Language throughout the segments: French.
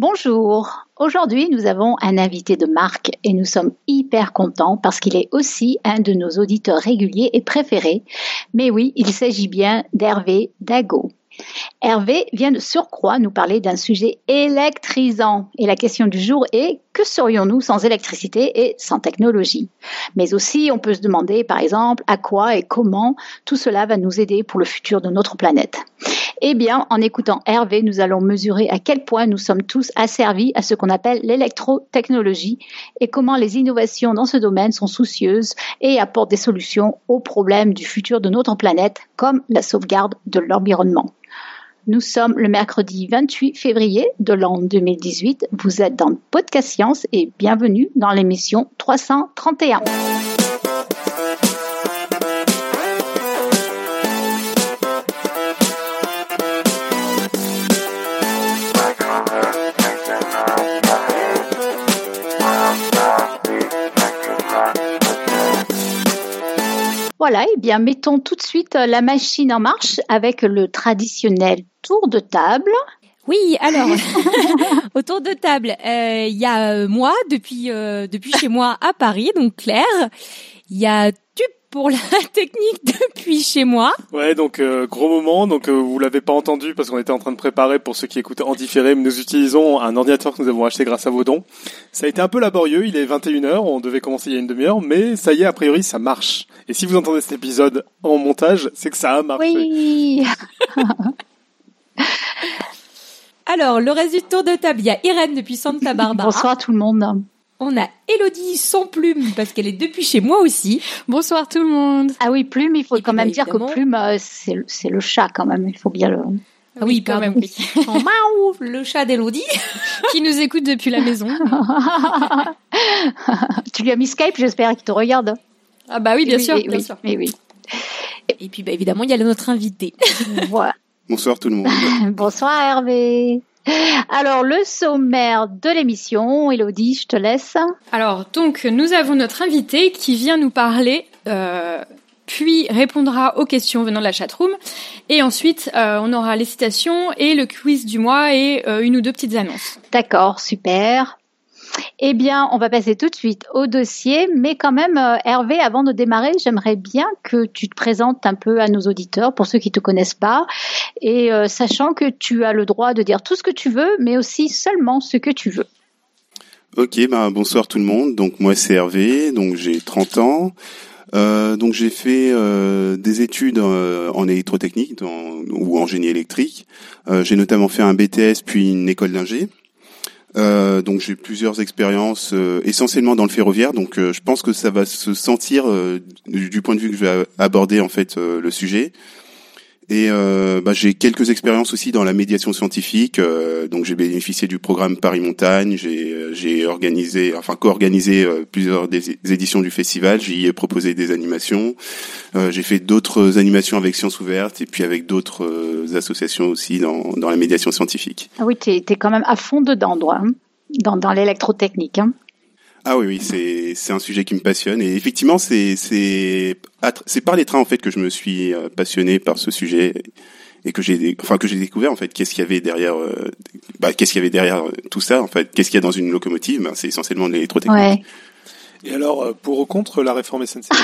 Bonjour. Aujourd'hui, nous avons un invité de marque et nous sommes hyper contents parce qu'il est aussi un de nos auditeurs réguliers et préférés. Mais oui, il s'agit bien d'Hervé Dago. Hervé vient de surcroît nous parler d'un sujet électrisant. Et la question du jour est que serions-nous sans électricité et sans technologie? Mais aussi, on peut se demander, par exemple, à quoi et comment tout cela va nous aider pour le futur de notre planète. Eh bien, en écoutant Hervé, nous allons mesurer à quel point nous sommes tous asservis à ce qu'on appelle l'électrotechnologie et comment les innovations dans ce domaine sont soucieuses et apportent des solutions aux problèmes du futur de notre planète, comme la sauvegarde de l'environnement. Nous sommes le mercredi 28 février de l'an 2018. Vous êtes dans Podcast Science et bienvenue dans l'émission 331. Voilà, eh bien mettons tout de suite euh, la machine en marche avec le traditionnel tour de table. Oui, alors autour de table, euh, il y a euh, moi depuis depuis chez moi à Paris, donc Claire. Il y a tu pour la technique depuis chez moi. Ouais, donc euh, gros moment. Donc euh, vous l'avez pas entendu parce qu'on était en train de préparer pour ceux qui écoutent en différé. Mais nous utilisons un ordinateur que nous avons acheté grâce à vos dons. Ça a été un peu laborieux. Il est 21h. On devait commencer il y a une demi-heure, mais ça y est, a priori, ça marche. Et si vous entendez cet épisode en montage, c'est que ça a marché. Oui. Alors, le reste du tour de table, il y a Irène depuis Santa Barbara. Bonsoir tout le monde. On a Elodie sans plume parce qu'elle est depuis chez moi aussi. Bonsoir tout le monde. Ah oui, plume, il faut quand même dire que plume, euh, c'est le chat quand même. Il faut bien le. Ah oui, quand même. Oui. le chat d'Elodie qui nous écoute depuis la maison. tu lui as mis Skype, j'espère qu'il te regarde. Ah bah oui, bien sûr, bien sûr. Mais oui. Et puis bah, évidemment, il y a notre invité. voilà. Bonsoir tout le monde. Bonsoir Hervé. Alors, le sommaire de l'émission, Elodie, je te laisse. Alors, donc, nous avons notre invité qui vient nous parler, euh, puis répondra aux questions venant de la chatroom. Et ensuite, euh, on aura les citations et le quiz du mois et euh, une ou deux petites annonces. D'accord, super. Eh bien, on va passer tout de suite au dossier, mais quand même, euh, Hervé, avant de démarrer, j'aimerais bien que tu te présentes un peu à nos auditeurs, pour ceux qui te connaissent pas, et euh, sachant que tu as le droit de dire tout ce que tu veux, mais aussi seulement ce que tu veux. Ok, ben bonsoir tout le monde. Donc moi c'est Hervé, donc j'ai 30 ans. Euh, donc j'ai fait des études en électrotechnique ou en génie électrique. j'ai notamment fait un BTS puis une école d'ingé. Euh, donc j'ai plusieurs expériences euh, essentiellement dans le ferroviaire, donc euh, je pense que ça va se sentir du, point de vue que je vais aborder en fait le sujet. Et euh, bah, j'ai quelques expériences aussi dans la médiation scientifique. Euh, donc j'ai bénéficié du programme Paris Montagne. J'ai, euh, organisé, enfin co-organisé plusieurs des, éditions du festival. J'y ai proposé des animations. j'ai fait d'autres animations avec Sciences Ouvertes et puis avec d'autres associations aussi dans, dans la médiation scientifique. Ah oui, tu es, quand même à fond dedans, droit, hein, dans, dans l'électrotechnique. Hein. Ah oui, oui, c'est c'est un sujet qui me passionne. Et effectivement c'est c'est c'est par les trains en fait que je me suis euh, passionné par ce sujet et que j'ai enfin que j'ai découvert en fait. Qu'est-ce qu'il y avait derrière euh, bah qu'est-ce qu'il y avait derrière tout ça en fait? Qu'est-ce qu'il y a dans une locomotive? Ben, c'est essentiellement de l'électrotechnique. Ouais. Et alors euh, pour ou contre la réforme SNCF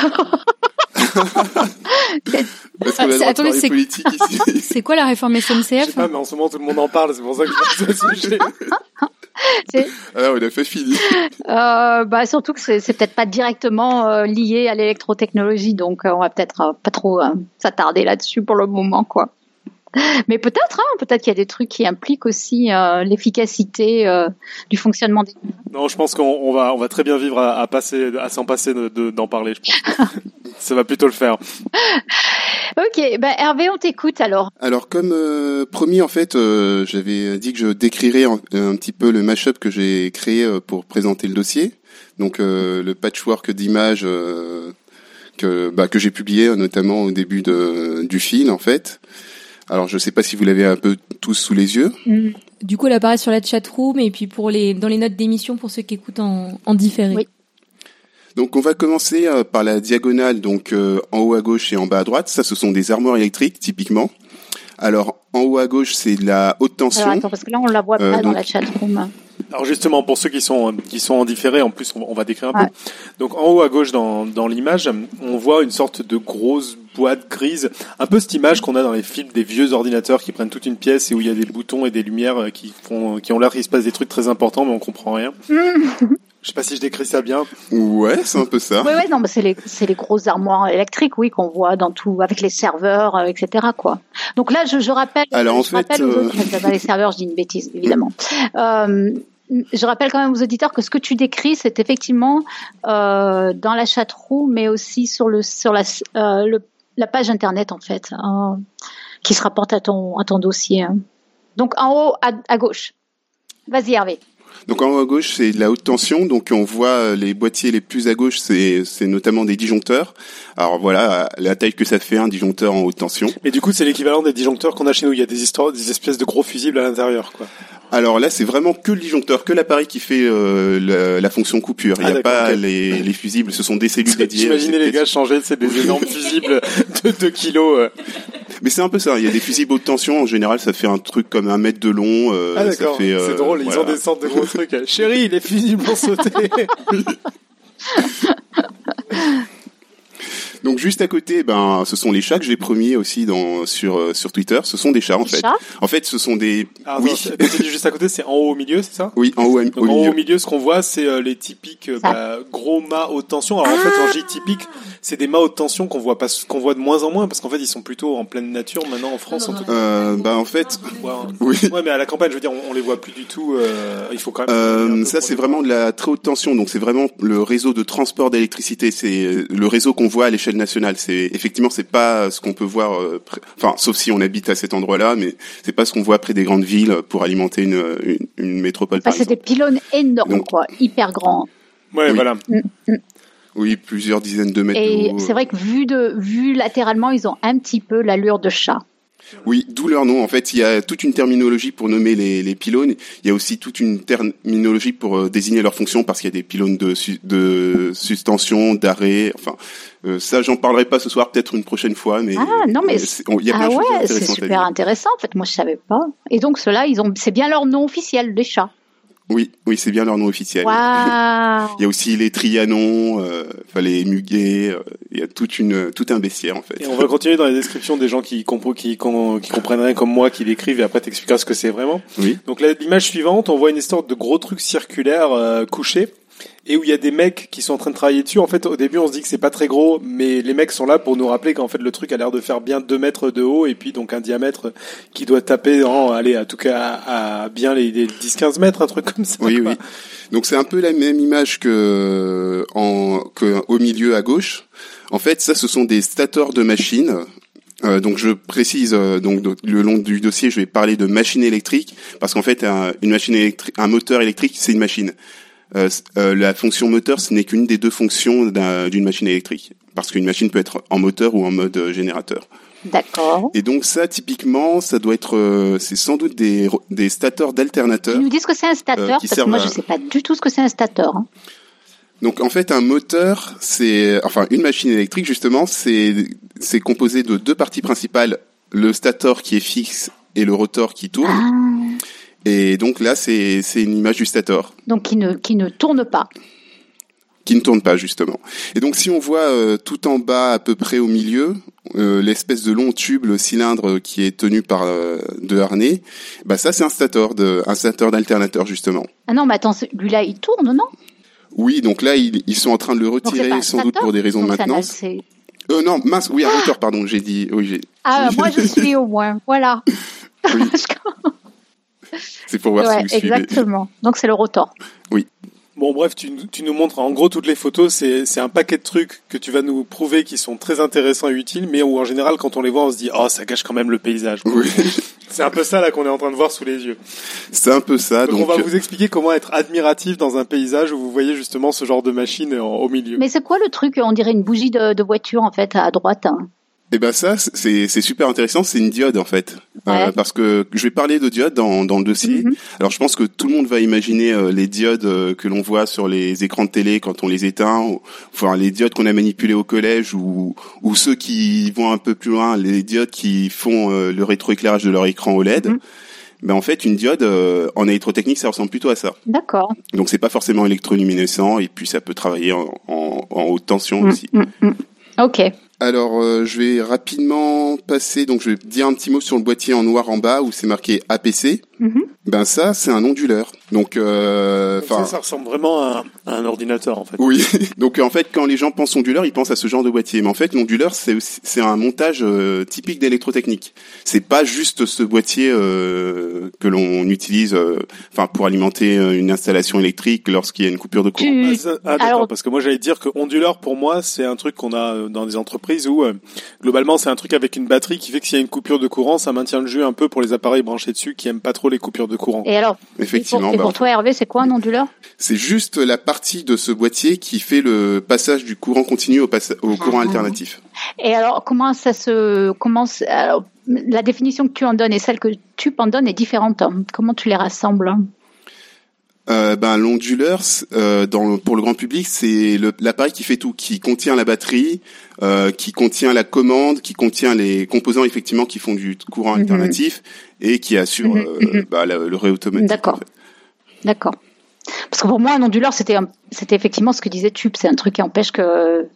Parce qu'on a attendez, c'est c'est quoi la réforme SNCF Je sais pas, mais en ce moment tout le monde en parle, c'est pour ça que je ce sujet. Alors, ah, il a fait fini. Euh, bah, surtout que c'est, peut-être pas directement euh, lié à l'électrotechnologie, donc euh, on va peut-être pas trop s'attarder là-dessus pour le moment, quoi. Mais peut-être, hein, peut-être qu'il y a des trucs qui impliquent aussi l'efficacité du fonctionnement des. Non, je pense qu'on va, on va très bien vivre à, passer, à s'en passer d'en parler. Je pense. Ça va plutôt le faire. Ok, bah Hervé, on t'écoute alors. Alors comme euh, promis, en fait, euh, j'avais dit que je décrirais un, petit peu le mashup que j'ai créé euh, pour présenter le dossier. Donc le patchwork d'images que bah, que j'ai publié notamment au début de, du fil en fait. Alors je sais pas si vous l'avez un peu tous sous les yeux. Mm. Du coup, elle apparaît sur la chat room et puis pour les dans les notes d'émission pour ceux qui écoutent en, en différé. Oui. Donc on va commencer euh, par la diagonale, donc euh, en haut à gauche et en bas à droite. Ça, ce sont des armoires électriques typiquement. Alors, en haut à gauche, c'est de la haute tension. Alors attends, parce que là on la voit Euh, pas dans la chatroom. Alors justement, pour ceux qui sont qui sont en différé, en plus on va- on va décrire un Ouais. peu. Donc en haut à gauche dans, dans l'image, on voit une sorte de grosse boîte grise, un peu cette image qu'on a dans les films des vieux ordinateurs qui prennent toute une pièce et où il y a des boutons et des lumières euh, qui font qui ont l'air qu'il se passe des trucs très importants mais on comprend rien. Je sais pas si je décris ça bien. Ouais, c'est un peu ça. Oui, oui, non, mais c'est les, c'est les grosses armoires électriques, oui, qu'on voit dans tout, avec les serveurs, euh, etc., quoi. Donc là, je, je rappelle, Alors, en je fait, rappelle aux euh, autres- enfin, pas les serveurs, je dis une bêtise, évidemment. Euh, je rappelle quand même aux auditeurs que ce que tu décris, c'est effectivement euh, dans la chatroom, mais aussi sur le sur la euh, le- la page internet en fait, hein, qui se rapporte à ton à ton dossier. hein. Donc en haut à, à gauche. Vas-y Hervé. Donc en haut à gauche, c'est de la haute tension. Donc on voit euh, les boîtiers les plus à gauche, c'est c'est notamment des disjoncteurs. Alors voilà, la taille que ça fait un disjoncteur en haute tension. Mais du coup, c'est l'équivalent des disjoncteurs qu'on a chez nous. Il y a des histoires, des espèces de gros fusibles à l'intérieur, quoi. Alors là, c'est vraiment que le disjoncteur, que l'appareil qui fait euh, la, la fonction coupure. Il Ah, n'y a d'accord, pas les, les fusibles, ce sont des cellules dédiées. J'imaginais les gars changer, c'est des énormes fusibles de 2 kilos. euh. Mais c'est un peu ça. Il y a des fusibles haute tension. En général, ça fait un truc comme un mètre de long. euh, Ah ça d'accord, fait, euh, c'est drôle, ils ont des sortes de gros trucs. Chérie, les fusibles ont sauté. Donc juste à côté, ben, ce sont les chats que j'ai promis aussi dans sur euh, sur Twitter. Ce sont des chats en Les fait. chats En fait, ce sont des. Ah, oui. juste à côté, c'est en haut au milieu, c'est ça? Oui, en haut, Donc au en haut au milieu, ce qu'on voit, c'est euh, les typiques euh, bah, gros mâts haute tension. Alors en fait, en J typique, c'est des mâts haute tension qu'on voit pas, qu'on voit de moins en moins, parce qu'en fait, ils sont plutôt en pleine nature maintenant en France. En tout cas. Euh, bah en fait, Ouais, hein. oui. Ouais, mais à la campagne, je veux dire, on, on les voit plus du tout. euh, il faut quand même. Euh, ça c'est vraiment de la très haute tension, donc c'est vraiment le réseau de transport d'électricité, c'est le réseau qu'on voit à l'échelle nationale. C'est effectivement c'est pas ce qu'on peut voir, euh, près- enfin sauf si on habite à cet endroit-là, mais c'est pas ce qu'on voit près des grandes villes pour alimenter une, une, une métropole. Enfin, c'est des pylônes énormes, Donc- quoi, hyper grands. Ouais, Oui. voilà. Oui, plusieurs dizaines de mètres. Et c'est vrai que vu de vu latéralement, ils ont un petit peu l'allure de chat. Oui, d'où leur nom. En fait, il y a toute une terminologie pour nommer les, les pylônes. Il y a aussi toute une terminologie pour euh, désigner leurs fonctions, parce qu'il y a des pylônes de, de suspension, d'arrêt. Enfin, euh, ça, j'en parlerai pas ce soir, peut-être une prochaine fois. Mais Ah, non, mais euh, c'est- on- il y a ah ouais, c'est super intéressant. En fait, moi, je savais pas. Et donc, ceux-là, ils ont, c'est bien leur nom officiel, les chats. Oui, oui, c'est bien leur nom officiel. Il y a aussi les trianons, euh, enfin les muguets. euh, il y a toute une, tout un bestiaire en fait. Et on va continuer dans les descriptions des gens qui, compro- qui, com- qui comprennent comme moi, qui l'écrivent, et après t'expliqueras ce que c'est vraiment. Oui. Donc l'image suivante, on voit une histoire de gros truc circulaire euh, couché, et où il y a des mecs qui sont en train de travailler dessus. En fait, au début, on se dit que c'est pas très gros, mais les mecs sont là pour nous rappeler qu'en fait, le truc a l'air de faire bien 2 mètres de haut, et puis donc un diamètre qui doit taper en, allez, à tout cas, à, à bien les, les 10-15 mètres, un truc comme ça. Oui, quoi. oui. Donc c'est un peu la même image que, en, que au milieu à gauche. En fait, ça, ce sont des stators de machines. Euh, donc je précise, euh, donc do- le long du dossier, je vais parler de machine électrique parce qu'en fait, un, une machine électrique, un moteur électrique, c'est une machine. Euh, euh, la fonction moteur, ce n'est qu'une des deux fonctions d'un- d'une machine électrique, parce qu'une machine peut être en moteur ou en mode euh, générateur. D'accord. Et donc ça, typiquement, ça doit être, euh, c'est sans doute des, des stators d'alternateurs. Ils nous disent que c'est un Euh, qui parce que moi, je à- sais pas du tout ce que c'est un stateur. hein. Donc en fait un moteur, c'est enfin une machine électrique justement, c'est c'est composé de deux parties principales, le stator qui est fixe et le rotor qui tourne. Ah. Et donc là c'est une image du stator Donc, qui ne, qui ne tourne pas. qui ne tourne pas justement. Et donc si on voit euh, tout en bas à peu près au milieu euh, l'espèce de long tube, le cylindre qui est tenu par euh, deux harnais, bah ça c'est un stator de un stator d'alternateur justement. Ah non, mais attends, lui-là, il tourne, non? Oui, donc là ils, ils sont en train de le retirer sans doute pour des raisons de maintenance. Euh, non, mince, oui, un rotor, pardon, j'ai dit, oui, Ah, moi, je suis au moins. Voilà. Oui. pour voir ouais, si vous suivez. exactement. Donc, c'est le rotor. Bon, bref, tu, tu nous montres en gros toutes les photos. C'est, c'est un paquet de trucs que tu vas nous prouver qui sont très intéressants et utiles, mais où en général, quand on les voit, on se dit, oh, ça gâche quand même le paysage. Oui, C'est un peu ça là qu'on est en train de voir sous les yeux. c'est un peu ça. Donc, Donc, on va euh, vous expliquer comment être admiratif dans un paysage où vous voyez justement ce genre de machine en- au milieu. Mais c'est quoi le truc On dirait une bougie de, de voiture, en fait, à droite. hein? Eh ben ça, c'est super intéressant. C'est une diode en fait. euh, parce que je vais parler de diodes dans, dans le dossier. Mhm. Alors je pense que tout le monde va imaginer euh, les diodes euh, que l'on voit sur les écrans de télé quand on les éteint, ou, enfin les diodes qu'on a manipulées au collège ou, ou ceux qui vont un peu plus loin, les diodes qui font le rétroéclairage de leur écran OLED. Mhm. Ben en fait, une diode euh, en électrotechnique, ça ressemble plutôt à ça. D'accord. Donc c'est pas forcément électroluminescent et puis ça peut travailler en, en, en haute tension Mm, aussi. mm, mm. Ok. Alors, euh, je vais rapidement passer. Donc, je vais dire un petit mot sur le boîtier en noir en bas où c'est marqué APC. Mhm. Ben ça, c'est un onduleur. Donc, euh, Ça, ça ressemble vraiment à, un- à un ordinateur en fait? oui. Donc, en fait, quand les gens pensent onduleur, ils pensent à ce genre de boîtier. Mais en fait, l'onduleur, c'est aussi- c'est un montage euh, typique d'électrotechnique. C'est pas juste ce boîtier euh, que l'on utilise, euh, enfin, pour alimenter euh, une installation électrique lorsqu'il y a une coupure de courant. Tu- Ah, ah, d'accord, Alors- parce que moi j'allais dire que onduleur pour moi c'est un truc qu'on a euh, dans des entreprises où euh, globalement c'est un truc avec une batterie qui fait que s'il y a une coupure de courant ça maintient le jus un peu pour les appareils branchés dessus qui aiment pas trop les coupures de courant. Et alors, Effectivement, et ben, pour toi, Hervé, c'est quoi un onduleur? C'est juste la partie de ce boîtier qui fait le passage du courant continu au, courant Ah. alternatif. Et alors, comment ça se, alors, la définition que tu en donnes et celle que tu en donnes est différente. hein. Comment tu les rassembles hein? Euh, ben l'onduleur, euh, dans pour le grand public, c'est l'appareil qui fait tout, qui contient la batterie, euh, qui contient la commande, qui contient les composants effectivement qui font du courant Mhm. alternatif et qui assure Mhm, mhm. bah, le, le réautomatique. D'accord. en fait. D'accord. Parce que pour moi, un onduleur, c'était, effectivement ce que disait Tube. C'est un truc qui empêche que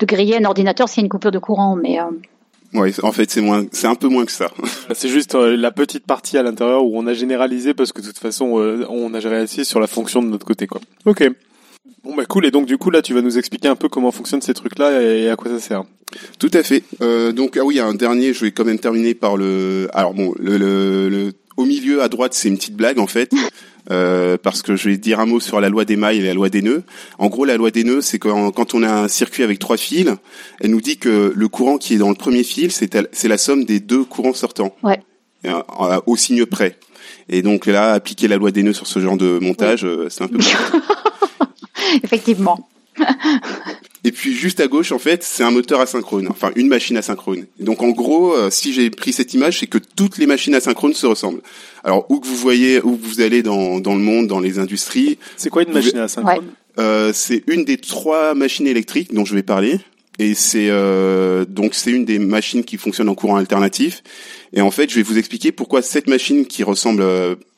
de griller un ordinateur s'il y a une coupure de courant. Mais euh, Ouais, en fait, c'est moins, c'est un peu moins que ça. C'est juste euh, la petite partie à l'intérieur où on a généralisé parce que de toute façon euh, on a généralisé sur la fonction de notre côté quoi. Ok. Bon bah cool et donc du coup là tu vas nous expliquer un peu comment fonctionnent ces trucs là et à quoi ça sert. Tout à fait. Euh, donc ah oui, il y a un dernier. Je vais quand même terminer par le. Alors bon, le, le, le- au milieu à droite, c'est une petite blague en fait, euh, parce que je vais dire un mot sur la loi des mailles et la loi des nœuds. En gros, la loi des nœuds, c'est quand, quand on a un circuit avec trois fils, elle nous dit que le courant qui est dans le premier fil, c'est la- somme des deux courants sortants. Ouais. Et, euh, au signe près. Et donc là, appliquer la loi des nœuds sur ce genre de montage, euh, c'est un peu. effectivement. Et puis juste à gauche, en fait, c'est un moteur asynchrone, enfin une machine asynchrone. Et donc en gros, euh, si j'ai pris cette image, c'est que toutes les machines asynchrones se ressemblent. Alors où que vous voyez, où que vous allez dans, dans le monde, dans les industries, C'est quoi une machine asynchrone euh, c'est une des trois machines électriques dont je vais parler. Et c'est euh, donc c'est une des machines qui fonctionne en courant alternatif. Et en fait, je vais vous expliquer pourquoi cette machine qui ressemble,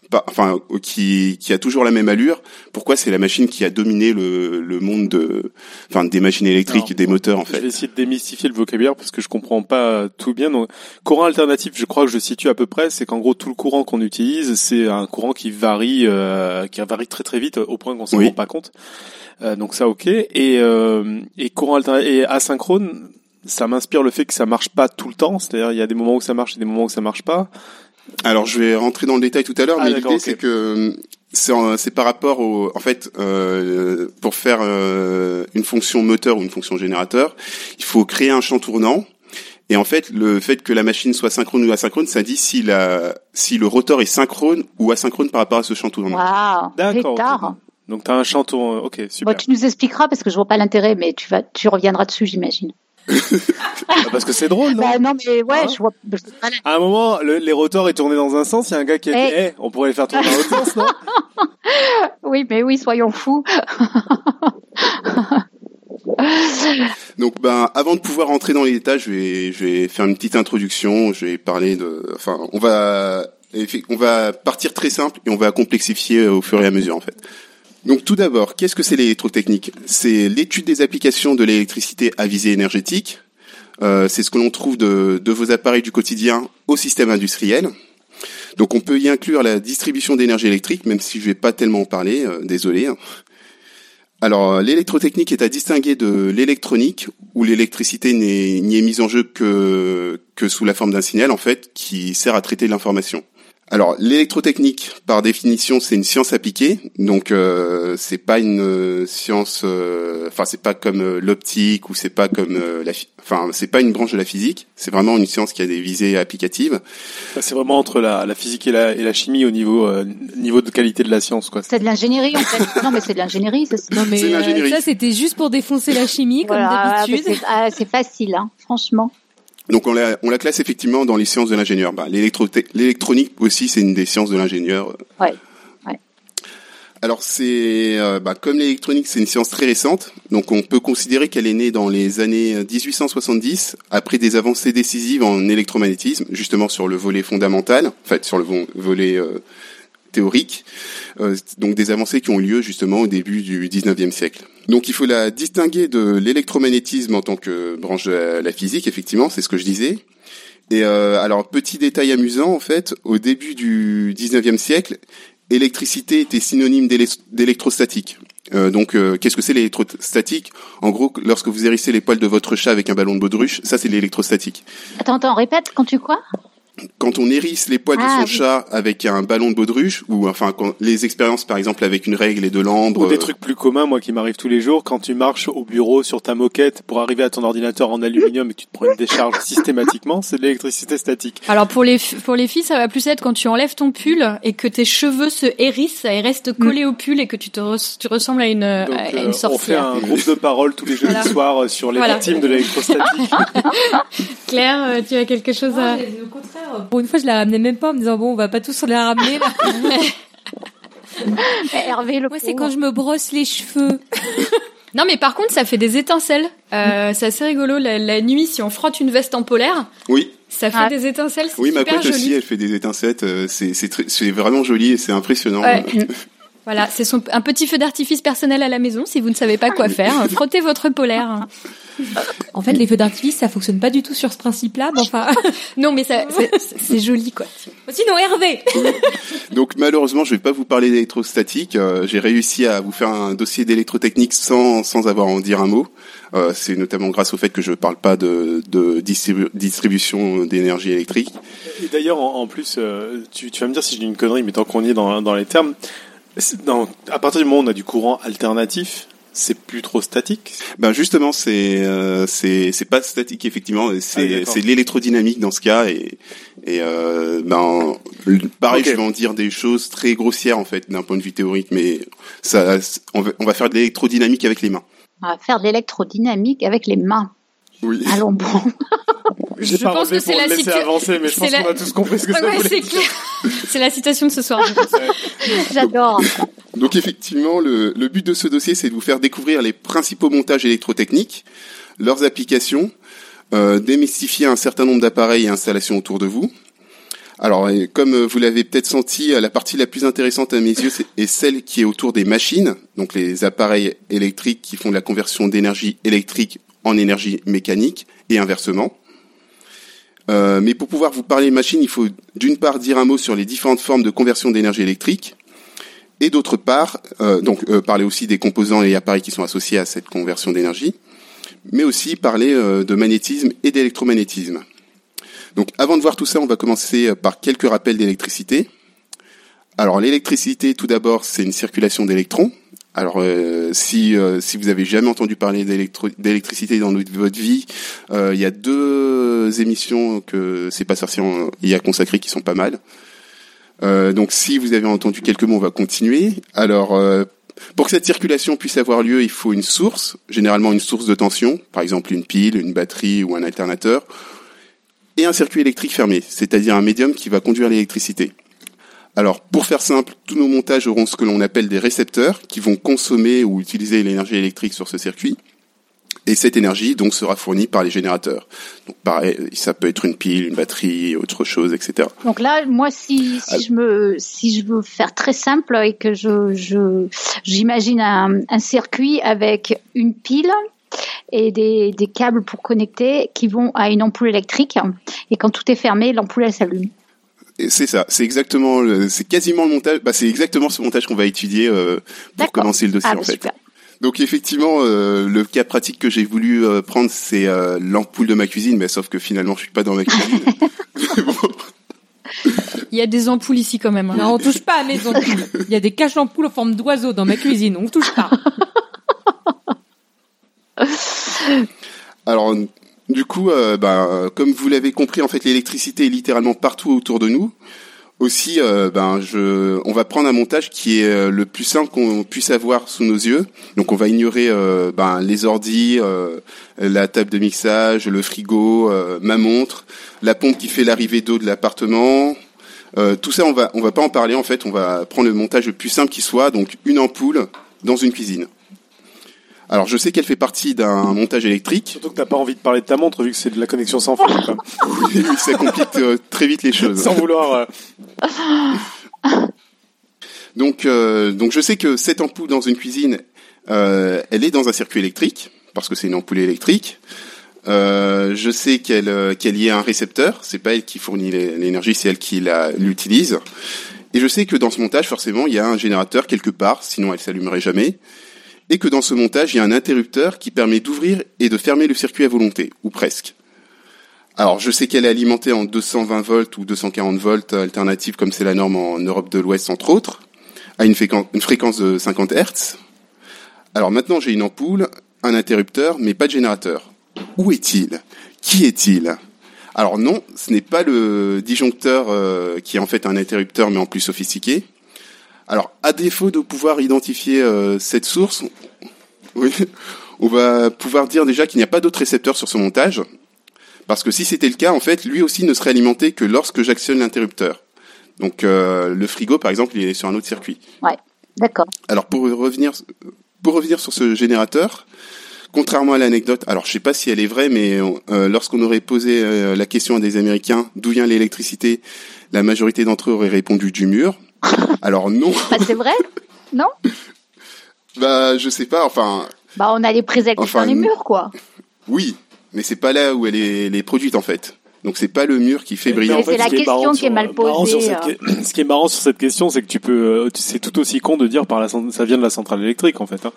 pas, enfin qui qui a toujours la même allure, pourquoi c'est la machine qui a dominé le, le monde de, enfin des machines électriques, Alors, des moteurs en Je vais fait. essayer de démystifier le vocabulaire parce que je comprends pas tout bien. Donc, courant alternatif, je crois que je situe à peu près, c'est qu'en gros tout le courant qu'on utilise, c'est un courant qui varie, euh, qui varie très très vite au point qu'on s'en Oui. rend pas compte. Euh, donc ça, ok. Et, euh, et courant alternatif et asynchrone, ça m'inspire le fait que ça marche pas tout le temps. C'est-à-dire il y a des moments où ça marche et des moments où ça marche pas. Alors je vais rentrer dans le détail tout à l'heure, Ah, mais l'idée c'est que euh, c'est par rapport au, en fait, euh, pour faire euh, une fonction moteur ou une fonction générateur, il faut créer un champ tournant. Et en fait, le fait que la machine soit synchrone ou asynchrone, ça dit si la, si le rotor est synchrone ou asynchrone par rapport à ce champ tournant. Waouh. D'accord. Donc t'as un chanton. Ok, super. Bon, tu nous expliqueras parce que je vois pas l'intérêt, mais tu vas, tu reviendras dessus, j'imagine. Parce que c'est drôle, non Bah, non, mais ouais, Hein je vois. je À un moment, le- les rotors est tourné dans un sens, il y a un gars qui a dit, Eh. eh, on pourrait les faire tourner dans l'autre sens, non Oui, mais oui, soyons fous. Donc, ben, avant de pouvoir rentrer dans les détails, je vais, je vais faire une petite introduction. Je vais parler de, enfin, on va, on va partir très simple et on va complexifier au fur et à mesure, en fait. Donc, tout d'abord, qu'est-ce que c'est l'électrotechnique? C'est l'étude des applications de l'électricité à visée énergétique. Euh, c'est ce que l'on trouve de, vos appareils du quotidien au système industriel. Donc, on peut y inclure la distribution d'énergie électrique, même si je vais pas tellement en parler. euh, désolé. Alors, euh, l'électrotechnique est à distinguer de l'électronique, où l'électricité n'est- n'y est mise en jeu que, que sous la forme d'un signal, en fait, qui sert à traiter l'information. Alors, l'électrotechnique, par définition, c'est une science appliquée, donc euh, c'est pas une euh, science, euh, enfin c'est pas comme euh, l'optique ou c'est pas comme euh, la, enfin c'est pas une branche de la physique, c'est vraiment une science qui a des visées applicatives. Ça, C'est vraiment entre la, la physique et la, et la chimie au niveau, euh, niveau de qualité de la science, quoi. C'est de l'ingénierie, en fait. Non, mais c'est de l'ingénierie, c'est Non mais ça c'était juste pour défoncer la chimie comme Voilà, d'habitude. ah, c'est facile, hein, franchement. Donc on la, on la classe effectivement dans les sciences de l'ingénieur. Bah, l'électronique aussi, c'est une des sciences de l'ingénieur. Ouais. Alors c'est euh, bah, comme l'électronique, c'est une science très récente, donc on peut considérer qu'elle est née dans les années 1870 après des avancées décisives en électromagnétisme, justement sur le volet fondamental, en fait sur le volet euh, théorique, euh, donc des avancées qui ont lieu justement au début du 19e siècle. Donc il faut la distinguer de l'électromagnétisme en tant que branche de la physique, effectivement, c'est ce que je disais. Et alors petit détail amusant en fait, au début du 19e siècle, électricité était synonyme d'électrostatique. Euh, donc, euh, qu'est-ce que c'est l'électrostatique? En gros, lorsque vous hérissez les poils de votre chat avec un ballon de baudruche, ça c'est l'électrostatique. Attends, attends, répète, quand tu quoi quand on hérisse les poils de Ah, son oui. chat avec un ballon de baudruche, ou enfin quand, les expériences par exemple avec une règle et de l'ambre, Ou des euh, trucs plus communs, moi, qui m'arrivent tous les jours, quand tu marches au bureau sur ta moquette pour arriver à ton ordinateur en aluminium et que tu te prends une décharge systématiquement, c'est de l'électricité statique. Alors pour les f- pour les filles, ça va plus être quand tu enlèves ton pull et que tes cheveux se hérissent et restent collés au pull et que tu te res- tu ressembles à une Donc, à euh, une on fait sorcière. un groupe de parole tous les jeudis Voilà. soirs euh, sur les Voilà. victimes de l'électrostatique. Claire, tu as quelque chose à Au contraire, pour une fois, je la ramenais même pas en me disant bon, on va pas tous la ramener. Là. Hervé, le Moi, c'est quand je me brosse les cheveux. Non, mais par contre, ça fait des étincelles. Euh, c'est assez rigolo. La, la nuit, si on frotte une veste en polaire, oui, ça fait Ah. des étincelles. Oui, ma joli. aussi, elle fait des étincelles. euh, c'est vraiment joli et c'est impressionnant. Ouais. Voilà, c'est un petit feu d'artifice personnel à la maison. Si vous ne savez pas quoi faire, frottez votre polaire. En fait, les feux d'artifice, ça fonctionne pas du tout sur ce principe-là. Mais enfin, Non, mais ça, c'est- c'est joli, quoi. sinon Hervé. Donc malheureusement, je vais pas vous parler d'électrostatique. Euh, J'ai réussi à vous faire un dossier d'électrotechnique sans sans avoir à en dire un mot. Euh, c'est notamment grâce au fait que je parle pas de, de distribu- distribution d'énergie électrique. Et d'ailleurs, en, en plus, euh, tu, tu vas me dire si je dis une connerie, mais tant qu'on y est dans, dans les termes, dans, à partir du moment où on a du courant alternatif, c'est plus trop statique. Ben justement, c'est euh, c'est c'est pas statique effectivement, Ah, c'est d'accord. c'est de l'électrodynamique dans ce cas et et euh, ben pareil, je vais en dire des choses très grossières en fait d'un point de vue théorique, mais ça on va, on va faire de l'électrodynamique avec les mains. On va faire de l'électrodynamique avec les mains. Oui. Allons bon. Je pas pense que c'est la le laisser situ- avancer, mais je c'est pense la- qu'on a tous compris ce la citation de ce soir. J'adore. Donc effectivement, le, le but de ce dossier, c'est de vous faire découvrir les principaux montages électrotechniques, leurs applications, euh, démystifier un certain nombre d'appareils et installations autour de vous. Alors, comme vous l'avez peut-être senti, euh, la partie la plus intéressante à mes yeux est celle qui est autour des machines, donc les appareils électriques qui font de la conversion d'énergie électrique en énergie mécanique et inversement. Euh, mais pour pouvoir vous parler de machines, il faut d'une part dire un mot sur les différentes formes de conversion d'énergie électrique, et d'autre part, euh, donc euh, parler aussi des composants et appareils qui sont associés à cette conversion d'énergie, mais aussi parler de magnétisme et d'électromagnétisme. Donc avant de voir tout ça, on va commencer par quelques rappels d'électricité. Alors l'électricité, tout d'abord, c'est une circulation d'électrons. Alors euh, si euh, si vous avez jamais entendu parler d'électricité dans votre vie, euh, il y a deux émissions que c'est pas sorcier y a consacrées qui sont pas mal. Donc si vous avez entendu quelques mots, on va continuer. Alors pour que cette circulation puisse avoir lieu, il faut une source, généralement une source de tension, par exemple une pile, une batterie ou un alternateur, et un circuit électrique fermé, c'est-à-dire un médium qui va conduire l'électricité. Alors, pour faire simple, tous nos montages auront ce que l'on appelle des récepteurs qui vont consommer ou utiliser l'énergie électrique sur ce circuit. Et cette énergie, donc, sera fournie par les générateurs. Donc, pareil, ça peut être une pile, une batterie, autre chose, etc. Donc là, moi, si, si je me, si je veux faire très simple et que je, je, j'imagine un, un circuit avec une pile et des, des câbles pour connecter qui vont à une ampoule électrique. Et quand tout est fermé, l'ampoule elle s'allume. C'est ça, c'est exactement, le- c'est quasiment le montage, bah, c'est exactement ce montage qu'on va étudier euh, pour commencer le dossier Ah, en bah, fait. super. Donc effectivement, euh, le cas pratique que j'ai voulu euh, prendre, c'est euh, l'ampoule de ma cuisine, mais sauf que finalement, je suis pas dans ma cuisine. Il y a des ampoules ici quand même. hein. Non, on touche pas à mes ampoules. Il y a des caches d'ampoules en forme d'oiseau dans ma cuisine. On touche pas. Alors, du coup, euh, bah, comme vous l'avez compris, en fait, l'électricité est littéralement partout autour de nous. Aussi, euh, ben, on va prendre un montage qui est euh, le plus simple qu'on puisse avoir sous nos yeux. Donc, on va ignorer ben, les ordis, la table de mixage, le frigo, ma montre, la pompe qui fait l'arrivée d'eau de l'appartement. tout ça, on va, va pas en parler. En fait, on va prendre le montage le plus simple qui soit. Donc, une ampoule dans une cuisine. Alors je sais qu'elle fait partie d'un montage électrique. Surtout que t'as pas envie de parler de ta montre vu que c'est de la connexion sans fil. oui, ça complique euh, très vite les choses. Sans vouloir. Euh. donc euh, donc je sais que cette ampoule dans une cuisine, elle est dans un circuit électrique parce que c'est une ampoule électrique. je sais qu'elle qu'elle y a un récepteur. C'est pas elle qui fournit l'énergie, c'est elle qui l'utilise. Et je sais que dans ce montage, forcément, il y a un générateur quelque part, sinon elle s'allumerait jamais et que dans ce montage, il y a un interrupteur qui permet d'ouvrir et de fermer le circuit à volonté, ou presque. Alors, je sais qu'elle est alimentée en 220 volts ou 240 volts alternative, comme c'est la norme en Europe de l'Ouest, entre autres, à une, fréquence de 50 Hz. Alors maintenant, j'ai une ampoule, un interrupteur, mais pas de générateur. Où est-il? Qui est-il? Alors non, ce n'est pas le disjoncteur euh, qui est en fait un interrupteur, mais en plus sophistiqué. Alors, à défaut de pouvoir identifier euh, cette source, oui, on va pouvoir dire déjà qu'il n'y a pas d'autre récepteur sur ce montage, parce que si c'était le cas, en fait, lui aussi ne serait alimenté que lorsque j'actionne l'interrupteur. Donc, euh, le frigo, par exemple, il est sur un autre circuit. Ouais, d'accord. Alors, pour revenir, pour revenir sur ce générateur, contrairement à l'anecdote, alors je sais pas si elle est vraie, mais euh, lorsqu'on aurait posé la question à des Américains d'où vient l'électricité, la majorité d'entre eux auraient répondu du mur. Alors non. Bah, c'est vrai Non? Bah je sais pas, enfin... Bah on a les prises enfin, dans les murs quoi. Oui, mais c'est pas là où elle est, produite en fait. Donc c'est pas le mur qui fait briller. c'est la question qui est mal posée. Euh. Ce qui est marrant sur cette question, c'est que tu peux, euh, c'est tout aussi con de dire par la, ça vient de la centrale électrique en fait. Hein.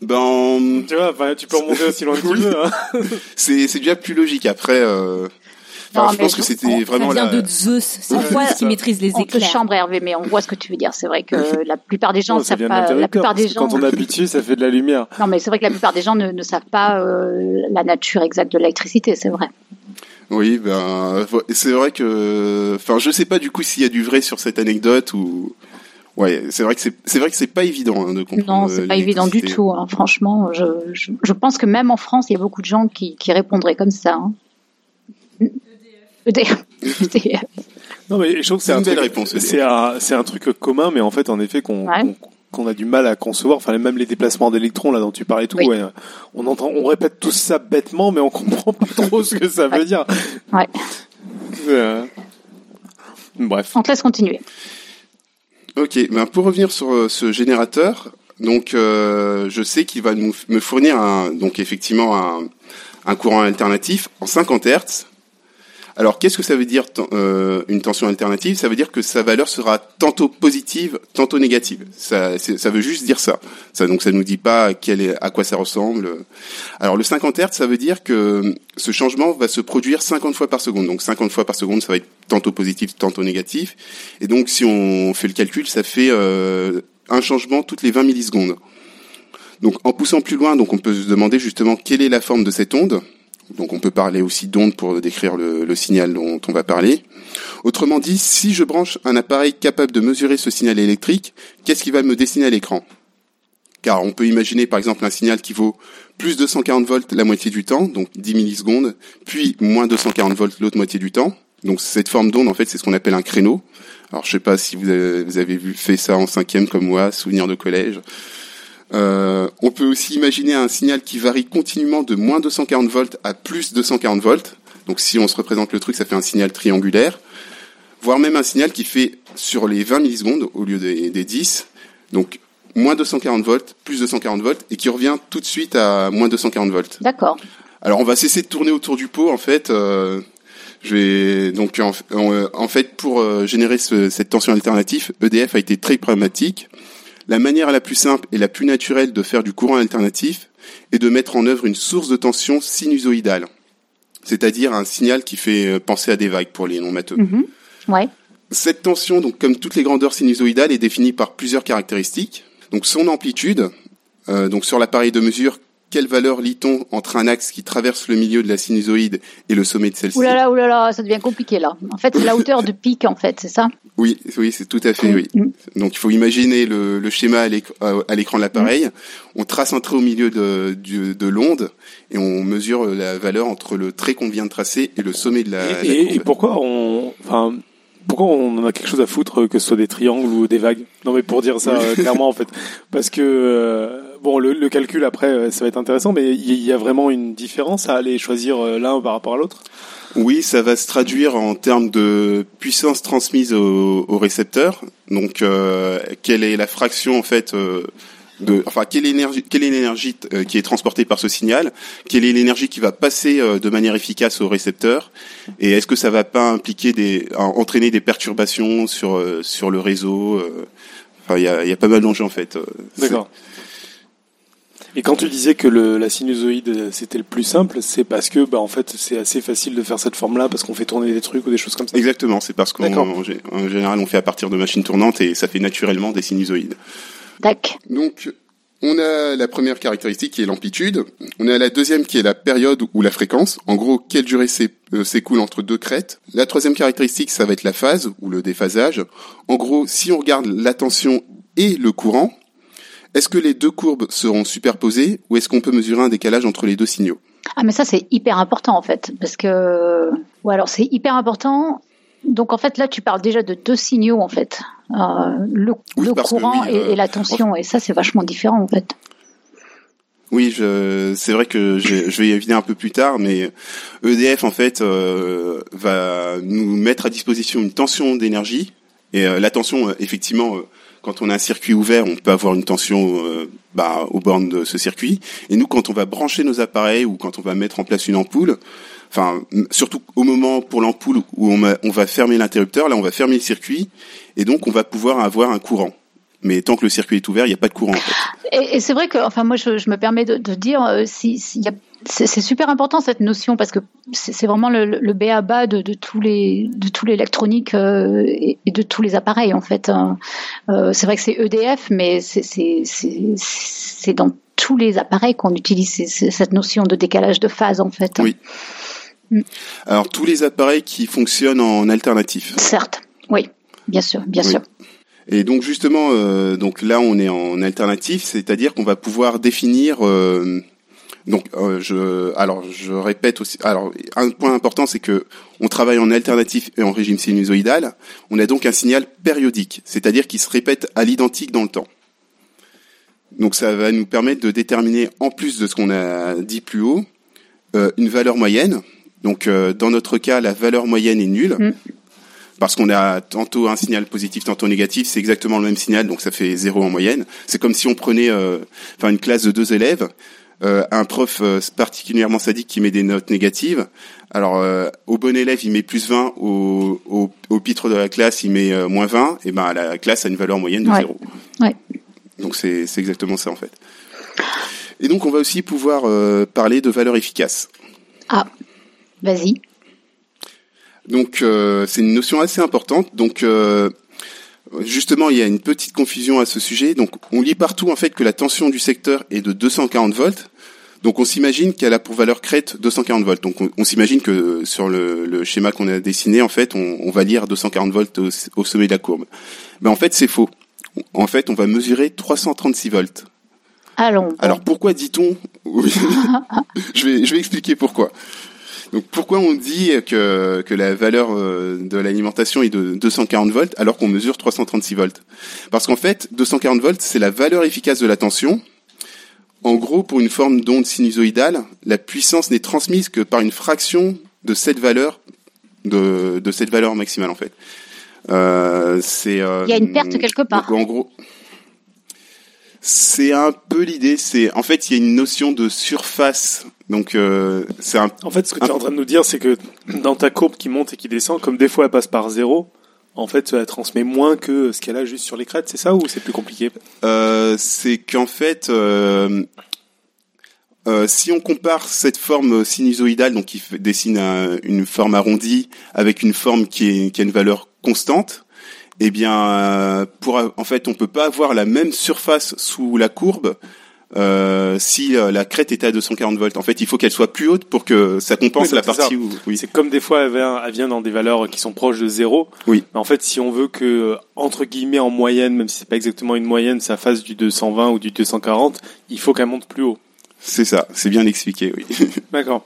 Ben, tu vois, tu peux remonter aussi loin que tu veux. Hein. c'est c'est déjà plus logique après. Euh je pense que c'était vraiment ça vient de Zeus, c'est Zeus qui maîtrise les éclairs. On chambre Hervé, mais on voit ce que tu veux dire. C'est vrai que la plupart des gens ne savent pas. La plupart des gens. Quand on dessus, ça fait de la lumière. Non, mais c'est vrai que la plupart des gens ne, ne savent pas euh, la nature exacte de l'électricité. C'est vrai. Oui, ben c'est vrai que, enfin, je sais pas du coup s'il y a du vrai sur cette anecdote ou. Ouais, c'est vrai que c'est c'est vrai que c'est pas évident hein, de comprendre. Non, c'est pas évident du tout. Hein. Franchement, je, je, je pense que même en France, il y a beaucoup de gens qui, qui répondraient comme ça. Hein. Non, mais je trouve que c'est un, truc, réponse, c'est un, truc commun, mais en fait, en effet, qu'on, qu'on, a du mal à concevoir. Enfin, même les déplacements d'électrons, là, dont tu parlais tout, ouais, on entend, on répète tout ça bêtement, mais on comprend pas trop ce que ça veut dire. Ouais. Euh, bref. On te laisse continuer. Ok, ben pour revenir sur euh, ce générateur, donc euh, je sais qu'il va nous, me fournir un, donc effectivement un, un courant alternatif en 50 Hz alors, qu'est-ce que ça veut dire euh, une tension alternative? Ça veut dire que sa valeur sera tantôt positive, tantôt négative. Ça, ça veut juste dire ça. Ça donc ça nous dit pas quel est, à quoi ça ressemble. Alors, le 50 Hz, ça veut dire que ce changement va se produire 50 fois par seconde. Donc, 50 fois par seconde, ça va être tantôt positif, tantôt négatif. Et donc, si on fait le calcul, ça fait euh, un changement toutes les 20 millisecondes. Donc, en poussant plus loin, donc on peut se demander justement quelle est la forme de cette onde. Donc on peut parler aussi d'onde pour décrire le, signal dont on va parler. Autrement dit, si je branche un appareil capable de mesurer ce signal électrique, qu'est-ce qui va me dessiner à l'écran? Car on peut imaginer par exemple un signal qui vaut plus 240 volts la moitié du temps, donc 10 millisecondes, puis moins 240 volts l'autre moitié du temps. Donc cette forme d'onde, en fait, c'est ce qu'on appelle un créneau. Alors je sais pas si vous avez, vous avez vu fait ça en cinquième comme moi, souvenir de collège. Euh, on peut aussi imaginer un signal qui varie continuellement de moins 240 volts à plus 240 volts. Donc si on se représente le truc, ça fait un signal triangulaire. Voire même un signal qui fait sur les 20 millisecondes au lieu des, 10. Donc moins 240 volts, plus 240 volts, et qui revient tout de suite à moins 240 volts. D'accord. Alors on va cesser de tourner autour du pot en fait. Euh, je vais donc en, fait pour euh, générer cette tension alternative, EDF a été très pragmatique. La manière la plus simple et la plus naturelle de faire du courant alternatif est de mettre en œuvre une source de tension sinusoïdale, c'est-à-dire un signal qui fait euh, penser à des vagues pour les non-matheux. Mhm. Ouais. Cette tension, donc comme toutes les grandeurs sinusoïdales, est définie par plusieurs caractéristiques. Donc son amplitude, euh, donc sur l'appareil de mesure, quelle valeur lit-on entre un axe qui traverse le milieu de la sinusoïde et le sommet de celle-ci? Oulala, oulala, ça devient compliqué là. En fait, c'est la hauteur de pic, en fait, c'est ça? Oui, oui, c'est tout à fait, oui. Mm. Donc il faut imaginer le, le schéma à l'éc- à l'écran de l'appareil. On trace un trait au milieu de, l'onde et on mesure la valeur entre le trait qu'on vient de tracer et le sommet de la, la Et, et- courbe. et pourquoi on, enfin, pourquoi on en a quelque chose à foutre que ce soit des triangles ou des vagues? Non, mais pour dire ça euh, clairement en fait, parce que euh, bon, le, le calcul après, euh, ça va être intéressant, mais il y, a vraiment une différence à aller choisir euh, l'un par rapport à l'autre? Oui, ça va se traduire en termes de puissance transmise au, au récepteur. Donc, euh, quelle est la fraction en fait euh, de, enfin, quelle est l'énergie, quelle est l'énergie qui est transportée par ce signal? Quelle est l'énergie qui va passer de manière efficace au récepteur? Et est-ce que ça va pas impliquer des, en- entraîner des perturbations sur sur le réseau? Enfin, il y a, y a pas mal d'enjeux en fait. D'accord. Et quand tu disais que le, la sinusoïde euh, c'était le plus simple, c'est parce que bah en fait c'est assez facile de faire cette forme-là parce qu'on fait tourner des trucs ou des choses comme ça. Exactement, c'est parce qu'en général on fait à partir de machines tournantes et ça fait naturellement des sinusoïdes. Tac. Donc, on a la première caractéristique qui est l'amplitude. On a la deuxième qui est la période ou la fréquence. En gros, quelle durée euh, s'écoule entre deux crêtes. La troisième caractéristique, ça va être la phase ou le déphasage. En gros, si on regarde la tension et le courant, est-ce que les deux courbes seront superposées ou est-ce qu'on peut mesurer un décalage entre les deux signaux? Ah, mais ça, c'est hyper important, en fait, parce que, ou alors, c'est hyper important. Donc, en fait, là, tu parles déjà de deux signaux, en fait. Euh, le Oui, le parce que courant oui, et, euh, et la tension. Et ça, c'est vachement différent, en fait. Oui, je, c'est vrai que je, je vais y venir un peu plus tard, mais EDF en fait euh, va nous mettre à disposition une tension d'énergie et euh, la tension, effectivement, quand on a un circuit ouvert, on peut avoir une tension euh, bah, aux bornes de ce circuit. Et nous, quand on va brancher nos appareils ou quand on va mettre en place une ampoule, enfin surtout au moment pour l'ampoule où on va fermer l'interrupteur, là on va fermer le circuit et donc on va pouvoir avoir un courant. Mais tant que le circuit est ouvert, il n'y a pas de courant. En fait. Et, et c'est vrai que, enfin, moi, je, je me permets de, de dire, euh, si, s'il y a- c'est c'est super important cette notion parce que c'est c'est vraiment le, le B à bas de, de tous les de tout l'électronique euh, et, et de tous les appareils en fait. hein. Euh, c'est vrai que c'est EDF, mais c'est dans tous les appareils qu'on utilise cette notion de décalage de phase en fait. Oui. Alors tous les appareils qui fonctionnent en alternatif. Certes, oui, bien sûr, bien Oui. sûr. Et donc justement, euh, donc là on est en alternatif, c'est-à-dire qu'on va pouvoir définir. euh, donc euh, je, alors je répète aussi. Alors un point important, c'est que on travaille en alternatif et en régime sinusoïdal. On a donc un signal périodique, c'est-à-dire qui se répète à l'identique dans le temps. Donc ça va nous permettre de déterminer, en plus de ce qu'on a dit plus haut, une valeur moyenne. Donc dans notre cas, la valeur moyenne est nulle. Mm. Parce qu'on a tantôt un signal positif, tantôt négatif, c'est exactement le même signal, donc ça fait zéro en moyenne. C'est comme si on prenait, euh, enfin une classe de deux élèves, euh, un prof euh, particulièrement sadique qui met des notes négatives. Alors euh, au bon élève il met plus 20, au, au, au pitre de la classe il met moins 20, et ben la classe a une valeur moyenne de Ouais. zéro. Ouais. Donc c'est exactement ça en fait. Et donc on va aussi pouvoir parler de valeur efficace. Ah, vas-y. Donc euh, c'est une notion assez importante. Donc euh, justement, il y a une petite confusion à ce sujet. Donc on lit partout en fait que la tension du secteur est de 240 volts. Donc on s'imagine qu'elle a pour valeur crête 240 volts. Donc on, on s'imagine que sur le, le schéma qu'on a dessiné, en fait, on, on va lire 240 volts au, au sommet de la courbe. Mais en fait, c'est faux. En fait, on va mesurer 336 volts. Allons. Alors pourquoi dit-on? Je vais je vais expliquer pourquoi. Donc pourquoi on dit que que la valeur euh, de l'alimentation est de 240 volts alors qu'on mesure 336 volts? Parce qu'en fait 240 volts c'est la valeur efficace de la tension. En gros pour une forme d'onde sinusoïdale, la puissance n'est transmise que par une fraction de cette valeur de de cette valeur maximale en fait. Euh, c'est euh, Il y a une perte quelque part. en gros, c'est un peu l'idée. C'est en fait, il y a une notion de surface. Donc, euh, c'est un. En fait, ce que tu es en train de nous dire, c'est que dans ta courbe qui monte et qui descend, comme des fois elle passe par zéro, en fait, elle transmet moins que ce qu'elle a juste sur les crêtes, c'est ça ou c'est plus compliqué? Euh, c'est qu'en fait, euh, euh, si on compare cette forme sinusoïdale, donc qui dessine un- une forme arrondie avec une forme qui, est, qui a une valeur constante, eh bien, euh, pour en fait, on peut pas avoir la même surface sous la courbe euh, si euh, la crête était à 240 volts. En fait, il faut qu'elle soit plus haute pour que ça compense Oui, la ça. partie où. Oui. C'est comme des fois elle vient, elle vient dans des valeurs qui sont proches de zéro. Oui. Mais en fait, si on veut que entre guillemets en moyenne, même si c'est pas exactement une moyenne, ça fasse du 220 ou du 240, il faut qu'elle monte plus haut. C'est ça. C'est bien expliqué. Oui. D'accord.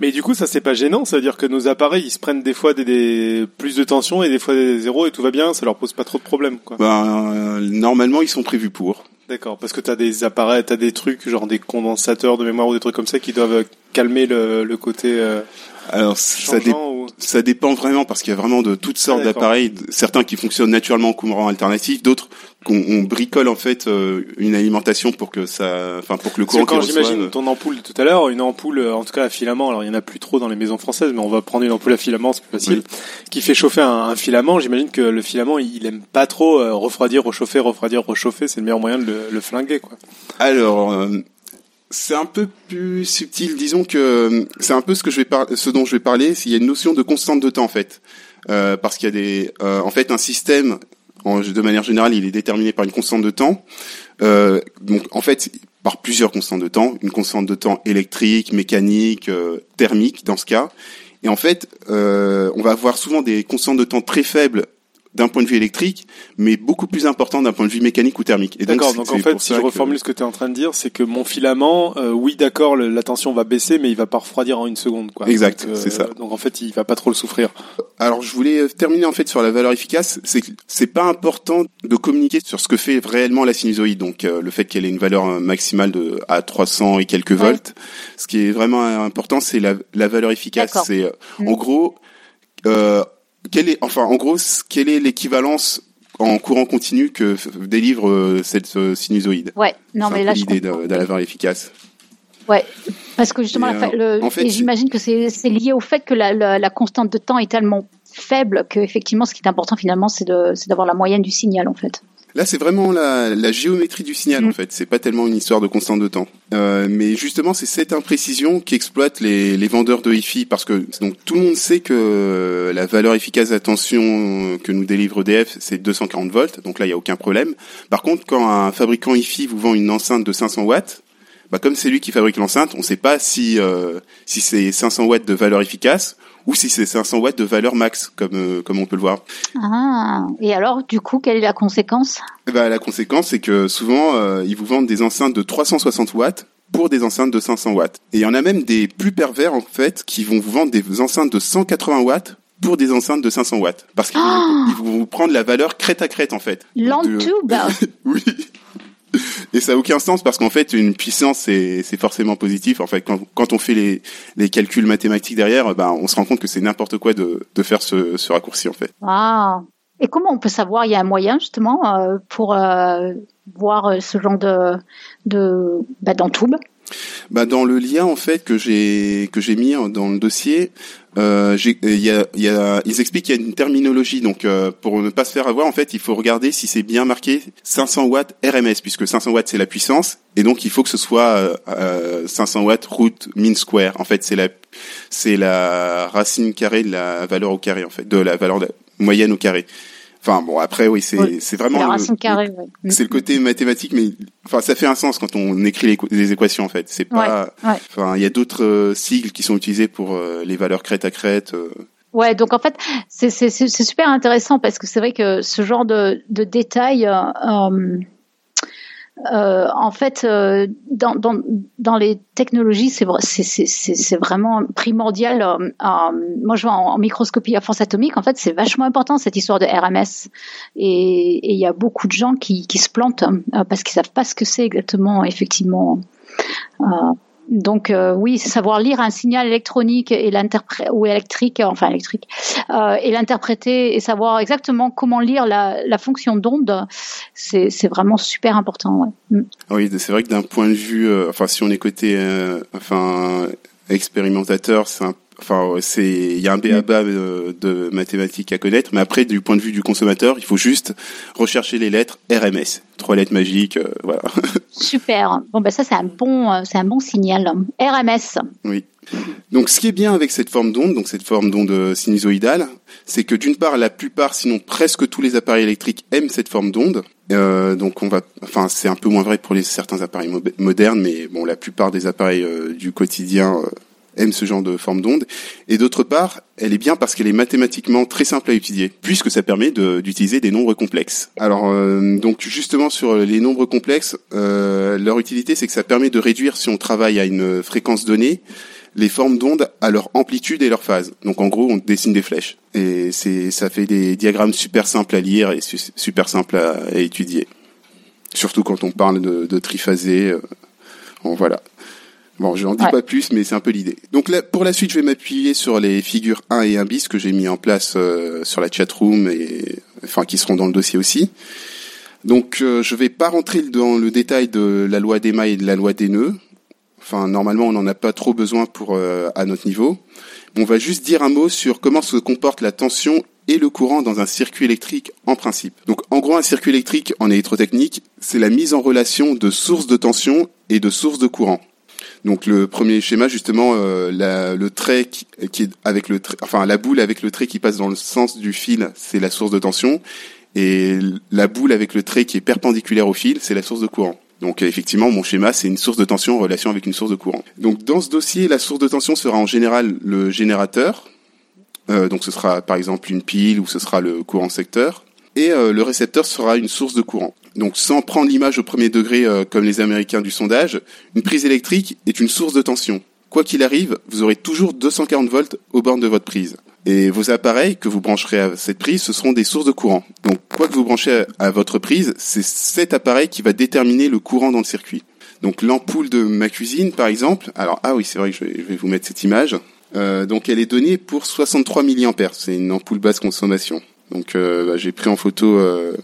Mais du coup, ça c'est pas gênant, ça veut dire que nos appareils ils se prennent des fois des, des plus de tension et des fois des zéros et tout va bien, ça leur pose pas trop de problèmes quoi. Ben, euh, normalement, ils sont prévus pour. D'accord, parce que t'as des appareils, t'as des trucs genre des condensateurs de mémoire ou des trucs comme ça qui doivent calmer le, le côté euh, Alors, ça, dé- changeant ou... ça dépend vraiment parce qu'il y a vraiment de toutes sortes Ah, d'appareils, certains qui fonctionnent naturellement en courant alternatif, d'autres qu'on on bricole en fait euh, une alimentation pour que ça, enfin pour que le Parce que courant quand j'imagine reçoive- ton ampoule de tout à l'heure, une ampoule, euh, en tout cas à filament, alors il y en a plus trop dans les maisons françaises, mais on va prendre une ampoule à filament, c'est plus facile, qui fait chauffer un, un filament. J'imagine que le filament, il, il aime pas trop euh, refroidir, rechauffer, refroidir, rechauffer. C'est le meilleur moyen de le, le flinguer, quoi. Alors, euh, c'est un peu plus subtil. Disons que euh, c'est un peu ce que je vais par- ce dont je vais parler. S'il y a une notion de constante de temps en fait, Euh, parce qu'il y a des, euh, en fait, un système de manière générale, il est déterminé par une constante de temps. Euh, donc, en fait, par plusieurs constantes de temps, une constante de temps électrique, mécanique, thermique dans ce cas. Et en fait, on va avoir souvent des constantes de temps très faibles d'un point de vue électrique, mais beaucoup plus importantes d'un point de vue mécanique ou thermique. Et D'accord, donc en fait, si je que- reformule ce que tu es en train de dire, c'est que mon filament, euh, oui d'accord, la tension va baisser, mais il va pas refroidir en une seconde, quoi. Exact, euh, c'est ça. Donc en fait, il va pas trop le souffrir. Alors, je voulais euh, terminer en fait sur la valeur efficace. C'est que c'est pas important de communiquer sur ce que fait réellement la sinusoïde. Donc, euh, le fait qu'elle ait une valeur euh, maximale de à 300 et quelques Ouais. volts. Ce qui est vraiment important, c'est la, la valeur efficace. C'est euh, Mm. en gros, euh, quelle est, enfin, en gros, quelle est l'équivalence en courant continu que délivre euh, cette euh, sinusoïde? Ouais, non mais là l'idée efficace. Ouais, parce que justement, Et, euh, le- en fait, et j'imagine que c'est lié au fait que la, la, la constante de temps est tellement faible que effectivement, ce qui est important finalement, c'est d'avoir la moyenne du signal en fait. Là, c'est vraiment la, la géométrie du signal, Mm. en fait. C'est pas tellement une histoire de constante de temps. Euh, mais justement, c'est cette imprécision qui exploite les, les vendeurs de hi-fi, parce que donc tout le monde sait que la valeur efficace d'attention que nous délivre EDF, c'est 240 volts. Donc là, il y a aucun problème. Par contre, quand un fabricant hi-fi vous vend une enceinte de 500 watts, bah comme c'est lui qui fabrique l'enceinte, on ne sait pas si euh, si c'est 500 watts de valeur efficace ou si c'est 500 watts de valeur max, comme euh, comme on peut le voir. Ah, et alors, du coup, quelle est la conséquence? Ben, la conséquence, c'est que souvent, euh, ils vous vendent des enceintes de 360 watts pour des enceintes de 500 watts. Et il y en a même des plus pervers, en fait, qui vont vous vendre des enceintes de 180 watts pour des enceintes de 500 watts. Parce qu'ils vont, ils vont vous prendre la valeur crête à crête, en fait. De- L'entube Oui. Et ça a aucun sens parce qu'en fait, une puissance, c'est, forcément positif. En fait, quand, on fait les, calculs mathématiques derrière, ben, on se rend compte que c'est n'importe quoi de, faire ce, raccourci, en fait. Ah. Et comment on peut savoir Il y a un moyen justement euh, pour euh, voir ce genre de de bah, Bah dans le lien en fait que j'ai que j'ai mis dans le dossier, euh, il y a, y a, ils expliquent qu'il y a une terminologie. Donc euh, pour ne pas se faire avoir, en fait, il faut regarder si c'est bien marqué 500 watts RMS, puisque 500 watts c'est la puissance, et donc il faut que ce soit euh, euh, 500 watts root mean square. En fait, c'est la c'est la racine carrée de la valeur au carré, en fait, de la valeur moyenne au carré. Enfin bon, après oui, c'est Oui, c'est vraiment la le- ouais. Mm. c'est le côté mathématique, mais enfin ça fait un sens quand on écrit les, les équations en fait. C'est pas, Ouais, ouais. enfin il y a d'autres euh, sigles qui sont utilisés pour euh, les valeurs crête à crête. euh. Ouais, donc en fait, c'est c'est c'est c'est super intéressant parce que c'est vrai que ce genre de de détails, euh, en fait, euh, dans dans dans les technologies, c'est c'est c'est c'est vraiment primordial. euh, euh, moi, je vois en, en microscopie à force atomique, en fait, c'est vachement important cette histoire de RMS. Et et il y a beaucoup de gens qui qui se plantent euh, parce qu'ils savent pas ce que c'est exactement, effectivement. Donc euh, oui, savoir lire un signal électronique et ou électrique, enfin électrique, euh, et l'interpréter et savoir exactement comment lire la, la fonction d'onde, c'est c'est vraiment super important. Ouais. Mm. Ah Oui, c'est vrai que d'un point de vue, euh, enfin si on est côté, euh, enfin expérimentateur, c'est un- Enfin, c'est, il y a un béaba de, de mathématiques à connaître, mais après, du point de vue du consommateur, il faut juste rechercher les lettres RMS, trois lettres magiques, euh, voilà. Super. Bon ben ça c'est un bon euh, c'est un bon signal. RMS. Oui. Donc, ce qui est bien avec cette forme d'onde, donc cette forme d'onde sinusoïdale, c'est que d'une part, la plupart, sinon presque tous les appareils électriques aiment cette forme d'onde. Euh, donc on va, enfin c'est un peu moins vrai pour les certains appareils modernes, mais bon la plupart des appareils euh, du quotidien euh, aiment ce genre de forme d'onde. Et d'autre part, elle est bien parce qu'elle est mathématiquement très simple à utiliser, puisque ça permet d'utiliser des nombres complexes. Alors donc justement sur les nombres complexes, leur utilité c'est que ça permet de réduire si on travaille à une fréquence donnée les formes d'ondes à leur amplitude et leur phase. Donc en gros, on dessine des flèches et c'est ça fait des diagrammes super simples à lire et super simples à, étudier. Surtout quand on parle de, de triphasé. Euh, voilà. Bon, je n'en dis pas plus, mais c'est un peu l'idée. Donc là, pour la suite, je vais m'appuyer sur les figures 1 et 1 bis que j'ai mis en place euh, sur la chatroom et enfin qui seront dans le dossier aussi. Donc euh, je vais pas rentrer dans le détail de la loi des mailles et de la loi des nœuds. Enfin, normalement, on n'en a pas trop besoin pour euh, à notre niveau. On va juste dire un mot sur comment se comporte la tension et le courant dans un circuit électrique en principe. Donc en gros un circuit électrique en électrotechnique, c'est la mise en relation de sources de tension et de sources de courant. Donc le premier schéma justement euh, la, le trait qui, est avec le enfin la boule avec le trait qui passe dans le sens du fil, c'est la source de tension et la boule avec le trait qui est perpendiculaire au fil, c'est la source de courant. Donc effectivement, mon schéma, c'est une source de tension en relation avec une source de courant. Donc dans ce dossier, la source de tension sera en général le générateur. Euh, donc ce sera par exemple une pile ou ce sera le courant secteur. Et euh, le récepteur sera une source de courant. Donc sans prendre l'image au premier degré euh, comme les Américains du sondage, une prise électrique est une source de tension. Quoi qu'il arrive, vous aurez toujours 240 volts au bornes de votre prise. Et vos appareils que vous brancherez à cette prise, ce seront des sources de courant. Donc, quoi que vous branchez à votre prise, c'est cet appareil qui va déterminer le courant dans le circuit. Donc, l'ampoule de ma cuisine, par exemple. Alors, ah oui, c'est vrai que je vais, vous mettre cette image. Euh, donc, elle est donnée pour 63 mA. C'est une ampoule basse consommation. Donc, euh, bah, j'ai pris en photo euh,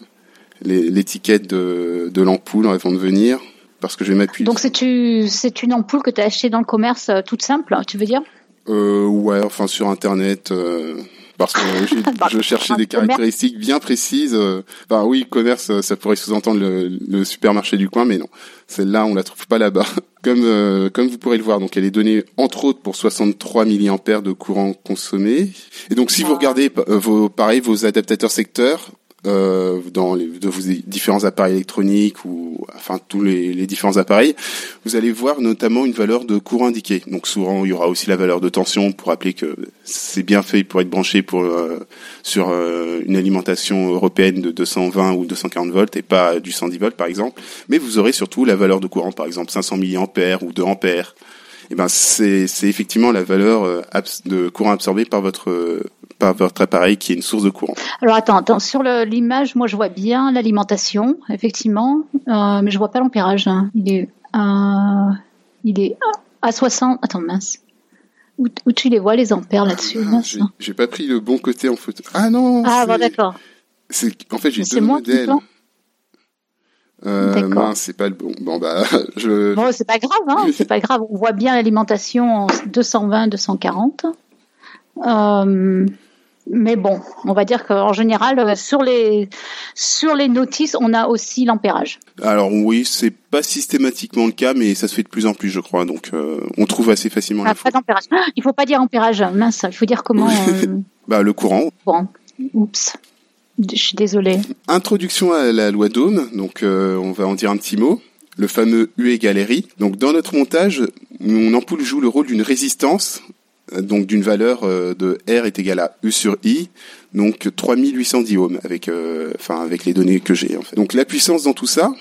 l'étiquette de, de l'ampoule avant de venir parce que je vais m'appuyer. Donc, c'est une ampoule que tu as achetée dans le commerce toute simple, tu veux dire? Euh, ouais, enfin sur internet. Euh, parce que je cherchais des caractéristiques bien précises. Euh, enfin oui, commerce, ça pourrait sous-entendre le, le, supermarché du coin, mais non. Celle-là, on la trouve pas là-bas. Comme euh, comme vous pourrez le voir, donc elle est donnée entre autres pour 63 mA de courant consommé. Et donc si vous regardez vos pareil vos adaptateurs secteurs, euh, dans les, vos différents appareils électroniques ou enfin tous les, différents appareils, vous allez voir notamment une valeur de courant indiqué. Donc souvent il y aura aussi la valeur de tension pour rappeler que c'est bien fait pour être branché pour euh, sur euh, une alimentation européenne de 220 ou 240 volts et pas du 110 volts par exemple. Mais vous aurez surtout la valeur de courant par exemple 500 mA ou 2 ampères. Et eh ben c'est effectivement la valeur de courant absorbé par votre par votre appareil qui est une source de courant. Alors attends, attends sur l'image, moi je vois bien l'alimentation, effectivement, euh, mais je vois pas l'ampérage. Hein. Il est, euh, il est à 60. Attends mince. Où, où, tu les vois les ampères là-dessus? Ah, J'ai pas pris le bon côté en photo. Ah non. Ah bon d'accord. En fait j'ai deux modèles. Euh, c'est pas le bon. Bon bah je. Bon c'est pas grave, hein, c'est pas grave. On voit bien l'alimentation en 220, 240. Euh, mais bon, on va dire qu'en général, euh, sur les sur les notices, on a aussi l'ampérage. Alors oui, c'est pas systématiquement le cas, mais ça se fait de plus en plus, je crois. Donc, euh, on trouve assez facilement. Ah, pas d'ampérage. il faut pas dire ampérage, mince. Il faut dire comment. Euh, bah le courant. Courant. Oups. Je suis désolée. Introduction à la loi d'Ohm. Donc, on va en dire un petit mot. Le fameux U égale RI. Donc, dans notre montage, mon ampoule joue le rôle d'une résistance donc d'une valeur euh, de R est égal à U sur I, donc 3810 ohms avec, euh, enfin avec les données que j'ai en fait. Donc la puissance dans tout ça,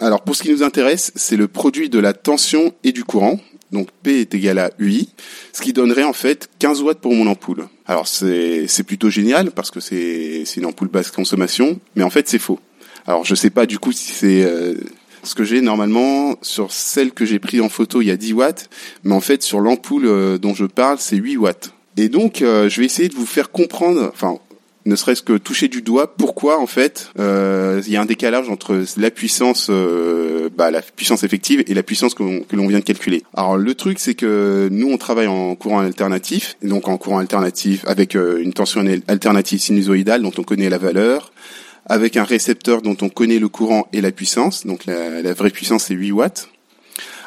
alors pour ce qui nous intéresse, c'est le produit de la tension et du courant. Donc P est égal à UI, ce qui donnerait en fait 15 watts pour mon ampoule. Alors c'est plutôt génial parce que c'est une ampoule basse consommation, mais en fait c'est faux. Alors je sais pas du coup si c'est euh, ce que j'ai normalement sur celle que j'ai prise en photo, il y a 10 watts, mais en fait sur l'ampoule euh, dont je parle, c'est 8 watts. Et donc euh, je vais essayer de vous faire comprendre, enfin ne serait-ce que toucher du doigt pourquoi en fait euh, il y a un décalage entre la puissance bah, la puissance effective et la puissance que l'on vient de calculer. Alors le truc c'est que nous on travaille en courant alternatif donc en courant alternatif avec une tension alternative sinusoïdale dont on connaît la valeur avec un récepteur dont on connaît le courant et la puissance. Donc la, vraie puissance c'est 8 watts.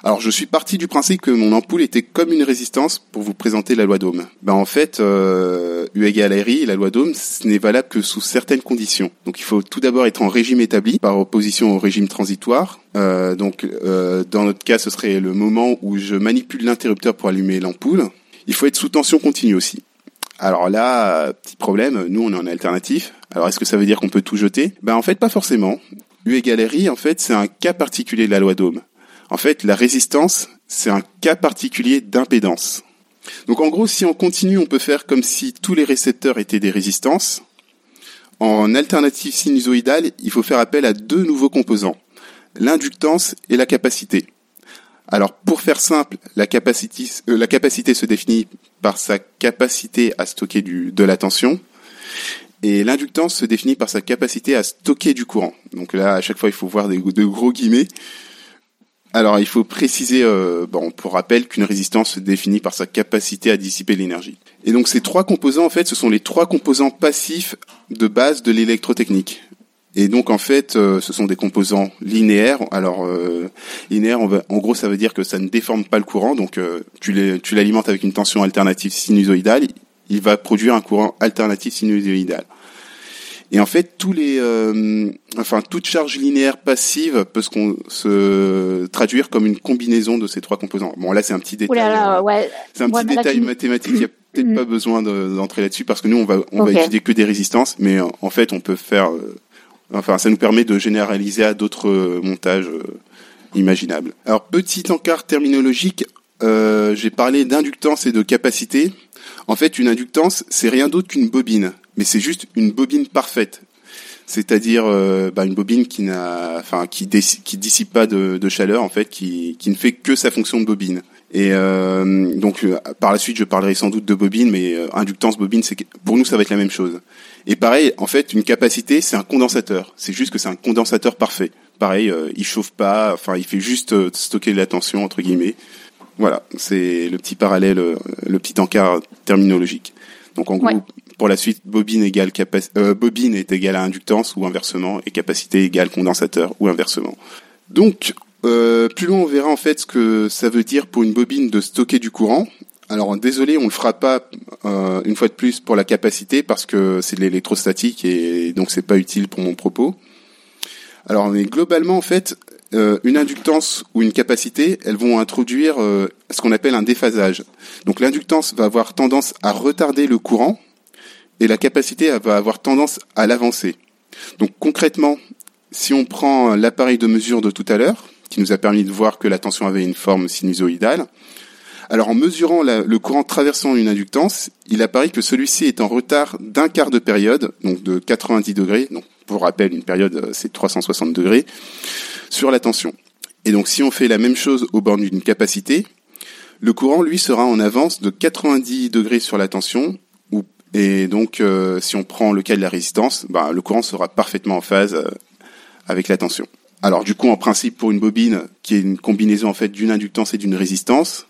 Alors je suis parti du principe que mon ampoule était comme une résistance pour vous présenter la loi d'Ohm. Ben en fait, euh, U égale RI, la loi d'Ohm, ce n'est valable que sous certaines conditions. Donc il faut tout d'abord être en régime établi par opposition au régime transitoire. Euh, donc euh, dans notre cas, ce serait le moment où je manipule l'interrupteur pour allumer l'ampoule. Il faut être sous tension continue aussi. Alors là, petit problème, nous on est en alternatif. Alors est-ce que ça veut dire qu'on peut tout jeter? Ben en fait pas forcément. U égale RI, en fait, c'est un cas particulier de la loi d'Ohm. En fait, la résistance, c'est un cas particulier d'impédance. Donc en gros, si on continue, on peut faire comme si tous les récepteurs étaient des résistances. En alternative sinusoïdale, il faut faire appel à deux nouveaux composants, l'inductance et la capacité. Alors pour faire simple, la capacité, euh, la capacité se définit par sa capacité à stocker de la tension et l'inductance se définit par sa capacité à stocker du courant. Donc là, à chaque fois, il faut voir des, de gros guillemets. Alors, il faut préciser, euh, bon, pour rappel, qu'une résistance se définit par sa capacité à dissiper l'énergie. Et donc, ces trois composants, en fait, ce sont les trois composants passifs de base de l'électrotechnique. Et donc, en fait, euh, ce sont des composants linéaires. Alors, euh, linéaire, en gros, ça veut dire que ça ne déforme pas le courant. Donc, tu l'alimentes avec une tension alternative sinusoïdale, il va produire un courant alternatif sinusoïdal. Et en fait, tous les, euh, enfin, toute charge linéaire passive peut se, traduire comme une combinaison de ces trois composants. Bon, là, c'est un petit détail. Euh, c'est un petit détail mathématique. Il n'y a peut-être pas besoin d'entrer là-dessus parce que nous, on va, on va étudier que des résistances, mais euh, en fait, on peut faire, enfin, ça nous permet de généraliser à d'autres montages imaginables. Alors, petit encart terminologique. J'ai parlé d'inductance et de capacité. En fait, une inductance, c'est rien d'autre qu'une bobine mais c'est juste une bobine parfaite. C'est-à-dire euh, bah, une bobine qui n'a, enfin, qui, qui dissipe pas de, chaleur en fait, qui, ne fait que sa fonction de bobine. Et euh, donc euh, par la suite, je parlerai sans doute de bobine, mais inductance bobine, c'est pour nous ça va être la même chose. Et pareil, en fait, une capacité, c'est un condensateur. C'est juste que c'est un condensateur parfait. Pareil, il chauffe pas, enfin, il fait juste stocker de la tension entre guillemets. Voilà, c'est le petit parallèle, le petit encart terminologique. Donc en gros, pour la suite, bobine égale euh, bobine est égale à inductance ou inversement, et capacité égale condensateur ou inversement. Donc, euh, plus loin, on verra en fait ce que ça veut dire pour une bobine de stocker du courant. Alors désolé, on le fera pas euh, une fois de plus pour la capacité parce que c'est de l'électrostatique et donc c'est pas utile pour mon propos. Alors mais globalement en fait, une inductance ou une capacité, elles vont introduire ce qu'on appelle un déphasage. Donc l'inductance va avoir tendance à retarder le courant et la capacité va avoir tendance à l'avancer. Donc concrètement, si on prend l'appareil de mesure de tout à l'heure, qui nous a permis de voir que la tension avait une forme sinusoïdale, alors en mesurant le courant traversant une inductance, il apparaît que celui-ci est en retard d'un quart de période, donc de 90 degrés, donc pour rappel une période euh, c'est 360 degrés, sur la tension. Et donc si on fait la même chose au bornes d'une capacité, le courant lui sera en avance de 90 degrés sur la tension et donc, euh, si on prend le cas de la résistance, bah, le courant sera parfaitement en phase euh, avec la tension. Alors du coup, en principe, pour une bobine qui est une combinaison en fait d'une inductance et d'une résistance,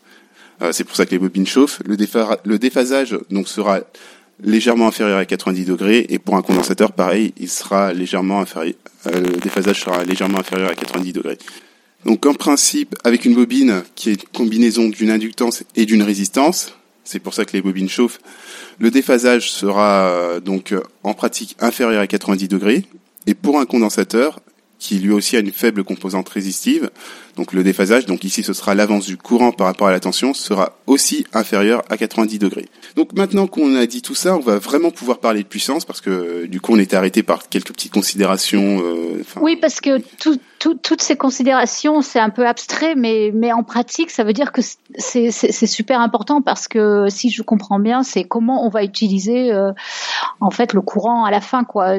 c'est pour ça que les bobines chauffent. Le, déphasage donc sera légèrement inférieur à 90 degrés et pour un condensateur, pareil, il sera légèrement inférieur. le déphasage sera légèrement inférieur à 90 degrés. Donc en principe, avec une bobine qui est une combinaison d'une inductance et d'une résistance, c'est pour ça que les bobines chauffent. Le déphasage sera euh, donc euh, en pratique inférieur à 90 degrés. Et pour un condensateur, qui lui aussi a une faible composante résistive, donc le déphasage, donc ici ce sera l'avance du courant par rapport à la tension, sera aussi inférieur à 90 degrés. Donc maintenant qu'on a dit tout ça, on va vraiment pouvoir parler de puissance parce que euh, du coup on était arrêté par quelques petites considérations. oui, parce que tout, toutes ces considérations, c'est un peu abstrait, mais, mais en pratique, ça veut dire que c'est super important parce que si je comprends bien, c'est comment on va utiliser euh, en fait le courant à la fin. Quoi.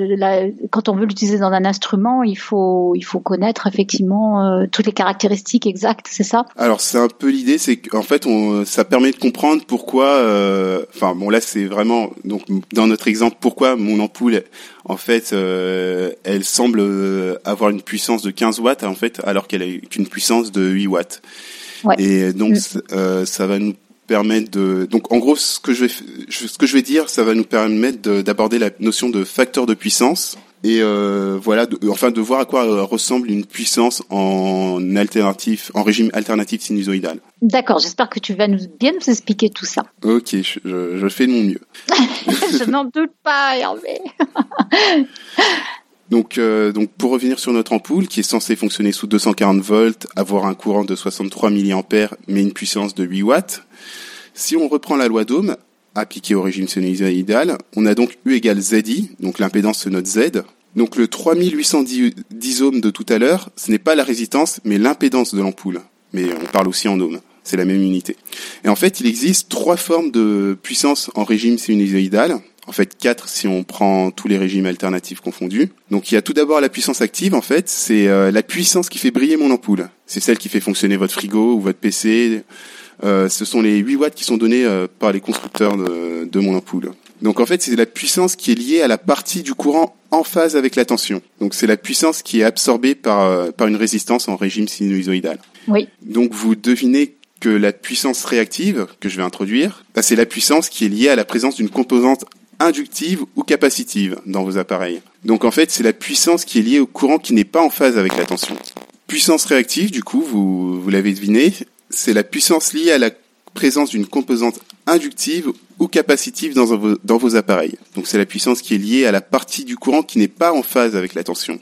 quand on veut l'utiliser dans un instrument, il faut, il faut connaître effectivement euh, toutes les caractéristiques exactes, c'est ça? Alors c'est un peu l'idée, c'est qu'en fait, on, ça permet de comprendre pourquoi. Euh, enfin bon, là c'est vraiment donc dans notre exemple, pourquoi mon ampoule en fait, euh, elle semble euh, avoir une puissance de 15 watts en fait, alors qu'elle a une puissance de 8 watts. Et donc, mm. euh, ça va nous permettre de. Donc, en gros, ce que je vais, ce que je vais dire, ça va nous permettre d'aborder la notion de facteur de puissance. Et euh, voilà, de, enfin de voir à quoi euh, ressemble une puissance en alternatif, en régime alternatif sinusoïdal. D'accord, j'espère que tu vas nous bien nous expliquer tout ça. Ok, je, je, je fais de mon mieux. je n'en doute pas, Hervé. Donc, euh, donc pour revenir sur notre ampoule, qui est censée fonctionner sous 240 volts, avoir un courant de 63 mA, mais une puissance de 8 watts, si on reprend la loi d'Ohm, appliquée au régime sinusoïdal, on a donc U égale ZI, donc l'impédance de notre Z. Donc le 3810 ohms de tout à l'heure, ce n'est pas la résistance, mais l'impédance de l'ampoule. Mais on parle aussi en ohms. C'est la même unité. Et en fait, il existe trois formes de puissance en régime sinusoïdal en fait quatre si on prend tous les régimes alternatifs confondus. Donc il y a tout d'abord la puissance active, en fait, c'est euh, la puissance qui fait briller mon ampoule. C'est celle qui fait fonctionner votre frigo ou votre PC. Euh, ce sont les 8 watts qui sont donnés euh, par les constructeurs de, de, mon ampoule. Donc en fait, c'est la puissance qui est liée à la partie du courant en phase avec la tension. Donc c'est la puissance qui est absorbée par, par une résistance en régime sinusoïdal. Oui. Donc vous devinez que la puissance réactive que je vais introduire, bah, c'est la puissance qui est liée à la présence d'une composante inductive ou capacitive dans vos appareils. Donc en fait, c'est la puissance qui est liée au courant qui n'est pas en phase avec la tension. Puissance réactive, du coup, vous, vous l'avez deviné, c'est la puissance liée à la présence d'une composante inductive ou capacitive dans vos, dans vos appareils. Donc c'est la puissance qui est liée à la partie du courant qui n'est pas en phase avec la tension.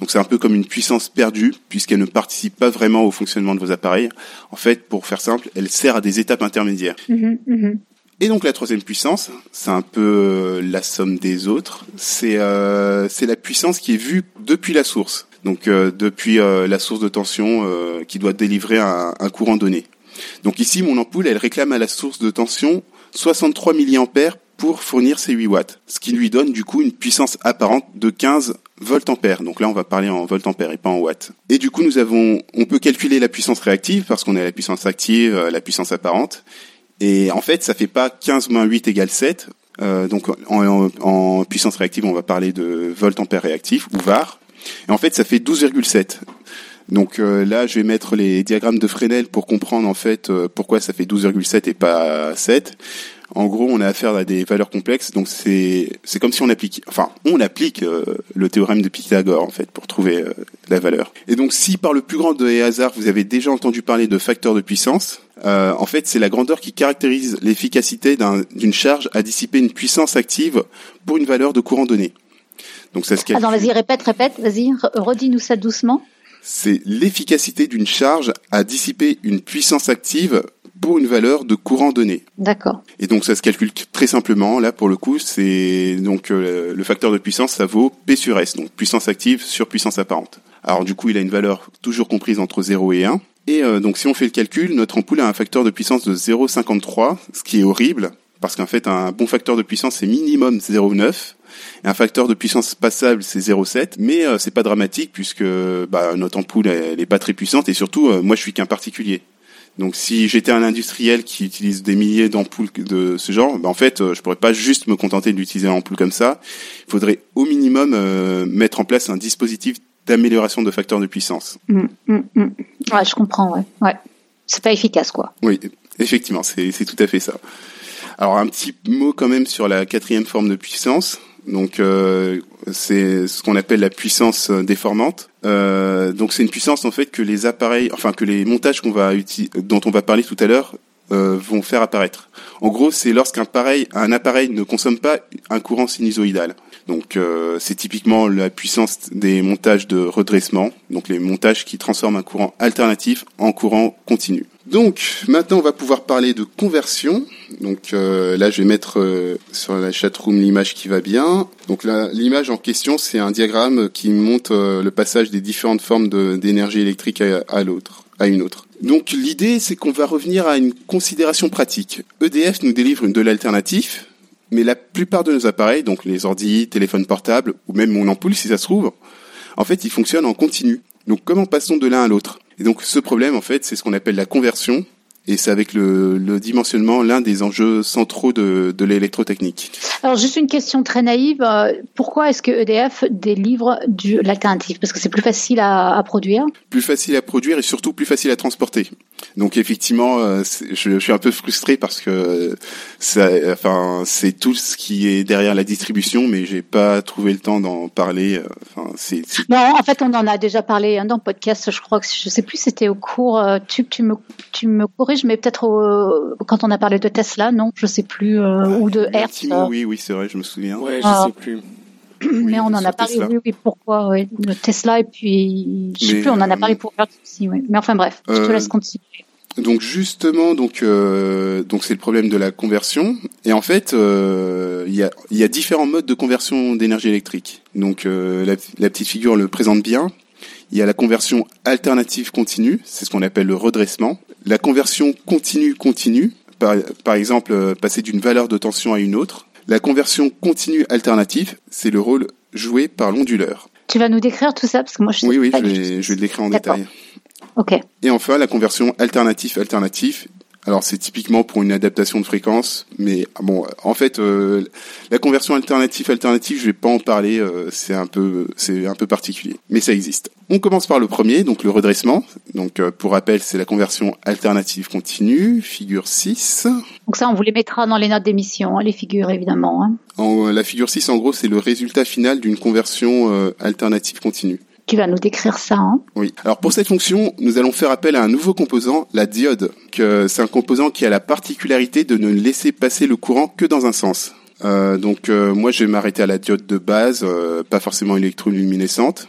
Donc c'est un peu comme une puissance perdue puisqu'elle ne participe pas vraiment au fonctionnement de vos appareils. En fait, pour faire simple, elle sert à des étapes intermédiaires. Mmh, mmh. Et donc la troisième puissance, c'est un peu euh, la somme des autres. C'est euh, c'est la puissance qui est vue depuis la source. Donc euh, depuis euh, la source de tension euh, qui doit délivrer un, un, courant donné. Donc ici, mon ampoule, elle réclame à la source de tension 63 mA pour fournir ses 8 watts, ce qui lui donne du coup une puissance apparente de 15 volts ampères. Donc là, on va parler en volts ampères et pas en watts. Et du coup, nous avons, on peut calculer la puissance réactive parce qu'on a la puissance active, la puissance apparente. Et en fait, ça fait pas 15 moins 8 égale 7. Euh, donc en, en, puissance réactive, on va parler de volt ampère réactif ou VAR. Et en fait, ça fait 12,7. Donc euh, là, je vais mettre les diagrammes de Fresnel pour comprendre en fait euh, pourquoi ça fait 12,7 et pas 7. En gros, on a affaire à des valeurs complexes, donc c'est comme si on applique, enfin, on applique euh, le théorème de Pythagore en fait pour trouver la valeur. Et donc, si par le plus grand des hasards vous avez déjà entendu parler de facteur de puissance, en fait, c'est la grandeur qui caractérise l'efficacité d'une charge à dissiper une puissance active pour une valeur de courant donné. Donc ça se calcule. Attends, vas-y, répète, répète, vas-y, redis-nous ça doucement. C'est l'efficacité d'une charge à dissiper une puissance active pour une valeur de courant donné. D'accord. Et donc ça se calcule très simplement. Là, pour le coup, c'est donc euh, le facteur de puissance, ça vaut P sur S, donc puissance active sur puissance apparente. Alors du coup, il a une valeur toujours comprise entre 0 et 1. Et euh, donc si on fait le calcul, notre ampoule a un facteur de puissance de 0,53, ce qui est horrible, parce qu'en fait, un bon facteur de puissance, c'est minimum 0,9. Un facteur de puissance passable, c'est 0,7. Mais euh, c'est pas dramatique, puisque bah, notre ampoule, elle, est pas très puissante, et surtout, euh, moi, je suis qu'un particulier. Donc si j'étais un industriel qui utilise des milliers d'ampoules de ce genre, ben en fait, euh, je pourrais pas juste me contenter d'utiliser une ampoule comme ça. Il faudrait au minimum euh, mettre en place un dispositif d'amélioration de facteurs de puissance. Mmh, mmh, mmh. Ouais, je comprends, ouais. ouais. C'est pas efficace, quoi. Oui, effectivement, c'est tout à fait ça. Alors un petit mot quand même sur la quatrième forme de puissance. Donc euh, c'est ce qu'on appelle la puissance déformante. Euh, donc c'est une puissance en fait que les appareils, enfin que les montages dont on va parler tout à l'heure euh, vont faire apparaître. En gros, c'est lorsqu'un pareil, un appareil ne consomme pas un courant sinusoïdal. Donc euh, c'est typiquement la puissance des montages de redressement, donc les montages qui transforment un courant alternatif en courant continu. Donc maintenant on va pouvoir parler de conversion. Donc euh, là je vais mettre euh, sur la chatroom l'image qui va bien. Donc l'image en question c'est un diagramme qui montre euh, le passage des différentes formes d'énergie électrique à, l'autre, à une autre. Donc l'idée c'est qu'on va revenir à une considération pratique. EDF nous délivre une de l'alternative, mais la plupart de nos appareils, donc les ordi, téléphones portables ou même mon ampoule si ça se trouve, en fait ils fonctionnent en continu. Donc comment passons de l'un à l'autre? Et donc ce problème, en fait, c'est ce qu'on appelle la conversion. Et c'est avec le, le dimensionnement l'un des enjeux centraux de, de l'électrotechnique. Alors juste une question très naïve, euh, pourquoi est-ce que EDF délivre du l'alternative? Parce que c'est plus facile à, à, produire Plus facile à produire et surtout plus facile à transporter. Donc effectivement, euh, je, je suis un peu frustré parce que ça, enfin, c'est tout ce qui est derrière la distribution, mais j'ai pas trouvé le temps d'en parler. euh, Enfin, c'est c'est- Non, en fait, on en a déjà parlé hein, dans le podcast. Je crois que je sais plus, c'était au cours. euh, tu, tu me, tu me corriges, mais peut-être au- quand on a parlé de Tesla, non, je sais plus, euh, ou de Hertz. Timo, oui, oui, c'est vrai, je me souviens. Ouais, je Ah. sais plus. Mais on en a parlé. Tesla. Oui, oui, pourquoi Oui, Tesla et puis je sais Mais, plus. On en a euh, parlé pour Hertz aussi. Oui. Mais enfin bref, je te euh, laisse continuer. Donc justement, donc euh, donc c'est le problème de la conversion. Et en fait, euh, il y a il y a différents modes de conversion d'énergie électrique. Donc euh, la, la petite figure le présente bien. Il y a la conversion alternative continue, c'est ce qu'on appelle le redressement. La conversion continue continue, par, par exemple euh, passer d'une valeur de tension à une autre. La conversion continue alternative, c'est le rôle joué par l'onduleur. Tu vas nous décrire tout ça parce que moi je Oui, oui, pas je vais, je vais le décrire en détail. Ok. Et enfin, la conversion alternatif-alternatif. Alors, c'est typiquement pour une adaptation de fréquence, mais ah bon, en fait, euh, la conversion alternatif-alternatif, je vais pas en parler, euh, c'est un peu, c'est un peu particulier, mais ça existe. On commence par le premier, donc le redressement. Donc, euh, pour rappel, c'est la conversion alternative continue, figure 6. Donc ça, on vous les mettra dans les notes d'émission, hein, les figures évidemment. hein. En, la figure 6, en gros, c'est le résultat final d'une conversion euh, alternative continue. Hein. Oui. Alors pour cette fonction, nous allons faire appel à un nouveau composant, la diode. C'est un composant qui a la particularité de ne laisser passer le courant que dans un sens. Euh, donc euh, moi je vais m'arrêter à la diode de base, euh, pas forcément électroluminescente.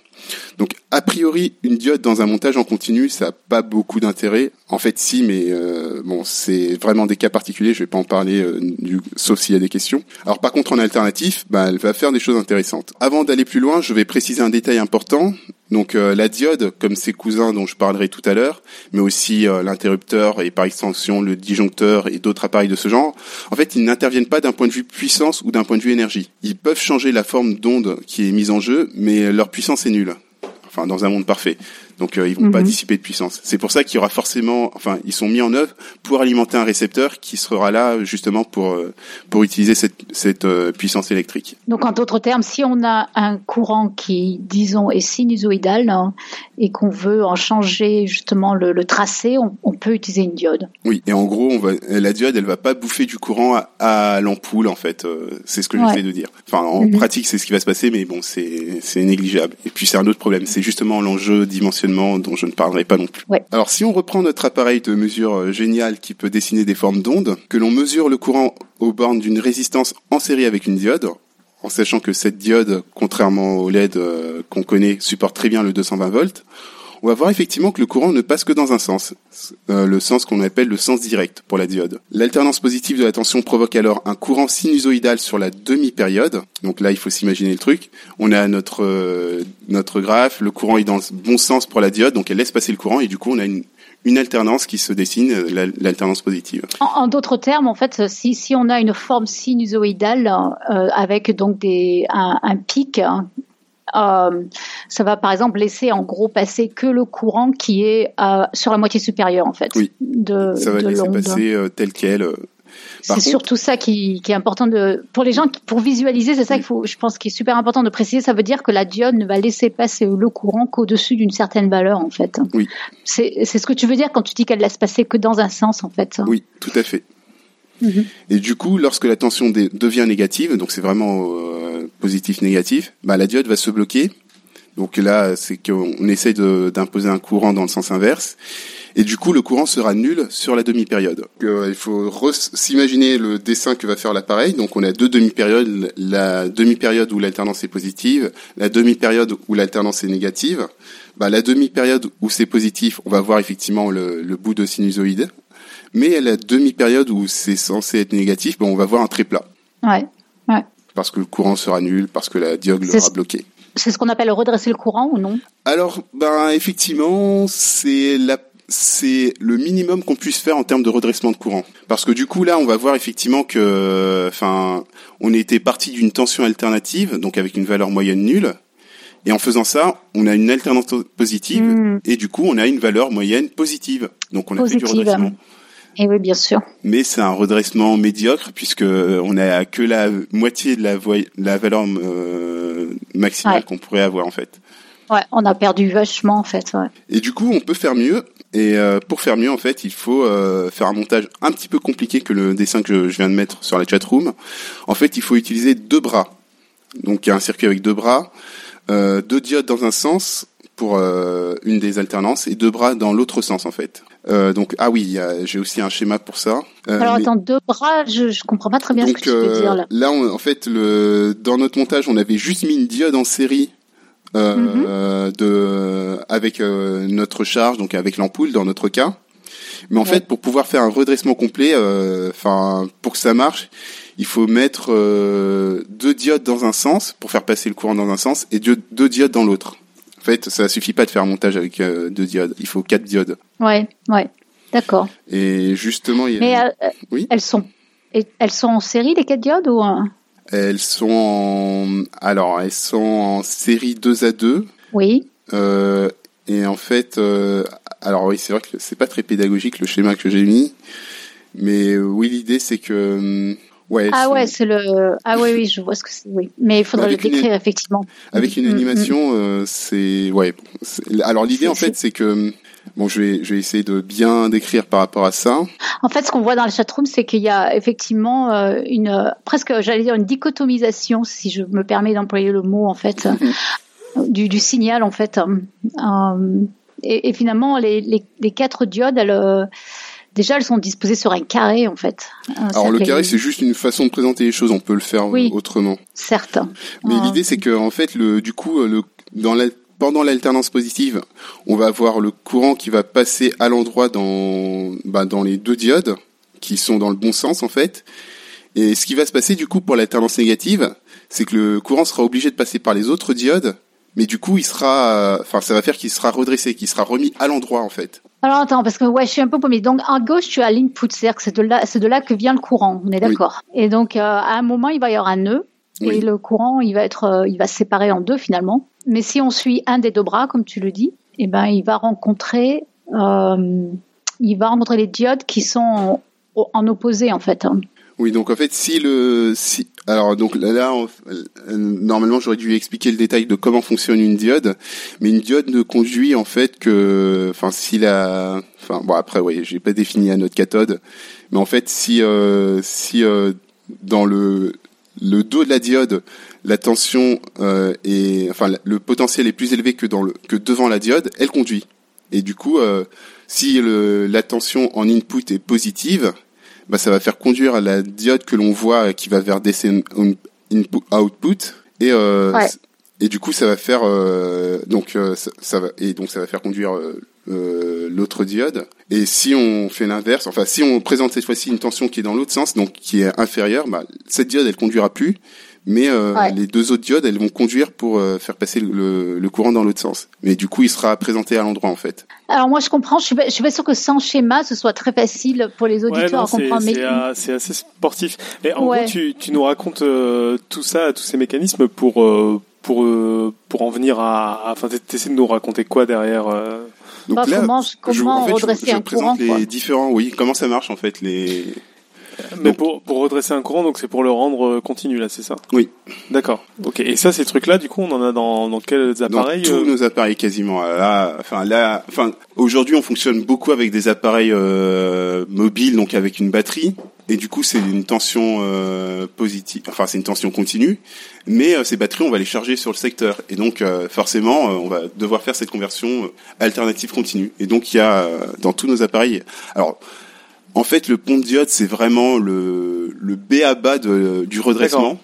Donc a priori une diode dans un montage en continu ça n'a pas beaucoup d'intérêt. En fait si mais euh, bon c'est vraiment des cas particuliers, je vais pas en parler euh, du- sauf s'il y a des questions. Alors par contre en alternatif, bah, elle va faire des choses intéressantes. Avant d'aller plus loin, je vais préciser un détail important. Donc euh, la diode, comme ses cousins dont je parlerai tout à l'heure, mais aussi euh, l'interrupteur et par extension le disjoncteur et d'autres appareils de ce genre, en fait ils n'interviennent pas d'un point de vue puissance ou d'un point de vue énergie. Ils peuvent changer la forme d'onde qui est mise en jeu, mais leur puissance est nulle. Enfin dans un monde parfait. Donc euh, ils vont pas Mhm. dissiper de puissance. C'est pour ça qu'il y aura forcément, enfin ils sont mis en œuvre pour alimenter un récepteur qui sera là justement pour euh, pour utiliser cette cette euh, puissance électrique. Donc en d'autres termes, si on a un courant qui, disons, est sinusoïdal hein, et qu'on veut en changer justement le, le tracé, on, on peut utiliser une diode. Oui, et en gros, on va, la diode, elle va pas bouffer du courant à, à l'ampoule, en fait. C'est ce que Ouais. j'essaie de dire. Enfin, en Mhm. pratique, c'est ce qui va se passer, mais bon, c'est négligeable. Et puis, c'est un autre problème. C'est justement l'enjeu dont je ne parlerai pas non plus. Ouais. Alors, si on reprend notre appareil de mesure euh, génial qui peut dessiner des formes d'ondes, que l'on mesure le courant aux bornes d'une résistance en série avec une diode, en sachant que cette diode, contrairement au LED euh, qu'on connaît, supporte très bien le 220 volts, on va voir effectivement que le courant ne passe que dans un sens, euh, le sens qu'on appelle le sens direct pour la diode. L'alternance positive de la tension provoque alors un courant sinusoïdal sur la demi-période. Donc là, il faut s'imaginer le truc. On a notre euh, notre graphe, le courant est dans le bon sens pour la diode, donc elle laisse passer le courant et du coup, on a une une alternance qui se dessine, euh, la- l'alternance positive. En, d'autres termes, en fait, si, si on a une forme sinusoïdale avec donc des, un, un pic, hein, euh, ça va par exemple laisser en gros passer que le courant qui est euh, sur la moitié supérieure en fait Oui. de, Ça va de laisser passer euh, tel quel. C'est contre- surtout ça qui, qui est important de pour les gens qui- pour visualiser, c'est ça qu'il faut, je pense, qui est super important de préciser. Ça veut dire que la diode ne va laisser passer le courant qu'au-dessus d'une certaine valeur en fait. Oui. C'est ce que tu veux dire quand tu dis qu'elle laisse passer que dans un sens en fait. Oui, tout à fait. Mhm. Et du coup, lorsque la tension devient négative, donc c'est vraiment euh, positif-négatif, bah, la diode va se bloquer. Donc là, c'est qu'on essaie de- d'imposer un courant dans le sens inverse. Et du coup, le courant sera nul sur la demi-période. Euh, il faut s'imaginer le dessin que va faire l'appareil. Donc on a deux demi-périodes. La demi-période où l'alternance est positive, la demi-période où l'alternance est négative. Bah, la demi-période où c'est positif, on va voir effectivement le, bout de sinusoïde. Mais la demi-période où c'est censé être négatif, ben, on va voir un très plat. Ouais. Parce que le courant sera nul, parce que la diode l'aura bloqué. C'est ce qu'on appelle redresser le courant ou non? Alors, ben effectivement, c'est la c'est le minimum qu'on puisse faire en termes de redressement de courant. Parce que du coup là, on va voir effectivement que, enfin, on était parti d'une tension alternative, donc avec une valeur moyenne nulle. Et en faisant ça, on a une alternance positive, Hmm. et du coup, on a une valeur moyenne positive. Donc on a fait du redressement. Et oui, bien sûr. mais c'est un redressement médiocre puisque on a que la moitié de la, la valeur euh, maximale Ouais. qu'on pourrait avoir en fait. Ouais, on a perdu vachement en fait. Ouais. Et du coup, on peut faire mieux. Et euh, pour faire mieux, en fait, il faut euh, faire un montage un petit peu compliqué que le dessin que je, je viens de mettre sur la chatroom. En fait, il faut utiliser deux bras. Donc, il y a un circuit avec deux bras, euh, deux diodes dans un sens pour euh, une des alternances et deux bras dans l'autre sens, en fait. Euh, donc, ah oui, j'ai aussi un schéma pour ça. Euh, Alors mais- attends, deux bras, je, je comprends pas très bien ce que tu veux euh, dire là. là, on- en fait, le, dans notre montage, on avait juste mis une diode en série euh, Mhm. de, avec euh, notre charge, donc avec l'ampoule dans notre cas. Mais en Ouais. fait, pour pouvoir faire un redressement complet, euh, enfin, pour que ça marche, il faut mettre euh, deux diodes dans un sens pour faire passer le courant dans un sens et deux, deux diodes dans l'autre. En fait, ça suffit pas de faire un montage avec euh, deux diodes. Il faut quatre diodes. Ouais, ouais, d'accord. Et justement, il y a- Mais euh, Oui. elles sont, elles sont en série les quatre diodes ou un elles sont en, alors elles sont en série 2 à 2. Oui. Euh, et en fait, alors oui, c'est vrai que c'est pas très pédagogique le schéma que j'ai mis, mais oui, l'idée c'est que, hum, ouais, Ah sont- ouais, c'est le. Ah oui, oui, je vois ce que c'est. Oui, mais il faudrait Avec le une- décrire effectivement. avec une Mm, mm, animation, euh, c'est, ouais. Alors l'idée en fait, c'est que, bon, je vais, je vais essayer de bien décrire par rapport à ça. En fait, ce qu'on voit dans le chatroom, c'est qu'il y a effectivement euh, une euh, presque, j'allais dire, une dichotomisation, si je me permets d'employer le mot, en fait, euh, du, du signal, en fait. euh, euh, et, et finalement, les, les, les quatre diodes, elles, euh, déjà, elles sont disposées sur un carré, en fait. Alors ça le fait- carré, c'est juste une façon de présenter les choses. On peut le faire euh, Oui. autrement. Certes. Mais Euh, l'idée, c'est que en fait, le, du coup, euh, le, dans la, pendant l'alternance positive, on va avoir le courant qui va passer à l'endroit dans, bah, dans les deux diodes qui sont dans le bon sens en fait. Et ce qui va se passer du coup pour l'alternance négative, c'est que le courant sera obligé de passer par les autres diodes, mais du coup, il sera, euh, enfin, ça va faire qu'il sera redressé, qu'il sera remis à l'endroit en fait. Alors attends, parce que ouais, je suis un peu paumée. Donc à gauche, tu as l'input, c'est-à-dire que c'est de là, c'est de là que vient le courant. On est d'accord. Et donc euh, à un moment, il va y avoir un nœud Oui. et le courant, il va être, euh, il va se séparer en deux finalement. Mais si on suit un des deux bras, comme tu le dis, eh ben il va rencontrer, il va rencontrer les diodes qui sont en, en opposé en fait. hein. Oui, donc en fait, si le, si, alors donc là, euh, normalement, j'aurais dû expliquer le détail de comment fonctionne une diode, mais une diode ne conduit en fait que, enfin, si la, enfin, bon après, oui, j'ai pas défini la note cathode, mais en fait, si, euh, si euh, dans le le dos de la diode, la tension euh, est, enfin, le potentiel est plus élevé que dans le que devant la diode, elle conduit. Et du coup, euh, si le, la tension en input est positive, bah, ça va faire conduire la diode que l'on voit euh, qui va vers DC in- input output. Et euh, Ouais. et du coup ça va faire euh, donc euh, ça, ça va et donc ça va faire conduire euh, euh, l'autre diode. Et si on fait l'inverse enfin si on présente cette fois-ci une tension qui est dans l'autre sens donc qui est inférieure bah, cette diode elle conduira plus mais euh, Ouais. les deux autres diodes elles vont conduire pour euh, faire passer le, le courant dans l'autre sens mais du coup il sera présenté à l'endroit en fait Alors moi je comprends, je suis, pas- je suis pas sûre que sans schéma, ce soit très facile pour les Ouais, auditeurs non, à comprendre. Mais c'est, c'est assez sportif. Et en Ouais. gros, tu, tu nous racontes euh, tout ça, tous ces mécanismes pour euh, pour euh, pour en venir à. Enfin, t'essaies de nous raconter quoi derrière euh, donc Bah, comment- comment en fait, redresser je, je un présente courant, les quoi. différents oui comment ça marche en fait les Mais Donc- pour pour redresser un courant, donc c'est pour le rendre euh, continu là, c'est ça? Oui. D'accord. Ok. Et ça, ces trucs-là, du coup, on en a dans dans quels appareils Dans tous euh, nos appareils quasiment. Là, enfin là, enfin aujourd'hui on fonctionne beaucoup avec des appareils euh, mobiles, donc avec une batterie. Et du coup, c'est une tension euh, positive. Enfin, c'est une tension continue. Mais euh, ces batteries, on va les charger sur le secteur. Et donc, euh, forcément, on va devoir faire cette conversion alternative continue. Et donc, il y a dans tous nos appareils. Alors, en fait, le pont de diode, c'est vraiment le le B à bas de, du redressement.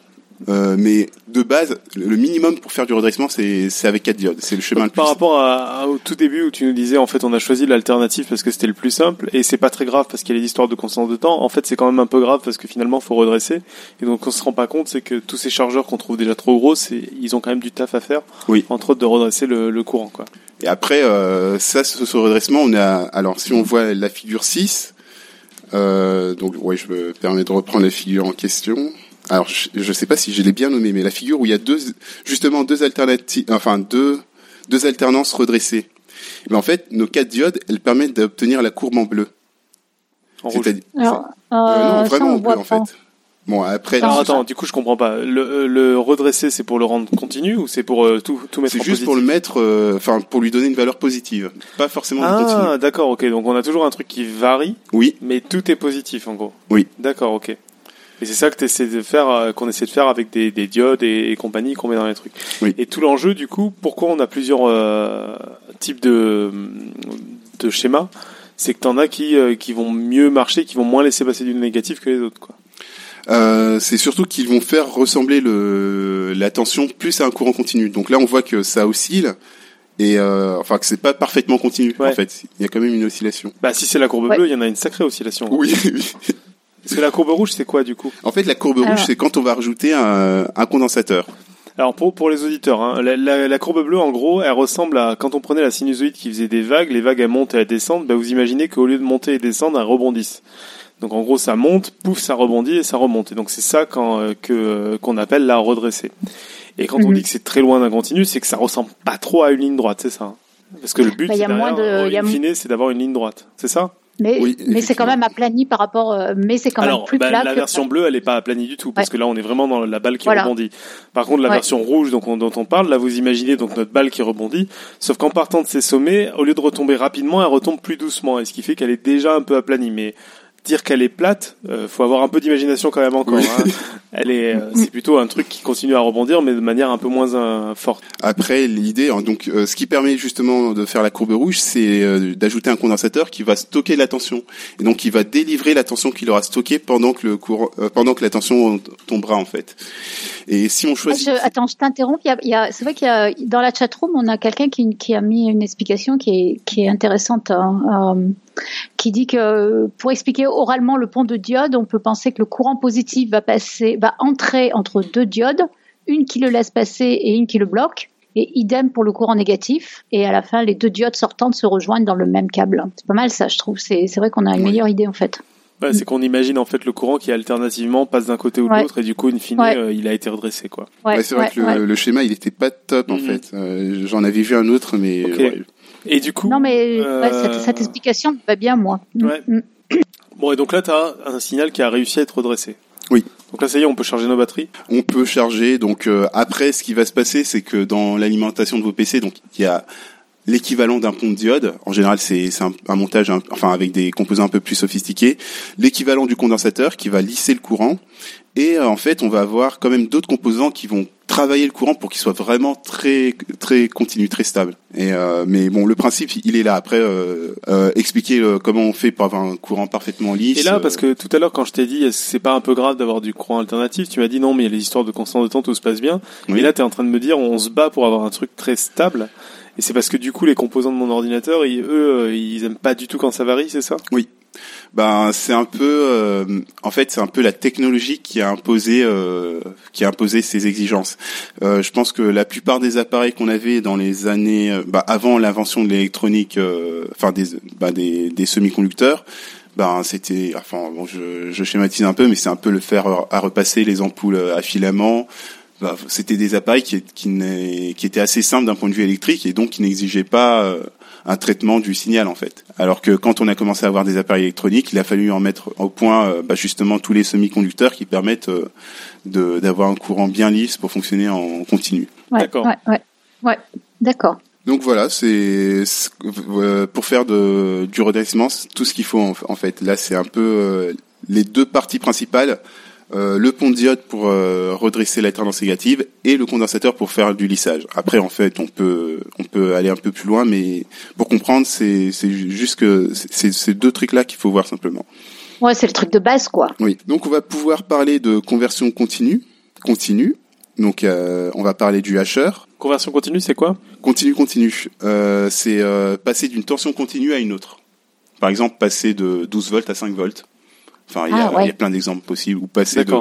Euh, mais de base, le minimum pour faire du redressement, c'est avec 4 diodes. C'est le chemin le plus. Par rapport à, à- au tout début où tu nous disais en fait on a choisi l'alternative parce que c'était le plus simple et c'est pas très grave parce qu'il y a les histoires de constance de temps. En fait c'est quand même un peu grave parce que finalement faut redresser et donc on se rend pas compte c'est que tous ces chargeurs qu'on trouve déjà trop gros ils ont quand même du taf à faire. Oui. Entre autres de redresser le, le courant quoi. Et après, euh, ça, ce, ce redressement, on a. Alors, si on voit la figure 6, euh, donc, ouais, je me permets de reprendre la figure en question. Alors, je, je sais pas si je l'ai bien nommé, mais la figure où il y a deux, justement, deux alternatives, enfin, deux, deux alternances redressées. Mais en fait, nos quatre diodes, elles permettent d'obtenir la courbe en bleu. En rouge. C'est-à-dire, alors, euh, non, euh, ça, vraiment en bleu, en pas. fait. Bon, après, Alors Non, attends, du coup je comprends pas. Le, euh, le redresser c'est pour le rendre continu ou c'est pour euh, tout, tout mettre c'est juste positif pour le mettre, euh, enfin, pour lui donner une valeur positive. Pas forcément de continu. Ah d'accord, ok. Donc on a toujours un truc qui varie, Oui, mais tout est positif en gros. Oui. D'accord, ok. Et c'est ça que t'essaies de faire, euh, qu'on essaie de faire avec des, des diodes et, et compagnie qu'on met dans les trucs. Oui. Et tout l'enjeu, du coup, pourquoi on a plusieurs euh, types de, de schémas, c'est que t'en as qui, euh, qui vont mieux marcher, qui vont moins laisser passer du négatif que les autres, quoi. Euh, c'est surtout qu'ils vont faire ressembler le, la tension plus à un courant continu. Donc là, on voit que ça oscille et euh, enfin que c'est pas parfaitement continu. Ouais. En fait, il y a quand même une oscillation. Bah si c'est la courbe Ouais. bleue, il y en a une sacrée oscillation. Oui. oui. Parce que la courbe rouge, c'est quoi du coup? En fait, la courbe rouge, c'est quand on va rajouter un, un condensateur. Alors pour pour les auditeurs, hein, la, la, la courbe bleue en gros, elle ressemble à quand on prenait la sinusoïde qui faisait des vagues, les vagues elles montent et elles descendent. Bah vous imaginez qu'au lieu de monter et descendre, elles rebondissent. Donc en gros ça monte, pouf, ça rebondit et ça remonte. Et donc c'est ça quand, euh, que euh, qu'on appelle la redresser. Et quand on Mhm. dit que c'est très loin d'un continu, c'est que ça ressemble pas trop à une ligne droite, c'est ça. hein Parce que le but, Bah, c'est de- fine, c'est d'avoir une ligne droite. C'est ça? Mais, Oui, mais c'est quand même aplani par rapport, euh, mais c'est quand Alors, même plus bah, plat. la que- version bleue, elle est pas aplanie du tout, parce Ouais. que là, on est vraiment dans la balle qui Voilà. rebondit. Par contre, la Ouais. version rouge, donc on- dont on parle, là, vous imaginez donc notre balle qui rebondit, sauf qu'en partant de ses sommets, au lieu de retomber rapidement, elle retombe plus doucement, et ce qui fait qu'elle est déjà un peu aplanie. Mais dire qu'elle est plate, euh, faut avoir un peu d'imagination quand même encore. Oui. hein. Elle est, euh, c'est plutôt un truc qui continue à rebondir, mais de manière un peu moins euh, forte. Après, l'idée, hein, donc, euh, ce qui permet justement de faire la courbe rouge, c'est euh, d'ajouter un condensateur qui va stocker la tension et donc qui va délivrer la tension qu'il aura stockée pendant que le courant, euh, pendant que la tension tombera en fait. Et si on Ah, choisit, je- attends, je t'interromps. Il y a, il y a- c'est vrai qu'il y a dans la chatroom, on a quelqu'un qui, qui a mis une explication qui est, qui est intéressante, hein, euh, qui dit que pour expliquer oralement le pont de diode, on peut penser que le courant positif va passer, va entrer entre deux diodes, une qui le laisse passer et une qui le bloque. Et idem pour le courant négatif. Et à la fin, les deux diodes sortantes se rejoignent dans le même câble. C'est pas mal ça, je trouve. C'est vrai qu'on a une meilleure idée en fait. Ouais, c'est qu'on imagine en fait le courant qui alternativement passe d'un côté ou de Ouais. l'autre, et du coup, in fine, Ouais. euh, il a été redressé, quoi. Ouais, ouais, c'est vrai ouais, que le, ouais. le schéma, il était pas top en Mhm. fait. Euh, J'en avais vu un autre, mais. Ouais. Et du coup, Non mais euh, ouais, cette, cette explication me va bien moi. Ouais. Mm, mm. Bon, et donc là, tu as un signal qui a réussi à être redressé. Oui. Donc là, ça y est, on peut charger nos batteries. on peut charger. Donc euh, après, ce qui va se passer, c'est que dans l'alimentation de vos PC, donc il y a l'équivalent d'un pont de diode. En général, c'est un, un montage, un- enfin avec des composants un peu plus sophistiqués. L'équivalent du condensateur qui va lisser le courant. Et euh, en fait, on va avoir quand même d'autres composants qui vont travailler le courant pour qu'il soit vraiment très très continu, très stable. Et euh, mais bon, le principe, il est là. Après, euh, euh, expliquer euh, comment on fait pour avoir un courant parfaitement lisse. Et là, euh, parce que tout à l'heure, quand je t'ai dit, est-ce que c'est pas un peu grave d'avoir du courant alternatif, tu m'as dit non, mais il y a les histoires de constante de temps, tout se passe bien. Oui. Et là, tu es en train de me dire, on se bat pour avoir un truc très stable. Et c'est parce que du coup, les composants de mon ordinateur, ils, eux, euh, ils aiment pas du tout quand ça varie, c'est ça? Ben c'est un peu, euh, en fait, c'est un peu la technologie qui a imposé, euh, qui a imposé ces exigences. Euh, je pense que la plupart des appareils qu'on avait dans les années, euh, bah, avant l'invention de l'électronique, euh, enfin des, bah, des, des semi-conducteurs, ben c'était, enfin bon, je, je schématise un peu, mais c'est un peu le fer à repasser, les ampoules à filament. Ben, c'était des appareils qui, qui, n'est- qui étaient assez simples d'un point de vue électrique et donc qui n'exigeaient pas euh, un traitement du signal en fait. Alors que quand on a commencé à avoir des appareils électroniques, il a fallu en mettre au point euh, bah, justement tous les semi-conducteurs qui permettent euh, de- d'avoir un courant bien lisse pour fonctionner en continu. Ouais, D'accord. Ouais, ouais, ouais. D'accord. Donc voilà, c'est euh, pour faire de, du redressement c'est tout ce qu'il faut en, en fait. Là, c'est un peu euh, les deux parties principales. Euh, le pont de diode pour euh, redresser la tendance négative et le condensateur pour faire du lissage. Après, en fait, on peut on peut aller un peu plus loin, mais pour comprendre, c'est c'est juste que c'est ces deux trucs-là qu'il faut voir simplement. Ouais, c'est le truc de base, quoi. Oui. Donc, on va pouvoir parler de conversion continue, continue. Donc, euh, on va parler du hacheur. Conversion continue, c'est quoi? Continu, continu. Euh, c'est euh, passer d'une tension continue à une autre. Par exemple, passer de 12 volts à 5 volts. Enfin, il y, a- Ah, ouais. il y a plein d'exemples possibles. Ou passer de,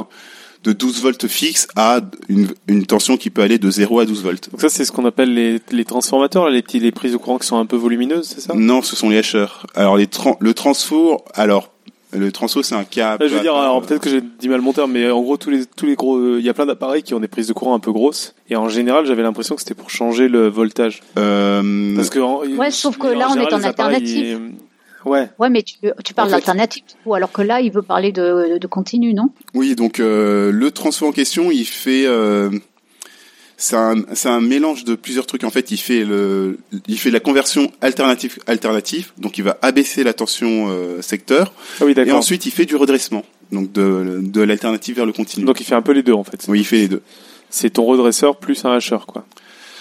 de 12 volts fixe à une, une tension qui peut aller de 0 à 12 volts. Donc ça, c'est ce qu'on appelle les, les transformateurs, les petits les prises de courant qui sont un peu volumineuses, c'est ça? Non, ce sont les hacheurs. Alors, les le transfo, alors, le transfo, c'est un cas... Là, je veux dire, alors peut-être que j'ai dit mal mon terme, mais en gros, tous les, tous les gros, euh, il y a plein d'appareils qui ont des prises de courant un peu grosses. Et en général, j'avais l'impression que c'était pour changer le voltage. euh, Parce que, en- Ouais, sauf que en là, on est en alternative. Ouais. Ouais, mais tu, tu parles En fait- d'alternative, ou alors que là, il veut parler de, de continu, non? Oui, donc euh, le transfo en question, il fait euh, c'est un c'est un mélange de plusieurs trucs. En fait, il fait le il fait la conversion alternative alternative. Donc, il va abaisser la tension euh, secteur Ah oui, et ensuite il fait du redressement. Donc de de l'alternative vers le continu. Donc il fait un peu les deux en fait. oui, il fait les deux. C'est ton redresseur plus un hacheur quoi.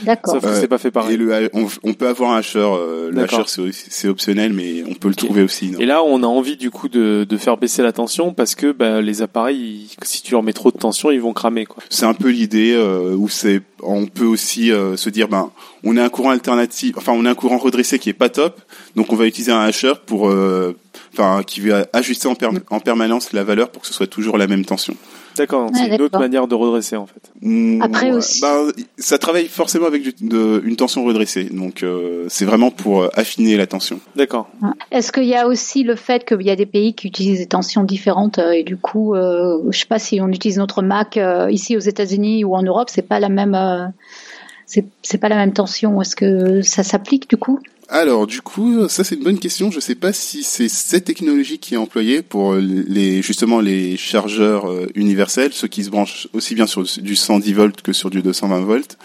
D'accord. Sauf que Ouais. c'est pas fait Et le on, on peut avoir un hacheur. euh, le D'accord. hacheur c'est c'est optionnel, mais on peut le trouver aussi. non Et là, on a envie du coup de, de faire baisser la tension parce que bah, les appareils, ils- si tu leur mets trop de tension, ils vont cramer. C'est un peu l'idée euh, où c'est on peut aussi euh, se dire ben on a un courant alternatif enfin on a un courant redressé qui est pas top donc on va utiliser un hacheur pour euh, enfin qui va ajuster en, per- en permanence la valeur pour que ce soit toujours la même tension. D'accord. Ouais, c'est une autre manière de redresser en fait. Mm, Après ouais, aussi- ben, ça travaille forcément avec du- de- une tension redressée donc euh, c'est vraiment pour euh, affiner la tension. D'accord. Est-ce qu'il y a aussi le fait qu'il y a des pays qui utilisent des tensions différentes euh, et du coup, euh, je sais pas si on utilise notre Mac euh, ici aux États-Unis ou en Europe, c'est pas la même, euh, c'est pas la même tension. Est-ce que ça s'applique du coup? Alors du coup, ça c'est une bonne question. Je sais pas si c'est cette technologie qui est employée pour les justement les chargeurs euh, universels, ceux qui se branchent aussi bien sur du 110 volts que sur du 220 volts.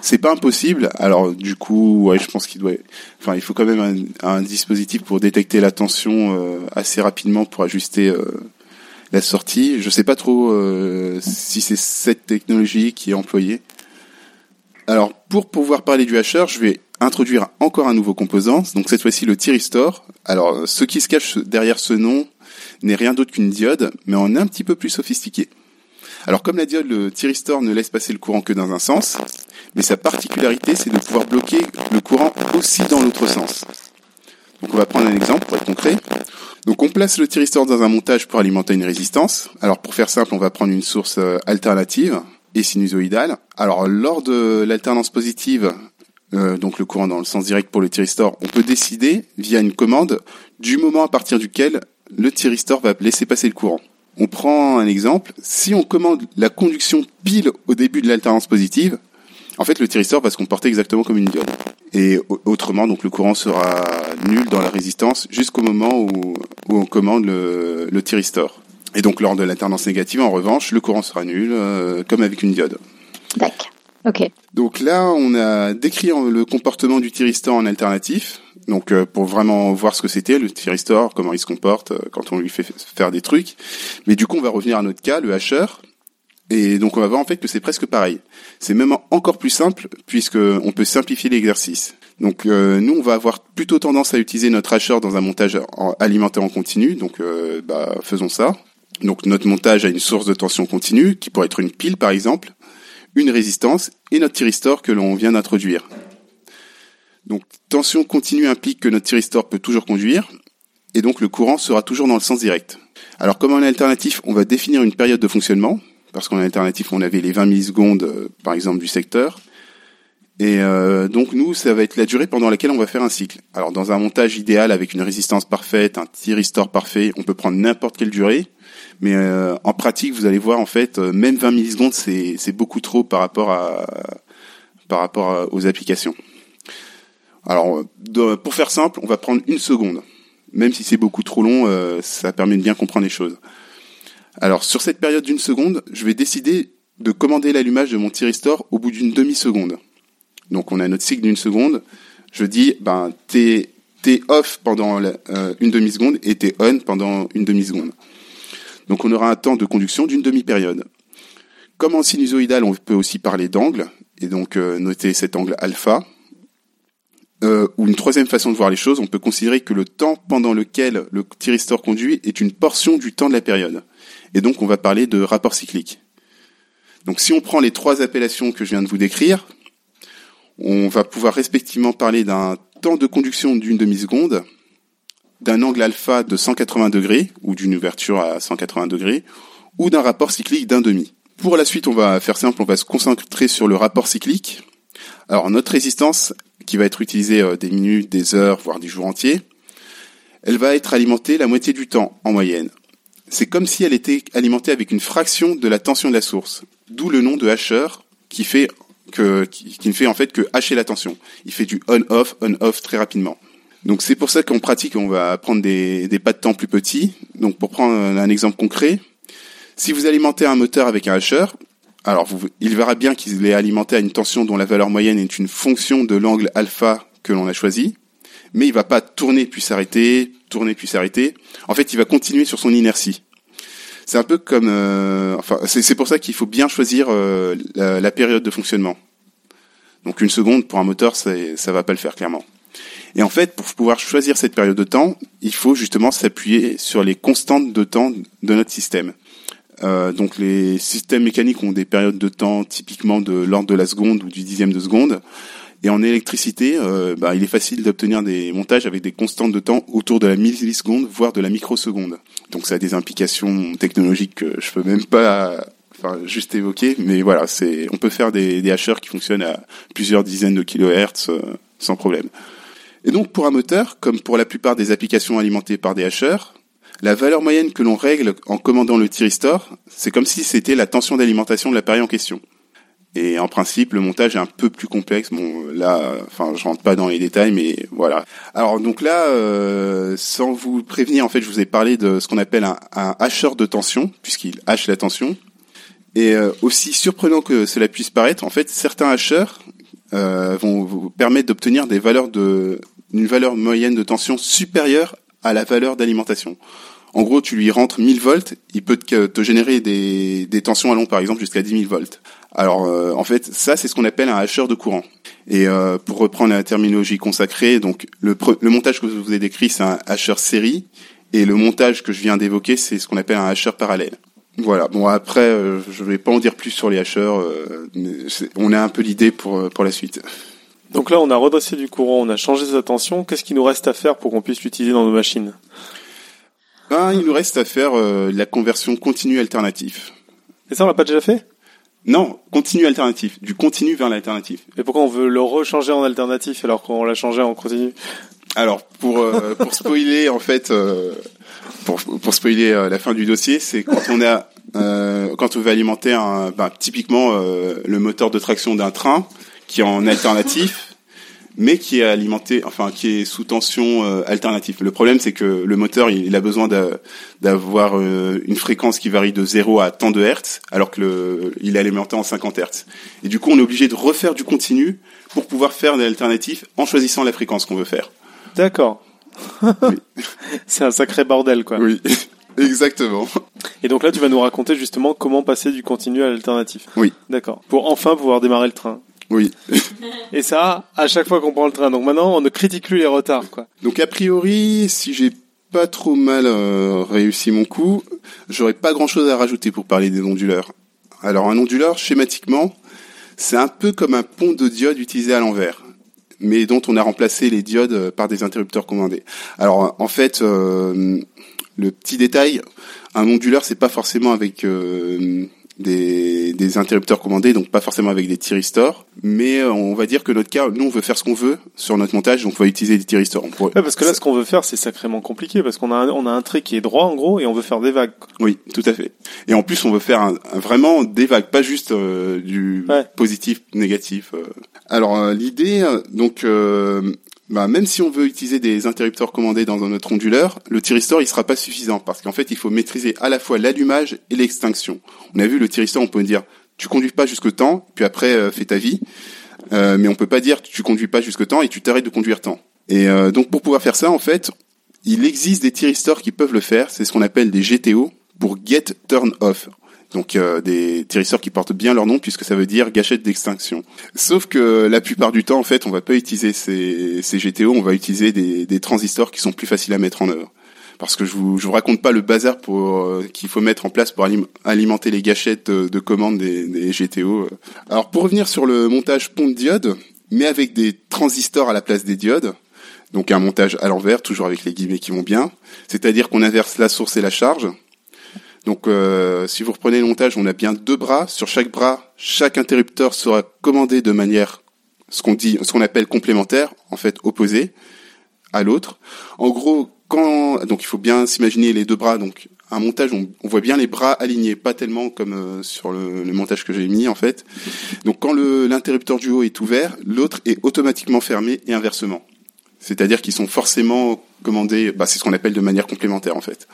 C'est pas impossible. Alors du coup, je pense qu'il doit. Enfin, il faut quand même un, dispositif pour détecter la tension euh, assez rapidement pour ajuster euh, la sortie. Je sais pas trop si c'est cette technologie qui est employée. Alors, pour pouvoir parler du hacheur, je vais introduire encore un nouveau composant, donc cette fois-ci le thyristor. Alors, ce qui se cache derrière ce nom n'est rien d'autre qu'une diode, mais est un petit peu plus sophistiqué. Alors, comme la diode, le thyristor ne laisse passer le courant que dans un sens, mais sa particularité, c'est de pouvoir bloquer le courant aussi dans l'autre sens. Donc, on va prendre un exemple pour être concret. Donc, on place le thyristor dans un montage pour alimenter une résistance. Alors, pour faire simple, on va prendre une source euh, alternative et sinusoïdale. Alors, lors de l'alternance positive, euh, donc le courant dans le sens direct pour le thyristor, on peut décider via une commande du moment à partir duquel le thyristor va laisser passer le courant. On prend un exemple. Si on commande la conduction pile au début de l'alternance positive, en fait, le thyristor va se comporter exactement comme une diode. Et au- autrement, donc le courant sera nul dans la résistance jusqu'au moment où, où on commande le, le thyristor. Et donc lors de l'alternance négative, en revanche, le courant sera nul, euh, comme avec une diode. Ok. Donc là, on a décrit le comportement du thyristor en alternatif. Donc euh, pour vraiment voir ce que c'était le thyristor, comment il se comporte euh, quand on lui fait faire des trucs. Mais du coup, on va revenir à notre cas, le hacheur. Et donc on va voir en fait que c'est presque pareil. C'est même en- encore plus simple puisque on peut simplifier l'exercice. Donc euh, nous, on va avoir plutôt tendance à utiliser notre hacheur dans un montage en- alimentaire en continu. Donc bah, faisons ça. Donc notre montage a une source de tension continue qui pourrait être une pile par exemple une résistance et notre thyristor que l'on vient d'introduire. Donc tension continue implique que notre thyristor peut toujours conduire et donc le courant sera toujours dans le sens direct. Alors comme en alternatif, on va définir une période de fonctionnement parce qu'en alternatif on avait les 20 millisecondes euh, par exemple du secteur. Et euh, donc nous, ça va être la durée pendant laquelle on va faire un cycle. Alors dans un montage idéal avec une résistance parfaite, un thyristor parfait, on peut prendre n'importe quelle durée. Mais euh, en pratique, vous allez voir en fait, euh, même 20 millisecondes, c'est beaucoup trop par rapport à par rapport à- aux applications. Alors, euh, pour faire simple, on va prendre une seconde. Même si c'est beaucoup trop long, euh, ça permet de bien comprendre les choses. Alors, sur cette période d'une seconde, je vais décider de commander l'allumage de mon thyristor au bout d'une demi-seconde. Donc, on a notre cycle d'une seconde. Je dis, ben, t'es off pendant euh, une demi-seconde et t'es on pendant une demi-seconde. Donc on aura un temps de conduction d'une demi-période. Comme en sinusoïdal, on peut aussi parler d'angle, et donc euh, noter cet angle alpha. Euh, ou une troisième façon de voir les choses, on peut considérer que le temps pendant lequel le thyristor conduit est une portion du temps de la période. Et donc on va parler de rapport cyclique. Donc si on prend les trois appellations que je viens de vous décrire, on va pouvoir respectivement parler d'un temps de conduction d'une demi-seconde, d'un angle alpha de 180 degrés ou d'une ouverture à 180 degrés ou d'un rapport cyclique d'un demi. Pour la suite, on va faire simple, on va se concentrer sur le rapport cyclique. Alors notre résistance, qui va être utilisée euh, des minutes, des heures, voire des jours entiers, elle va être alimentée la moitié du temps en moyenne. C'est comme si elle était alimentée avec une fraction de la tension de la source, d'où le nom de hacheur qui fait que ne fait en fait que hacher la tension. Il fait du on-off, on-off très rapidement. Donc c'est pour ça qu'en pratique, on va prendre des, pas de temps plus petits. Donc pour prendre un exemple concret, si vous alimentez un moteur avec un hacheur, alors il verra bien qu'il est alimenté à une tension dont la valeur moyenne est une fonction de l'angle alpha que l'on a choisi, mais il va pas tourner puis s'arrêter, tourner puis s'arrêter. En fait, il va continuer sur son inertie. C'est un peu comme, euh, enfin, c'est pour ça qu'il faut bien choisir euh, la, la, période de fonctionnement. Donc une seconde pour un moteur, ça va pas le faire clairement. Et en fait, pour pouvoir choisir cette période de temps, il faut justement s'appuyer sur les constantes de temps de notre système. Euh, donc les systèmes mécaniques ont des périodes de temps typiquement de l'ordre de la seconde ou du dixième de seconde. Et en électricité, euh, bah, il est facile d'obtenir des montages avec des constantes de temps autour de la milliseconde, voire de la microseconde. Donc ça a des implications technologiques que je peux même pas enfin, juste évoquer, mais voilà, c'est, on peut faire des, des hacheurs qui fonctionnent à plusieurs dizaines de kilohertz euh, sans problème. Et donc pour un moteur, comme pour la plupart des applications alimentées par des hacheurs, la valeur moyenne que l'on règle en commandant le thyristor, c'est comme si c'était la tension d'alimentation de l'appareil en question. Et en principe, le montage est un peu plus complexe. Bon, là, enfin, je rentre pas dans les détails, mais voilà. Alors donc là, euh, sans vous prévenir, en fait, je vous ai parlé de ce qu'on appelle un, un hacheur de tension, puisqu'il hache la tension. Et euh, aussi surprenant que cela puisse paraître, en fait, certains hacheurs euh, vont vous permettre d'obtenir des valeurs de une valeur moyenne de tension supérieure à la valeur d'alimentation. En gros, tu lui rentres 1000 volts, il peut te, générer des, des tensions à long, par exemple, jusqu'à 10 000 volts. Alors, euh, en fait, ça, c'est ce qu'on appelle un hacheur de courant. Et euh, pour reprendre la terminologie consacrée, donc le, le montage que je vous ai décrit, c'est un hacheur série, et le montage que je viens d'évoquer, c'est ce qu'on appelle un hacheur parallèle. Voilà. Bon, après, euh, je vais pas en dire plus sur les hacheurs. on a un peu l'idée pour pour la suite. Donc là, on a redressé du courant, on a changé sa tension. Qu'est-ce qu'il nous reste à faire pour qu'on puisse l'utiliser dans nos machines? Ben, il nous reste à faire euh, la conversion continue alternative. Et ça, on l'a pas déjà fait? Non, continu alternatif, du continu vers l'alternatif. Et pourquoi on veut le rechanger en alternatif alors qu'on l'a changé en continu? Alors, pour euh, pour spoiler en fait, euh, pour pour spoiler la fin du dossier, c'est quand on a quand on veut alimenter un, ben, typiquement le moteur de traction d'un train qui est en alternatif mais qui est alimenté, enfin qui est sous tension euh, alternative. Le problème, c'est que le moteur, il, a besoin d'avoir euh, une fréquence qui varie de 0 à tant de hertz, alors que le, il est alimenté en 50 hertz. Et du coup, on est obligé de refaire du continu pour pouvoir faire de l'alternatif en choisissant la fréquence qu'on veut faire. D'accord. c'est un sacré bordel, quoi. Oui. Exactement. Et donc là, tu vas nous raconter justement comment passer du continu à l'alternatif. Oui. D'accord. Pour enfin pouvoir démarrer le train. Oui. Et ça, à chaque fois qu'on prend le train. Donc maintenant, on ne critique plus les retards, quoi. Donc a priori, si j'ai pas trop mal euh, réussi mon coup, j'aurais pas grand chose à rajouter pour parler des onduleurs. Alors un onduleur, schématiquement, c'est un peu comme un pont de diodes utilisé à l'envers, mais dont on a remplacé les diodes euh, par des interrupteurs commandés. Alors en fait, euh, le petit détail, un onduleur, c'est pas forcément avec des, des, interrupteurs commandés, donc pas forcément avec des thyristors, mais euh, on va dire que notre cas, nous on veut faire ce qu'on veut sur notre montage, donc on va utiliser des thyristors. Ouais, parce que là, ce qu'on veut faire, c'est sacrément compliqué, parce qu'on a un, on a un trait qui est droit en gros, et on veut faire des vagues. Oui, tout à fait. Et en plus, on veut faire un, vraiment des vagues, pas juste euh, du positif, négatif. Euh. Alors l'idée, donc bah, même si on veut utiliser des interrupteurs commandés dans notre onduleur, le thyristor il sera pas suffisant parce qu'en fait il faut maîtriser à la fois l'allumage et l'extinction. On a vu le thyristor, on peut dire tu conduis pas jusque temps, puis après euh, fais ta vie, euh, mais on peut pas dire tu conduis pas jusque temps et tu t'arrêtes de conduire temps. Et euh, donc pour pouvoir faire ça, en fait, il existe des thyristors qui peuvent le faire. C'est ce qu'on appelle des GTO pour Get Turn Off donc euh, des tyrisseurs qui portent bien leur nom puisque ça veut dire gâchette d'extinction. Sauf que la plupart du temps, en fait, on va pas utiliser ces, GTO, on va utiliser des, transistors qui sont plus faciles à mettre en œuvre. Parce que je vous, vous raconte pas le bazar euh, qu'il faut mettre en place pour alimenter les gâchettes de, commande des, des, GTO. Alors pour revenir sur le montage pont de diode, mais avec des transistors à la place des diodes, donc un montage à l'envers, toujours avec les guillemets qui vont bien, c'est-à-dire qu'on inverse la source et la charge, donc, euh, si vous reprenez le montage, on a bien deux bras. Sur chaque bras, chaque interrupteur sera commandé de manière, ce qu'on dit, ce qu'on appelle complémentaire, en fait opposé à l'autre. En gros, quand donc il faut bien s'imaginer les deux bras. Donc, un montage, on, voit bien les bras alignés, pas tellement comme euh, sur le, le, montage que j'ai mis en fait. Donc, quand l'interrupteur du haut est ouvert, l'autre est automatiquement fermé et inversement. C'est-à-dire qu'ils sont forcément commandés, bah, c'est ce qu'on appelle de manière complémentaire en fait.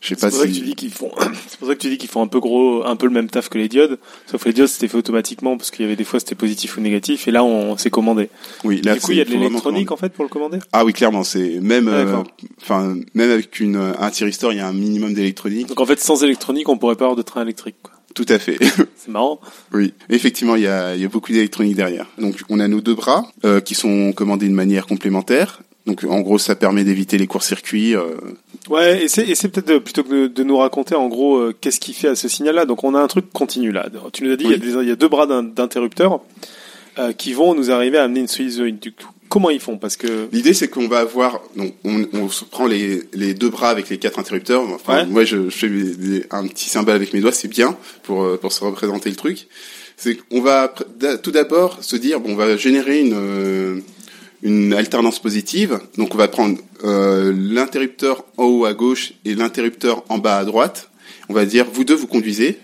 Je sais C'est pas pour ça que si... tu dis qu'ils font. C'est pour ça que tu dis qu'ils font un peu gros, un peu le même taf que les diodes. Sauf que les diodes c'était fait automatiquement parce qu'il y avait des fois c'était positif ou négatif et là on s'est commandé. Oui, là, du coup il y a de l'électronique en fait pour le commander? Ah oui, clairement, c'est même, euh, enfin, même avec une un thyristor, il y a un minimum d'électronique. Donc en fait sans électronique on pourrait pas avoir de train électrique. Quoi. Tout à fait. C'est marrant. oui, effectivement, il y a, y a beaucoup d'électronique derrière. Donc, on a nos deux bras euh, qui sont commandés de manière complémentaire. Donc, en gros, ça permet d'éviter les courts-circuits. euh, Ouais, et c'est, peut-être plutôt que de, de nous raconter en gros euh, qu'est-ce qui fait à ce signal-là. Donc on a un truc continu là. Tu nous as dit il, y a Oui. des- il y a deux bras d'in- d'interrupteurs euh, qui vont nous arriver à amener une sinusoïde. Du coup, comment ils font? Parce que L'idée, c'est qu'on va avoir, donc, on, prend les, les deux bras avec les quatre interrupteurs. Enfin, Ouais. moi, je, je fais des- des- un petit symbole avec mes doigts, c'est bien pour pour se représenter le truc. C'est qu'on va tout d'abord se dire, bon, on va générer une une alternance positive. Donc, on va prendre euh, l'interrupteur en haut à gauche et l'interrupteur en bas à droite. On va dire, vous deux, vous conduisez.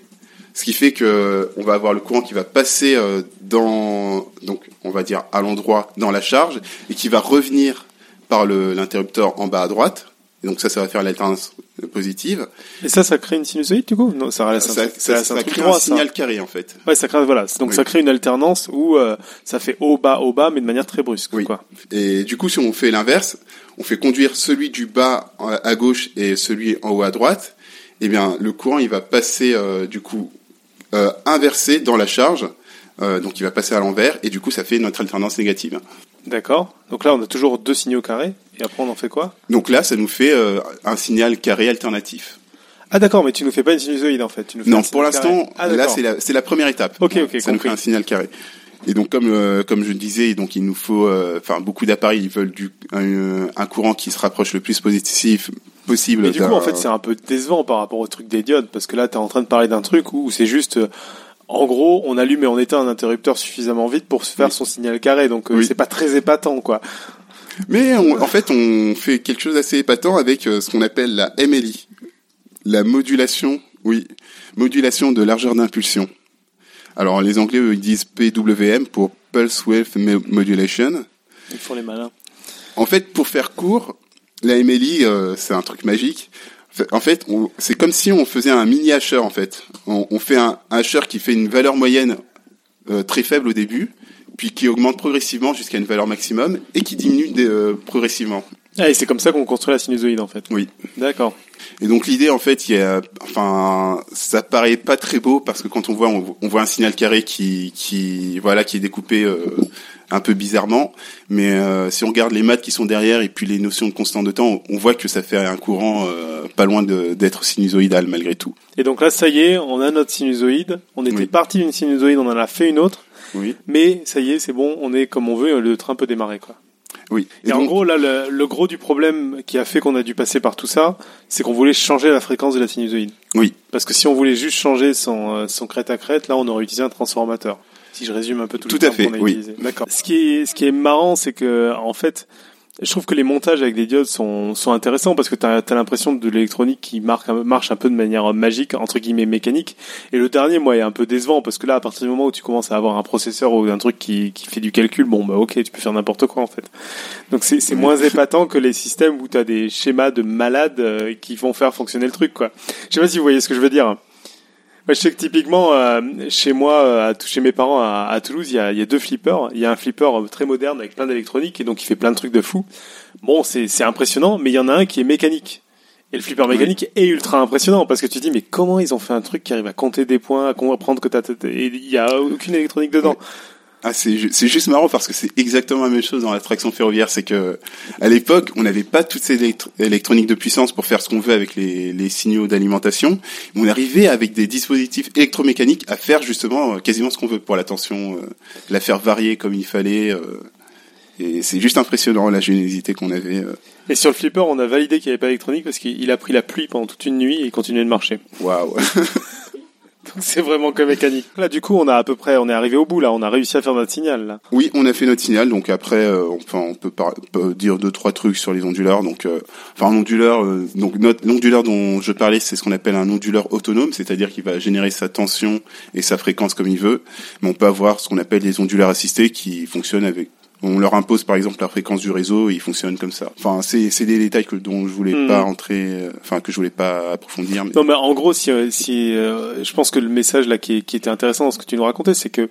Ce qui fait que on va avoir le courant qui va passer euh, dans, donc on va dire à l'endroit dans la charge et qui va revenir par l'interrupteur en bas à droite. Et donc ça, ça va faire l'alternance positive. et ça, ça crée une sinusoïde du coup? Non, ça reste Ça, un, ça, ça ça, crée droit, un signal carré en fait. Ouais, ça crée voilà. Donc Oui. ça crée une alternance où euh, ça fait haut bas haut bas mais de manière très brusque. Oui. Quoi. Et du coup, si on fait l'inverse, on fait conduire celui du bas à à gauche et celui en haut à droite. Eh bien, le courant il va passer euh, du coup euh, inversé dans la charge. Euh, donc il va passer à l'envers et du coup ça fait notre alternance négative. D'accord. Donc là, on a toujours deux signaux carrés. Et après, on en fait quoi? Donc là, ça nous fait euh, un signal carré alternatif. Ah d'accord, mais tu nous fais pas une sinusoïde en fait. Tu nous fais Non, un pour l'instant, Ah, là c'est la, première étape. Ok, ok, ça nous fait un signal carré. Et donc comme euh, comme je disais, donc il nous faut, euh, enfin beaucoup d'appareils ils veulent du un, un courant qui se rapproche le plus positif possible. Mais du coup, en fait, c'est un peu décevant par rapport au truc des diodes, parce que là, t'es en train de parler d'un truc où c'est juste, en gros, on allume et on éteint un interrupteur suffisamment vite pour se faire Oui. son signal carré, donc euh, Oui. c'est pas très épatant, quoi. Mais on- en fait, on fait quelque chose d'assez épatant avec euh, ce qu'on appelle la MLI, la modulation, oui, modulation de largeur d'impulsion. Alors les Anglais eux, ils disent PWM pour Pulse Wave Mo- Modulation. Ils font les malins. En fait, pour faire court, la MLI, euh, c'est un truc magique. En fait, c'est comme si on faisait un mini hasher, en fait. On, on fait un hasher qui fait une valeur moyenne euh, très faible au début, puis qui augmente progressivement jusqu'à une valeur maximum, et qui diminue euh, progressivement. Ah, et c'est comme ça qu'on construit la sinusoïde, en fait. Oui. D'accord. Et donc l'idée, en fait, il y a, enfin, ça paraît pas très beau parce que quand on voit, on, on voit un signal carré qui, qui, voilà, qui est découpé euh, un peu bizarrement. Mais euh, si on regarde les maths qui sont derrière et puis les notions de constant de temps, on, on voit que ça fait un courant euh, pas loin d'être sinusoïdal malgré tout. Et donc là, ça y est, on a notre sinusoïde. On était Oui. parti d'une sinusoïde, on en a fait une autre. Oui. Mais ça y est, c'est bon, on est comme on veut, le train peut démarrer, quoi. Oui. Et, en gros, là, le, le gros du problème qui a fait qu'on a dû passer par tout ça, c'est qu'on voulait changer la fréquence de la sinusoïde. Oui. Parce que si on voulait juste changer son, euh, son crête à crête, là, on aurait utilisé un transformateur. Si je résume un peu tout, Tout le à fait, qu'on a oui. utilisé. D'accord. Ce qui est, ce qui est marrant, c'est que, en fait, je trouve que les montages avec des diodes sont, sont intéressants parce que tu as, l'impression de l'électronique qui marque, marche un peu de manière magique, entre guillemets mécanique. Et le dernier, moi, est un peu décevant parce que là, à partir du moment où tu commences à avoir un processeur ou un truc qui, qui fait du calcul, bon, bah ok, tu peux faire n'importe quoi en fait. Donc c'est moins épatant que les systèmes où tu as des schémas de malades euh, qui vont faire fonctionner le truc, quoi. Je sais pas si vous voyez ce que je veux dire. Moi, je sais que typiquement, euh, chez moi, euh, à- chez mes parents à, à Toulouse, il y a, il y a deux flippers. Il y a un flipper très moderne avec plein d'électronique et donc il fait plein de trucs de fou. Bon, c'est impressionnant, mais il y en a un qui est mécanique. Et le flipper mécanique est ultra impressionnant parce que tu te dis mais comment ils ont fait un truc qui arrive à compter des points, à comprendre que t'as et il y a aucune électronique dedans. Ah, c'est ju- c'est juste marrant parce que c'est exactement la même chose dans la traction ferroviaire. C'est que à l'époque, on n'avait pas toutes ces électro- électroniques de puissance pour faire ce qu'on veut avec les, les signaux d'alimentation. On arrivait avec des dispositifs électromécaniques à faire justement euh, quasiment ce qu'on veut pour la tension, euh, la faire varier comme il fallait. euh, et c'est juste impressionnant la générosité qu'on avait. euh. Et sur le flipper, on a validé qu'il n'y avait pas d'électronique parce qu'il a pris la pluie pendant toute une nuit et il continuait de marcher. Waouh. Donc c'est vraiment que mécanique. Là, du coup, on a à peu près, on est arrivé au bout là. On a réussi à faire notre signal là. Oui, on a fait notre signal, donc après, euh, enfin, on peut, par- peut dire deux trois trucs sur les onduleurs. Donc, euh, enfin, un onduleur, euh, donc notre l'onduleur dont je parlais, c'est ce qu'on appelle un onduleur autonome, c'est-à-dire qu'il va générer sa tension et sa fréquence comme il veut. Mais on peut avoir ce qu'on appelle des onduleurs assistés qui fonctionnent avec on leur impose par exemple la fréquence du réseau et ils fonctionnent comme ça. Enfin, c'est c'est des détails que dont je voulais Hmm. pas entrer, euh, enfin que je voulais pas approfondir. Mais... Non, mais en gros, si, euh, si euh, je pense que le message là qui, qui était intéressant dans ce que tu nous racontais, c'est que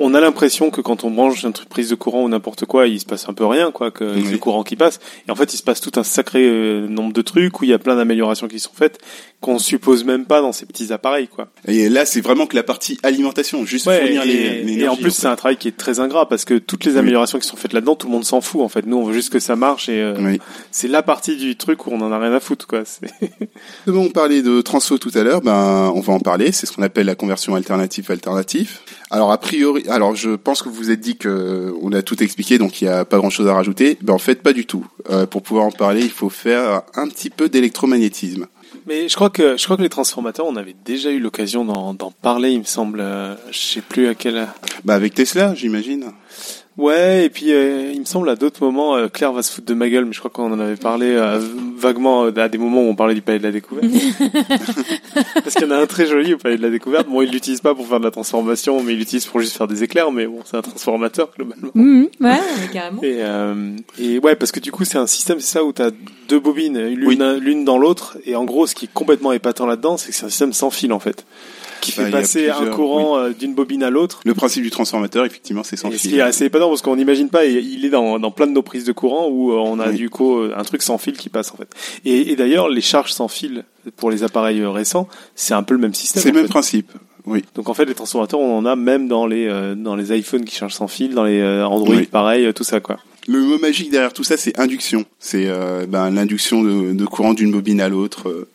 on a l'impression que quand on branche une prise de courant ou n'importe quoi, il se passe un peu rien, quoi, que Oui. le courant qui passe. Et en fait, il se passe tout un sacré euh, nombre de trucs où il y a plein d'améliorations qui sont faites qu'on suppose même pas dans ces petits appareils, quoi. Et là, c'est vraiment que la partie alimentation, juste Ouais, fournir et, les, et en plus, fait. c'est un travail qui est très ingrat parce que toutes les Oui. améliorations qui sont faites là-dedans, tout le monde s'en fout. En fait, nous, on veut juste que ça marche et euh, Oui. c'est la partie du truc où on en a rien à foutre, quoi. Bon, on parlait de transfo tout à l'heure, ben on va en parler. C'est ce qu'on appelle la conversion alternative alternative. Alors a priori, alors je pense que vous vous êtes dit que on a tout expliqué, donc il y a pas grand chose à rajouter. Ben en fait pas du tout. Euh, pour pouvoir en parler, il faut faire un petit peu d'électromagnétisme. Mais je crois que je crois que les transformateurs, on avait déjà eu l'occasion d'en parler, il me semble. euh, je sais plus à quel. Bah avec Tesla, j'imagine. Ouais, et puis euh, il me semble à d'autres moments, euh, Claire va se foutre de ma gueule, mais je crois qu'on en avait parlé euh, vaguement euh, à des moments où on parlait du palais de la découverte. Parce qu'il y en a un très joli au palais de la découverte. Bon, il l'utilise pas pour faire de la transformation, mais il l'utilise pour juste faire des éclairs. Mais bon, c'est un transformateur globalement. Mhm, ouais, carrément. Et, euh, et ouais, parce que du coup, c'est un système, c'est ça, où tu as deux bobines, l'une Oui. l'une dans l'autre. Et en gros, ce qui est complètement épatant là-dedans, c'est que c'est un système sans fil, en fait. Qui fait passer un courant euh, d'une bobine à l'autre. Le principe du transformateur, effectivement, c'est sans Et ce fil. qui est assez épatant parce qu'on n'imagine pas, et il est dans, dans plein de nos prises de courant où euh, on a Oui. du coup euh, un truc sans fil qui passe en fait. Et, et d'ailleurs, les charges sans fil pour les appareils récents, c'est un peu le même système. C'est le même fait. principe. Oui. Donc en fait, les transformateurs, on en a même dans les euh, dans les iPhones qui chargent sans fil, dans les euh, Android, Oui. pareil, euh, tout ça quoi. Le mot magique derrière tout ça, c'est induction. C'est ben, l'induction de, de courant d'une bobine à l'autre.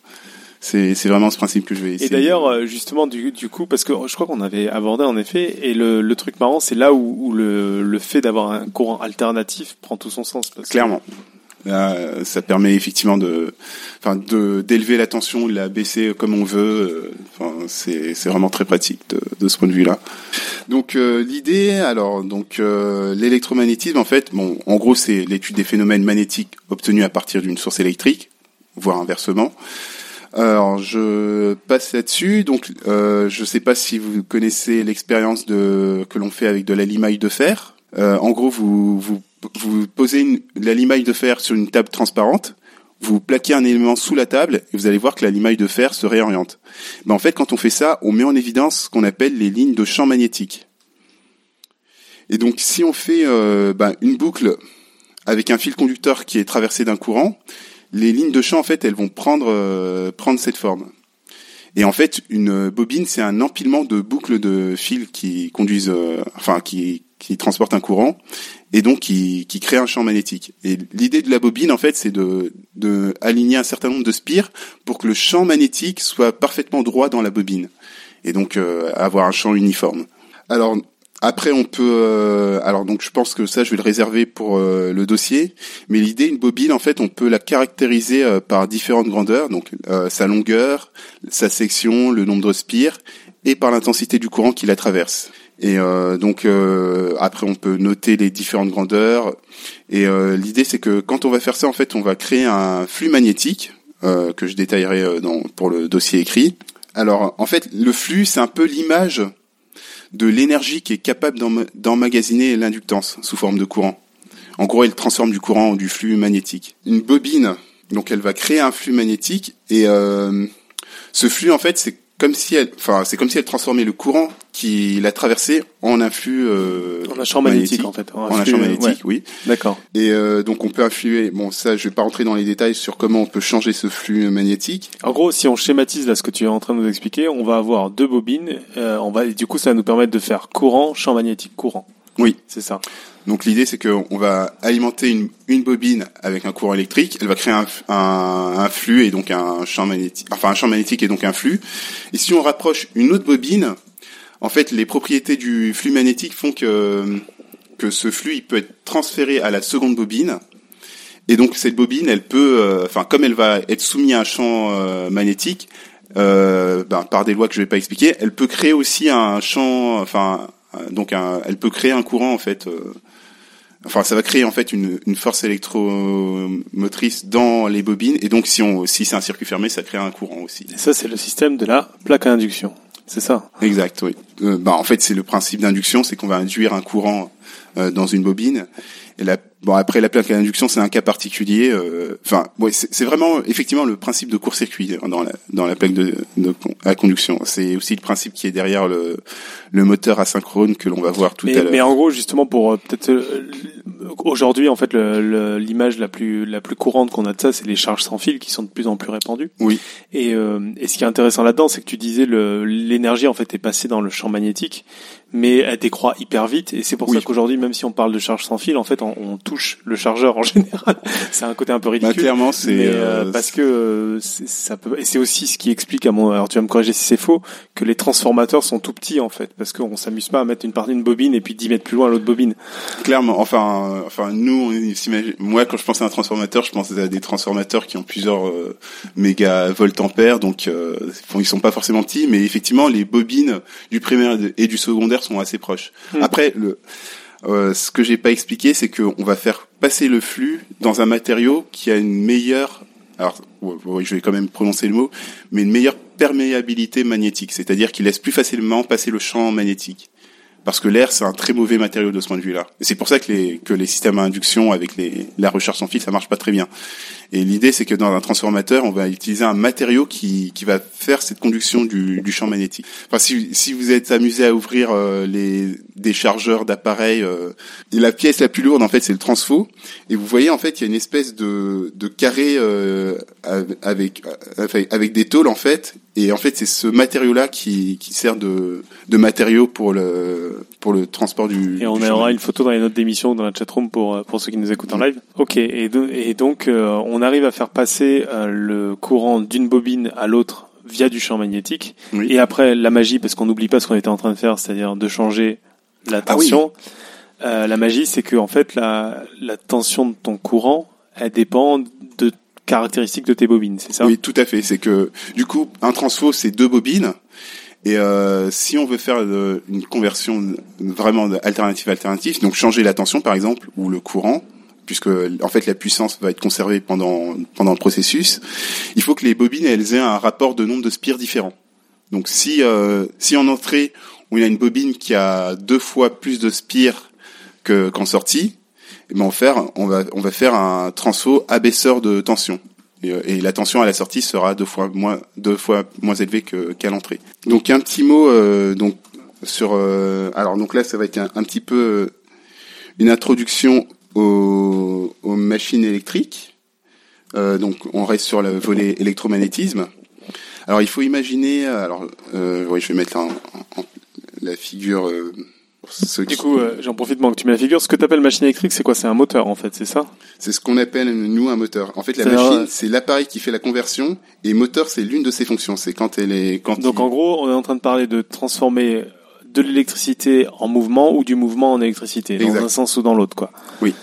C'est c'est vraiment ce principe que je vais essayer. Et d'ailleurs, euh, justement, du, du coup, parce que je crois qu'on avait abordé en effet, et le, le truc marrant, c'est là où, où le, le fait d'avoir un courant alternatif prend tout son sens. Parce Clairement. Là, ça permet effectivement de, enfin, de d'élever la tension, de la baisser comme on veut. Enfin, c'est c'est vraiment très pratique de, de ce point de vue-là. Donc euh, l'idée, alors donc euh, l'électromagnétisme, en fait, bon, en gros, c'est l'étude des phénomènes magnétiques obtenus à partir d'une source électrique, voire inversement. Alors, je passe là-dessus. Donc, euh, je sais pas si vous connaissez l'expérience de que l'on fait avec de la limaille de fer. Euh, en gros, vous vous vous posez une, la limaille de fer sur une table transparente, vous plaquez un élément sous la table et vous allez voir que la limaille de fer se réoriente. Ben, en fait, quand on fait ça, on met en évidence ce qu'on appelle les lignes de champ magnétique. Et donc, si on fait euh, ben, une boucle avec un fil conducteur qui est traversé d'un courant, les lignes de champ, en fait, elles vont prendre euh, prendre cette forme. Et en fait, une bobine, c'est un empilement de boucles de fils qui conduisent, euh, enfin, qui qui transportent un courant et donc qui, qui crée un champ magnétique. Et l'idée de la bobine, en fait, c'est de, de aligner un certain nombre de spires pour que le champ magnétique soit parfaitement droit dans la bobine et donc euh, avoir un champ uniforme. Alors après, on peut, euh, alors donc je pense que ça, je vais le réserver pour euh, le dossier. Mais l'idée, une bobine, en fait, on peut la caractériser euh, par différentes grandeurs, donc euh, sa longueur, sa section, le nombre de spires, et par l'intensité du courant qui la traverse. Et euh, donc euh, après on peut noter les différentes grandeurs. Et l'idée c'est que quand on va faire ça en fait on va créer un flux magnétique que je détaillerai dans, pour le dossier écrit. Alors en fait le flux c'est un peu l'image de l'énergie qui est capable d'emma- d'emmagasiner l'inductance sous forme de courant. En gros elle transforme du courant en du flux magnétique. Une bobine donc elle va créer un flux magnétique et euh, ce flux en fait c'est comme si elle, enfin, c'est comme si elle transformait le courant qui l'a traversé en un flux euh, En un champ magnétique, en fait. en un flux, champ euh, magnétique, ouais. oui. D'accord. Et euh, donc on peut influer. Bon, ça, je vais pas rentrer dans les détails sur comment on peut changer ce flux magnétique. En gros, si on schématise là ce que tu es en train de nous expliquer, on va avoir deux bobines. euh, on va, et du coup, ça va nous permettre de faire courant, champ magnétique, courant. Oui. C'est ça. Donc l'idée, c'est qu'on va alimenter une, bobine avec un courant électrique. Elle va créer un, un, un flux et donc un champ magnétique, enfin un champ magnétique et donc un flux. Et si on rapproche une autre bobine, en fait, les propriétés du flux magnétique font que que ce flux il peut être transféré à la seconde bobine. Et donc cette bobine, elle peut, euh, enfin comme elle va être soumise à un champ euh, magnétique, euh, ben, par des lois que je vais pas expliquer, elle peut créer aussi un champ, enfin donc elle peut créer un courant en fait. euh, enfin, ça va créer en fait une, une force électromotrice dans les bobines et donc si on si c'est un circuit fermé, ça crée un courant aussi. Et ça, c'est le système de la plaque à induction. C'est ça. Exact, oui. Euh, bah, en fait, c'est le principe d'induction, c'est qu'on va induire un courant euh, dans une bobine. Et la, bon, après, la plaque à induction, c'est un cas particulier. euh, Enfin, ouais, c'est vraiment effectivement le principe de court-circuit dans la, dans la plaque de, à conduction. C'est aussi le principe qui est derrière le, le moteur asynchrone que l'on va voir tout mais, à l'heure. mais en gros, justement, pour euh, peut-être euh, aujourd'hui, en fait, l'image la plus la plus courante qu'on a de ça, c'est les charges sans fil qui sont de plus en plus répandues. Oui. Et, euh, et ce qui est intéressant là-dedans, c'est que tu disais l'énergie en fait est passée dans le champ magnétique, mais elle décroît hyper vite. Et c'est pour Oui. ça qu'aujourd'hui, même si on parle de charge sans fil, en fait, on, on touche le chargeur en général. c'est un côté un peu Bah, ridicule. clairement, c'est euh, euh, parce que euh, ça peut et c'est aussi ce qui explique à mon alors tu vas me corriger si c'est faux que les transformateurs sont tout petits en fait parce qu'on s'amuse pas à mettre une partie d'une bobine et puis 10 mètres plus loin l'autre bobine Clairement, enfin, enfin, nous, on moi, quand je pense à un transformateur, je pense à des transformateurs qui ont plusieurs euh, mégavolts ampères, donc euh, ils sont pas forcément petits, mais effectivement, les bobines du primaire et du secondaire sont assez proches. Hmm. Après, le, euh, ce que j'ai pas expliqué, c'est qu'on va faire passer le flux dans un matériau qui a une meilleure, alors, je vais quand même prononcer le mot, mais une meilleure perméabilité magnétique, c'est-à-dire qu'il laisse plus facilement passer le champ magnétique parce que l'air c'est un très mauvais matériau de ce point de vue-là. Et c'est pour ça que les que les systèmes à induction avec les la recharge sans fil ça marche pas très bien. Et l'idée c'est que dans un transformateur on va utiliser un matériau qui qui va faire cette conduction du du champ magnétique. Enfin si si vous êtes amusé à ouvrir euh, les des chargeurs d'appareils, euh, la pièce la plus lourde en fait c'est le transfo et vous voyez en fait il y a une espèce de de carré euh, avec avec avec des tôles en fait et en fait c'est ce matériau là qui qui sert de de matériau pour le pour le transport du. et on du aura chemin. une photo dans les notes d'émission dans la chatroom pour euh, pour ceux qui nous écoutent en live ok et, do- et donc euh, on arrive à faire passer euh, le courant d'une bobine à l'autre via du champ magnétique Oui. et après la magie parce qu'on n'oublie pas ce qu'on était en train de faire c'est-à-dire de changer la Ah oui. tension Euh, la magie c'est que en fait la la tension de ton courant elle dépend de caractéristiques de tes bobines c'est ça? Oui, tout à fait. C'est que du coup, un transfo, c'est deux bobines. Et euh, si on veut faire une conversion vraiment alternative alternative, donc changer la tension par exemple ou le courant, puisque en fait la puissance va être conservée pendant pendant le processus, il faut que les bobines elles aient un rapport de nombre de spires différent. Donc si euh, si en entrée on a une bobine qui a deux fois plus de spires que qu'en sortie, eh ben on, faire, on va on va faire un transfo abaisseur de tension. Et, euh, et la tension à la sortie sera deux fois moins deux fois moins élevée qu'à l'entrée. Donc un petit mot euh, donc sur euh, alors donc là ça va être un, petit peu euh, une introduction aux, machines électriques. Donc on reste sur le volet électromagnétisme. Alors il faut imaginer alors oui je vais mettre la figure ceux Du qui- coup, euh, j'en profite pendant que tu mets la figure. Ce que tu appelles machine électrique, c'est quoi? C'est un moteur, en fait, c'est ça? C'est ce qu'on appelle nous un moteur. En fait, la machine, euh, c'est l'appareil qui fait la conversion et moteur, c'est l'une de ses fonctions. C'est quand elle est quand Donc, il- en gros, on est en train de parler de transformer de l'électricité en mouvement ou du mouvement en électricité, dans un sens ou dans l'autre, quoi. Oui.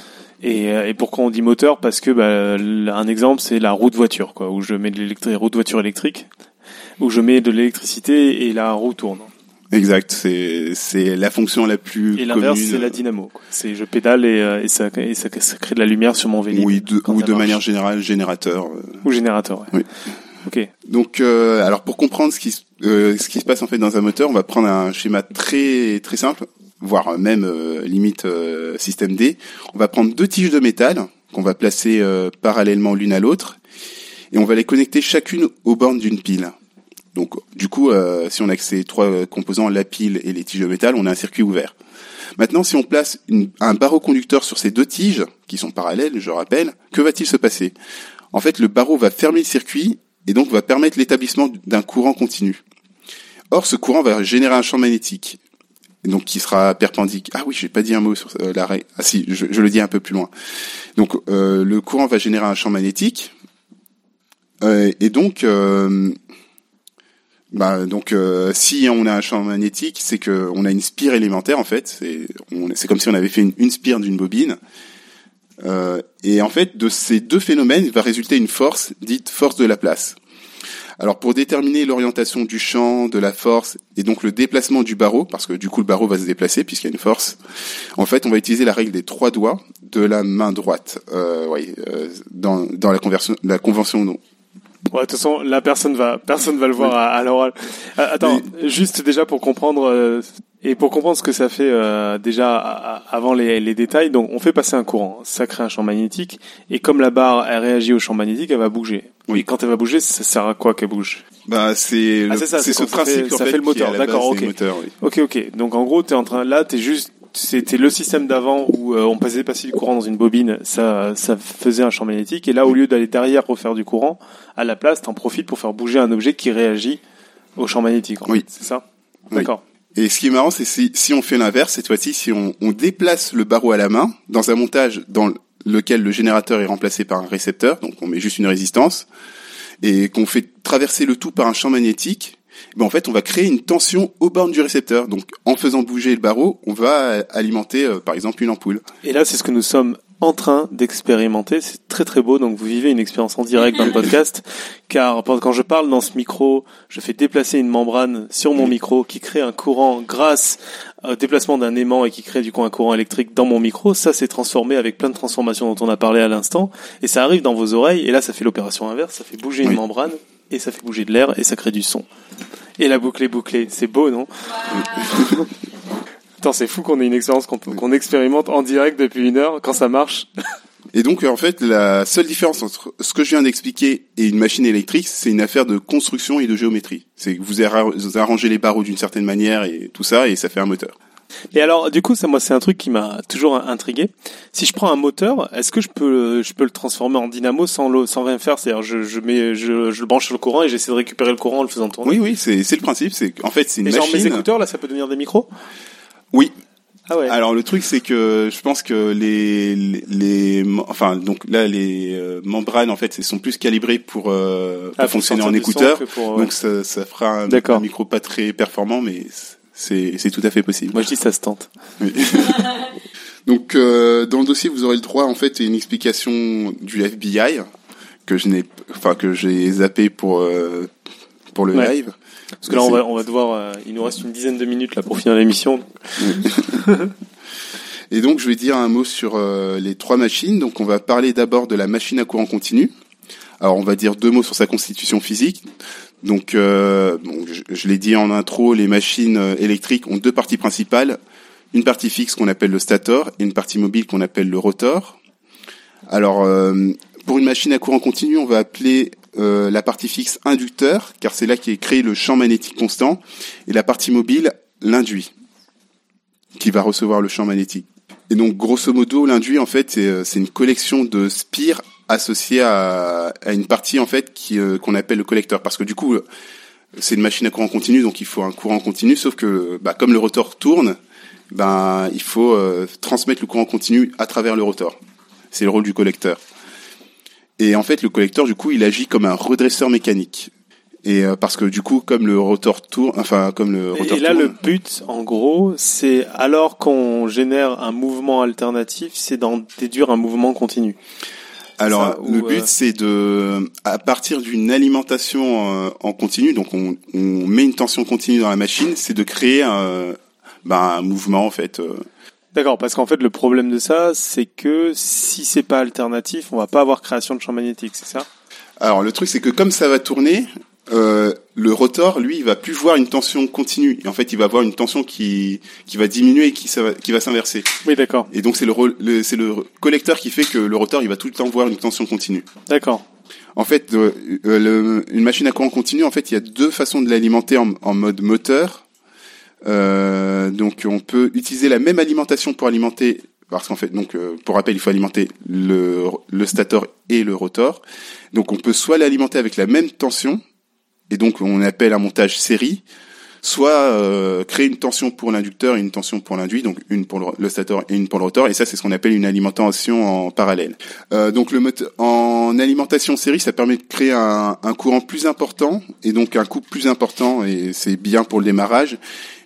Et, euh, et pourquoi on dit moteur? Parce que bah, un exemple, c'est la roue de voiture, quoi, où je mets de l'électrique, roue de voiture électrique, où je mets de l'électricité et la roue tourne. Exact, c'est c'est la fonction la plus Et l'inverse, c'est la dynamo. quoi. C'est je pédale et, euh, et, ça, et ça, ça crée de la lumière sur mon vélo. Oui, de, ou de marche. manière générale générateur. euh. Ou générateur. Ouais. Oui. Ok. Donc, euh, alors pour comprendre ce qui se- euh, ce qui se passe en fait dans un moteur, on va prendre un schéma très très simple, voire même euh, limite euh, système D. On va prendre deux tiges de métal qu'on va placer euh, parallèlement l'une à l'autre et on va les connecter chacune aux bornes d'une pile. Donc, du coup, euh, si on a que ces trois euh, composants, la pile et les tiges de métal, on a un circuit ouvert. Maintenant, si on place un barreau conducteur sur ces deux tiges, qui sont parallèles, je rappelle, que va-t-il se passer? En fait, le barreau va fermer le circuit et donc va permettre l'établissement d'un courant continu. Or, ce courant va générer un champ magnétique, donc qui sera perpendiculaire. Ah oui, j'ai pas dit un mot sur euh, la règle. Ah si, je, le dis un peu plus loin. Donc, le courant va générer un champ magnétique, et donc, bah, donc, euh, si on a un champ magnétique, c'est que on a une spire élémentaire en fait. C'est, comme si on avait fait une, une spire d'une bobine. Euh, et en fait, de ces deux phénomènes, va résulter une force dite force de Laplace. Alors, pour déterminer l'orientation du champ, de la force, et donc le déplacement du barreau, parce que du coup le barreau va se déplacer puisqu'il y a une force, en fait, on va utiliser la règle des trois doigts de la main droite. Euh, oui, euh, dans, dans la la convention, non. Ouais, de toute façon, là, personne va, personne va le voir à, à l'oral. Euh, attends, juste déjà pour comprendre euh, et pour comprendre ce que ça fait euh, déjà avant les, les détails. Donc, on fait passer un courant, ça crée un champ magnétique, et comme la barre elle réagit au champ magnétique, elle va bouger. Oui. Quand elle va bouger, ça sert à quoi qu'elle bouge? Bah c'est Ah, c'est ce quand ça principe fait- en ça fait, le moteur, la d'accord, ok. oui. Ok, ok. Donc en gros, t'es en train, là, t'es juste, c'était le système d'avant où euh, on faisait passer du courant dans une bobine, ça, ça faisait un champ magnétique, et là, au lieu d'aller derrière refaire du courant, à la place, t'en profites pour faire bouger un objet qui réagit au champ magnétique. Oui. C'est ça? Oui. D'accord. Et ce qui est marrant, c'est si, si on fait l'inverse, cette fois-ci, si on, on déplace le barreau à la main dans un montage dans lequel le générateur est remplacé par un récepteur, donc on met juste une résistance, et qu'on fait traverser le tout par un champ magnétique, ben en fait, on va créer une tension aux bornes du récepteur. Donc, en faisant bouger le barreau, on va alimenter, euh, par exemple, une ampoule. Et là, c'est ce que nous sommes en train d'expérimenter. C'est très très beau. Donc, vous vivez une expérience en direct dans le podcast. Car quand je parle dans ce micro, je fais déplacer une membrane sur mon micro qui crée un courant grâce au déplacement d'un aimant et qui crée du coup un courant électrique dans mon micro. Ça, c'est transformé avec plein de transformations dont on a parlé à l'instant. Et ça arrive dans vos oreilles. Et là, ça fait l'opération inverse. Ça fait bouger une Oui. membrane et ça fait bouger de l'air et ça crée du son. Et la boucle est bouclée. C'est beau, non Attends, c'est fou qu'on ait une expérience qu'on expérimente en direct depuis une heure quand ça marche. Et donc, en fait, la seule différence entre ce que je viens d'expliquer et une machine électrique, c'est une affaire de construction et de géométrie. C'est que vous arrangez les barreaux d'une certaine manière et tout ça, et ça fait un moteur. Et alors, du coup, ça, moi, c'est un truc qui m'a toujours intrigué. Si je prends un moteur, est-ce que je peux, je peux le transformer en dynamo sans, le, sans rien faire? C'est-à-dire, je, je mets, je, je le branche sur le courant et j'essaie de récupérer le courant en le faisant tourner. Oui, oui, c'est c'est le principe. C'est en fait, c'est une Et genre mes écouteurs, là, ça peut devenir des micros? Oui. Ah ouais. Alors le truc, c'est que je pense que les les, les- enfin donc là les euh, membranes en fait, elles sont plus calibrées pour, euh, pour Ah, fonctionner en écouteur. pour. Donc ça, ça fera un, un micro pas très performant, mais c'est tout à fait possible. Moi, je dis ça se tente. Oui. Donc euh, dans le dossier, vous aurez le droit en fait à une explication du FBI que je n'ai, enfin que j'ai zappé pour euh, pour le Ouais. live. Parce que là, on va, on va devoir, euh, il nous reste une dizaine de minutes là pour finir l'émission. Et donc je vais dire un mot sur les trois machines. Donc on va parler d'abord de la machine à courant continu. Alors on va dire deux mots sur sa constitution physique. Donc euh, je, je l'ai dit en intro, les machines euh, électriques ont deux parties principales. Une partie fixe qu'on appelle le stator et une partie mobile qu'on appelle le rotor. Alors euh, pour une machine à courant continu, on va appeler euh, la partie fixe inducteur, car c'est là qui est créé le champ magnétique constant, et la partie mobile l'induit, qui va recevoir le champ magnétique. Et donc, grosso modo, l'induit, en fait, c'est euh, c'est une collection de spires associées à, à une partie, en fait, qui euh, qu'on appelle le collecteur. Parce que du coup, c'est une machine à courant continu, donc il faut un courant continu, sauf que, bah, comme le rotor tourne, ben, il faut euh, transmettre le courant continu à travers le rotor. C'est le rôle du collecteur. Et en fait, le collecteur, du coup, il agit comme un redresseur mécanique. Et euh, parce que du coup, comme le rotor tourne, enfin comme le rotor Et là, tourne, le but, en gros, c'est alors qu'on génère un mouvement alternatif, c'est d'en déduire un mouvement continu. Alors, ça, ou, le but, euh, c'est de, à partir d'une alimentation euh, en continu, donc on, on met une tension continue dans la machine, c'est de créer un, ben, un mouvement, en fait. euh. D'accord, parce qu'en fait, le problème de ça, c'est que si c'est pas alternatif, on va pas avoir création de champ magnétique, c'est ça? Alors, le truc, c'est que comme ça va tourner, euh, le rotor, lui, il va plus voir une tension continue. Et en fait, il va avoir une tension qui, qui va diminuer et qui, ça va- qui va s'inverser. Oui, d'accord, Et donc, c'est le, le, c'est le collecteur qui fait que le rotor, il va tout le temps voir une tension continue. d'accord. En fait, euh, euh, le- une machine à courant continu, en fait, il y a deux façons de l'alimenter en, en mode moteur. Euh, donc, on peut utiliser la même alimentation pour alimenter, parce qu'en fait, donc, euh, pour rappel, il faut alimenter le, le stator et le rotor. Donc, on peut soit l'alimenter avec la même tension, et donc on appelle un montage série, soit euh, créer une tension pour l'inducteur et une tension pour l'induit, donc une pour le, stator et une pour le rotor, et ça c'est ce qu'on appelle une alimentation en parallèle. Euh, donc le moteur, en alimentation série, ça permet de créer un, un courant plus important et donc un coût plus important, et c'est bien pour le démarrage.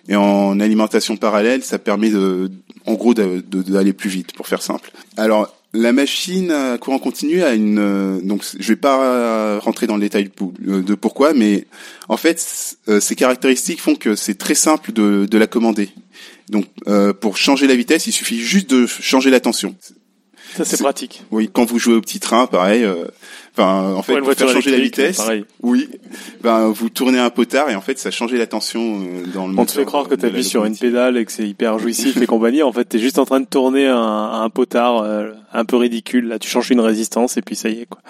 Et en alimentation parallèle, ça permet de, en gros, d'aller plus vite, pour faire simple. Alors, la machine à courant continu a une, euh, donc je vais pas euh, rentrer dans le détail euh, de pourquoi, mais en fait, ces caractéristiques font que c'est très simple de, de la commander. Donc, pour changer la vitesse, il suffit juste de changer la tension. Ça c'est pratique. Oui, quand vous jouez au petit train, pareil. euh, Enfin, en fait, une pour faire changer la vitesse. pareil. Oui. Ben, vous tournez un potard et en fait, ça changeait la tension euh, dans le On te fait croire que t'appuies sur une pédale et que c'est hyper jouissif et compagnie. En fait, t'es juste en train de tourner un, un potard euh, un peu ridicule. Là, tu changes une résistance et puis ça y est, quoi.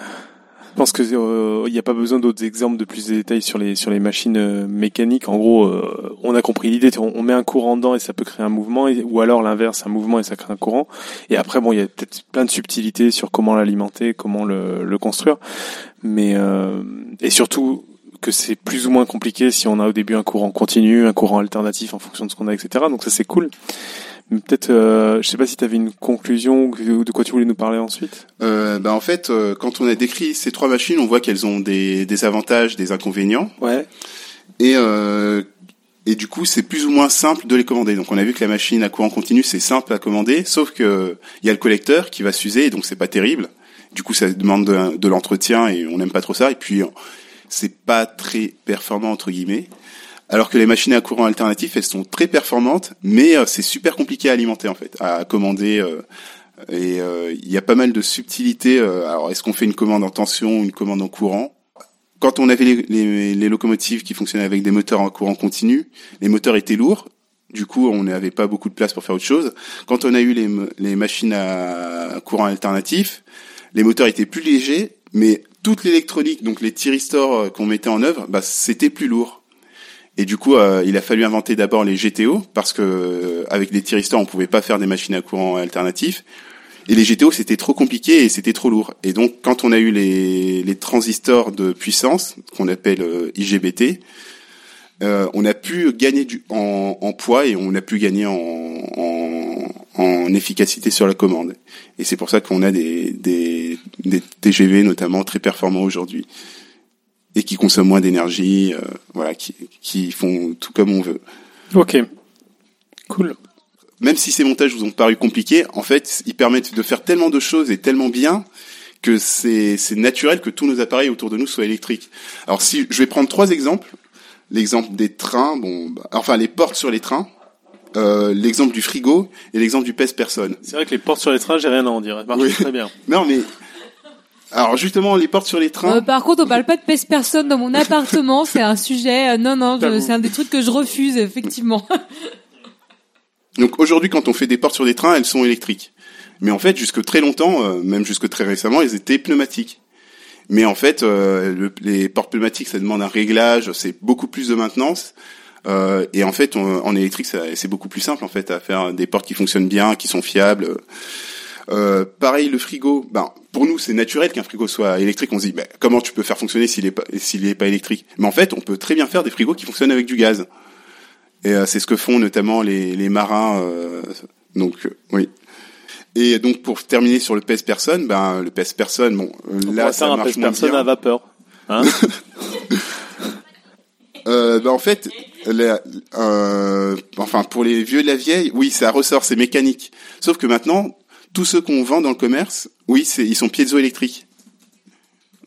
Je pense que il n'y a pas besoin d'autres exemples de plus de détails sur les sur les machines euh, mécaniques. En gros, euh, on a compris l'idée. On, on met un courant dedans et ça peut créer un mouvement, ou alors l'inverse, un mouvement et ça crée un courant. Et après, bon, il y a peut-être plein de subtilités sur comment l'alimenter, comment le, le construire, mais euh, et surtout que c'est plus ou moins compliqué si on a au début un courant continu, un courant alternatif en fonction de ce qu'on a, etc. Donc ça c'est cool. Peut-être, euh, je sais pas si tu avais une conclusion ou de quoi tu voulais nous parler ensuite. Euh, ben, en fait, euh, quand on a décrit ces trois machines, on voit qu'elles ont des, des avantages, des inconvénients. Ouais. Et, euh, et du coup, c'est plus ou moins simple de les commander. Donc, on a vu que la machine à courant continu, c'est simple à commander, sauf que il y a le collecteur qui va s'user, et donc c'est pas terrible. Du coup, ça demande de, de l'entretien et on n'aime pas trop ça. Et puis, c'est pas très performant entre guillemets. Alors que les machines à courant alternatif, elles sont très performantes, mais euh, c'est super compliqué à alimenter en fait, à commander. euh, et euh, il y a pas mal de subtilités. alors, est-ce qu'on fait une commande en tension, une commande en courant? Quand on avait les, locomotives qui fonctionnaient avec des moteurs en courant continu, les moteurs étaient lourds. Du coup, on n'avait pas beaucoup de place pour faire autre chose. Quand on a eu les, les machines à courant alternatif, les moteurs étaient plus légers, mais toute l'électronique, donc les thyristors qu'on mettait en œuvre, bah, c'était plus lourd. Et du coup, euh, il a fallu inventer d'abord les GTO parce que euh, avec les thyristors, on pouvait pas faire des machines à courant alternatif. Et les GTO, c'était trop compliqué et c'était trop lourd. Et donc, quand on a eu les, les transistors de puissance, qu'on appelle euh, IGBT, euh, on a pu gagner du, en, en poids et on a pu gagner en, en, en efficacité sur la commande. Et c'est pour ça qu'on a des, des, des TGV notamment très performants aujourd'hui et qui consomment moins d'énergie, euh, voilà, qui, qui font tout comme on veut. Ok. Cool. Même si ces montages vous ont paru compliqués, en fait, ils permettent de faire tellement de choses et tellement bien que c'est c'est naturel que tous nos appareils autour de nous soient électriques. Alors si je vais prendre trois exemples, l'exemple des trains, bon, bah, enfin les portes sur les trains, euh, l'exemple du frigo et l'exemple du pèse-personne. C'est vrai que les portes sur les trains, j'ai rien à en dire. Oui. très bien. Non mais alors justement les portes sur les trains. Euh, par contre, on parle pas de pèse personne dans mon appartement. C'est un sujet. euh, non, non, c'est un des trucs que je refuse effectivement. Donc aujourd'hui, quand on fait des portes sur des trains, elles sont électriques. Mais en fait, jusque très longtemps, euh, même jusque très récemment, elles étaient pneumatiques. Mais en fait, euh, le- les portes pneumatiques, ça demande un réglage, c'est beaucoup plus de maintenance. Euh, et en fait, on- en électrique, c'est beaucoup plus simple en fait à faire des portes qui fonctionnent bien, qui sont fiables. Euh, pareil, le frigo. Ben, pour nous, c'est naturel qu'un frigo soit électrique. On se dit, ben, comment tu peux faire fonctionner s'il est pas s'il est pas électrique? Mais en fait, on peut très bien faire des frigos qui fonctionnent avec du gaz. Et euh, c'est ce que font notamment les, les marins. euh, donc euh, oui. Et donc pour terminer sur le pèse personne, ben le pèse personne, bon On là ça faire un marche pèse moins personne bien. à vapeur. Hein? Ben, en fait, la- enfin pour les vieux de la vieille, oui ça ressort, c'est mécanique. Sauf que maintenant, tous ceux qu'on vend dans le commerce, oui c'est ils sont piézoélectriques.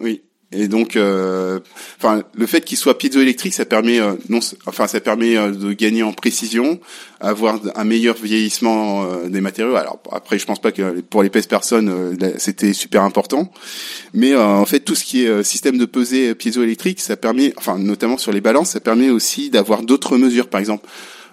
Oui. Et donc, euh, enfin, le fait qu'il soit piézoélectrique, ça permet, euh, non, enfin, ça permet euh, de gagner en précision, avoir un meilleur vieillissement euh, des matériaux. Alors après, je pense pas que pour les pèse personnes, là, c'était super important, mais en fait, tout ce qui est système de pesée piézoélectrique, ça permet, enfin, notamment sur les balances, ça permet aussi d'avoir d'autres mesures, par exemple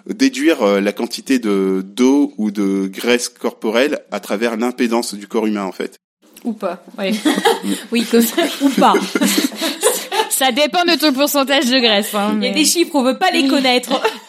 déduire euh, la quantité de d'eau ou de graisse corporelle à travers l'impédance du corps humain en fait. Ou pas. Ouais. oui, comme ça, ou pas. Ça dépend de ton pourcentage de graisse. Hein, Il y a des chiffres, on veut pas les connaître.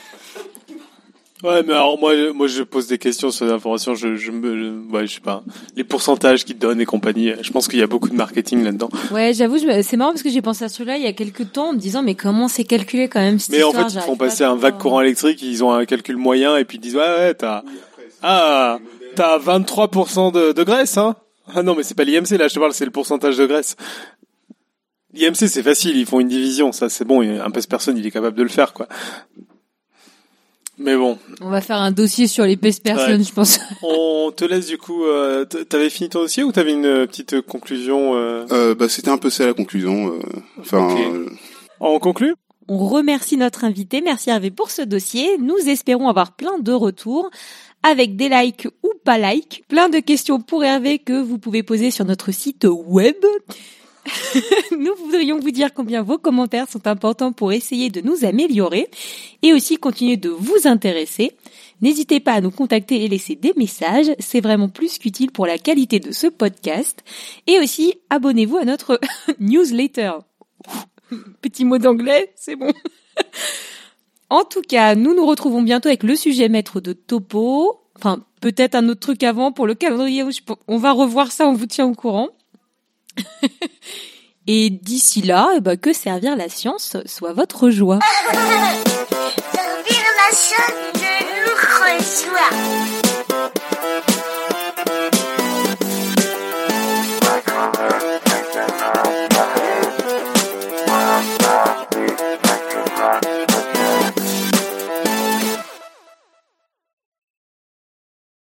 Ouais, mais alors moi, je- moi, je pose des questions sur l'information. Je, je me, ouais, je sais pas, les pourcentages qu'ils donnent et compagnie. Je pense qu'il y a beaucoup de marketing là-dedans. Ouais, j'avoue, je- c'est marrant parce que j'ai pensé à cela il y a quelques temps en me disant mais comment c'est calculé quand même cette Mais en fait, ils font pas passer un vague courant électrique. Ils ont un calcul moyen et puis ils disent ouais, ouais, t'as, ah, t'as 23% de, de graisse, hein. Ah non, mais c'est pas l'IMC là. Je te parle, c'est le pourcentage de graisse. L'IMC, c'est facile. Ils font une division. Ça, c'est bon. Un pèse personne, il est capable de le faire, quoi. Mais bon, On va faire un dossier sur les pèse personnes, Ouais. je pense. on te laisse du coup. Euh, t'avais fini ton dossier ou t'avais une euh, petite conclusion euh... Euh, bah, c'était un peu ça la conclusion. euh, Enfin, euh, On conclut? On remercie notre invité, merci Hervé pour ce dossier. Nous espérons avoir plein de retours avec des likes ou pas like. Plein de questions pour Hervé que vous pouvez poser sur notre site web. nous voudrions vous dire combien vos commentaires sont importants pour essayer de nous améliorer et aussi continuer de vous intéresser. N'hésitez pas à nous contacter et laisser des messages, c'est vraiment plus qu'utile pour la qualité de ce podcast. Et aussi, abonnez-vous à notre newsletter. Petit mot d'anglais, c'est bon. en tout cas, nous nous retrouvons bientôt avec le sujet maître de Topo. Enfin, peut-être un autre truc avant pour le calendrier. On va revoir ça, on vous tient au courant. Et d'ici là, eh ben, que servir la science soit votre joie.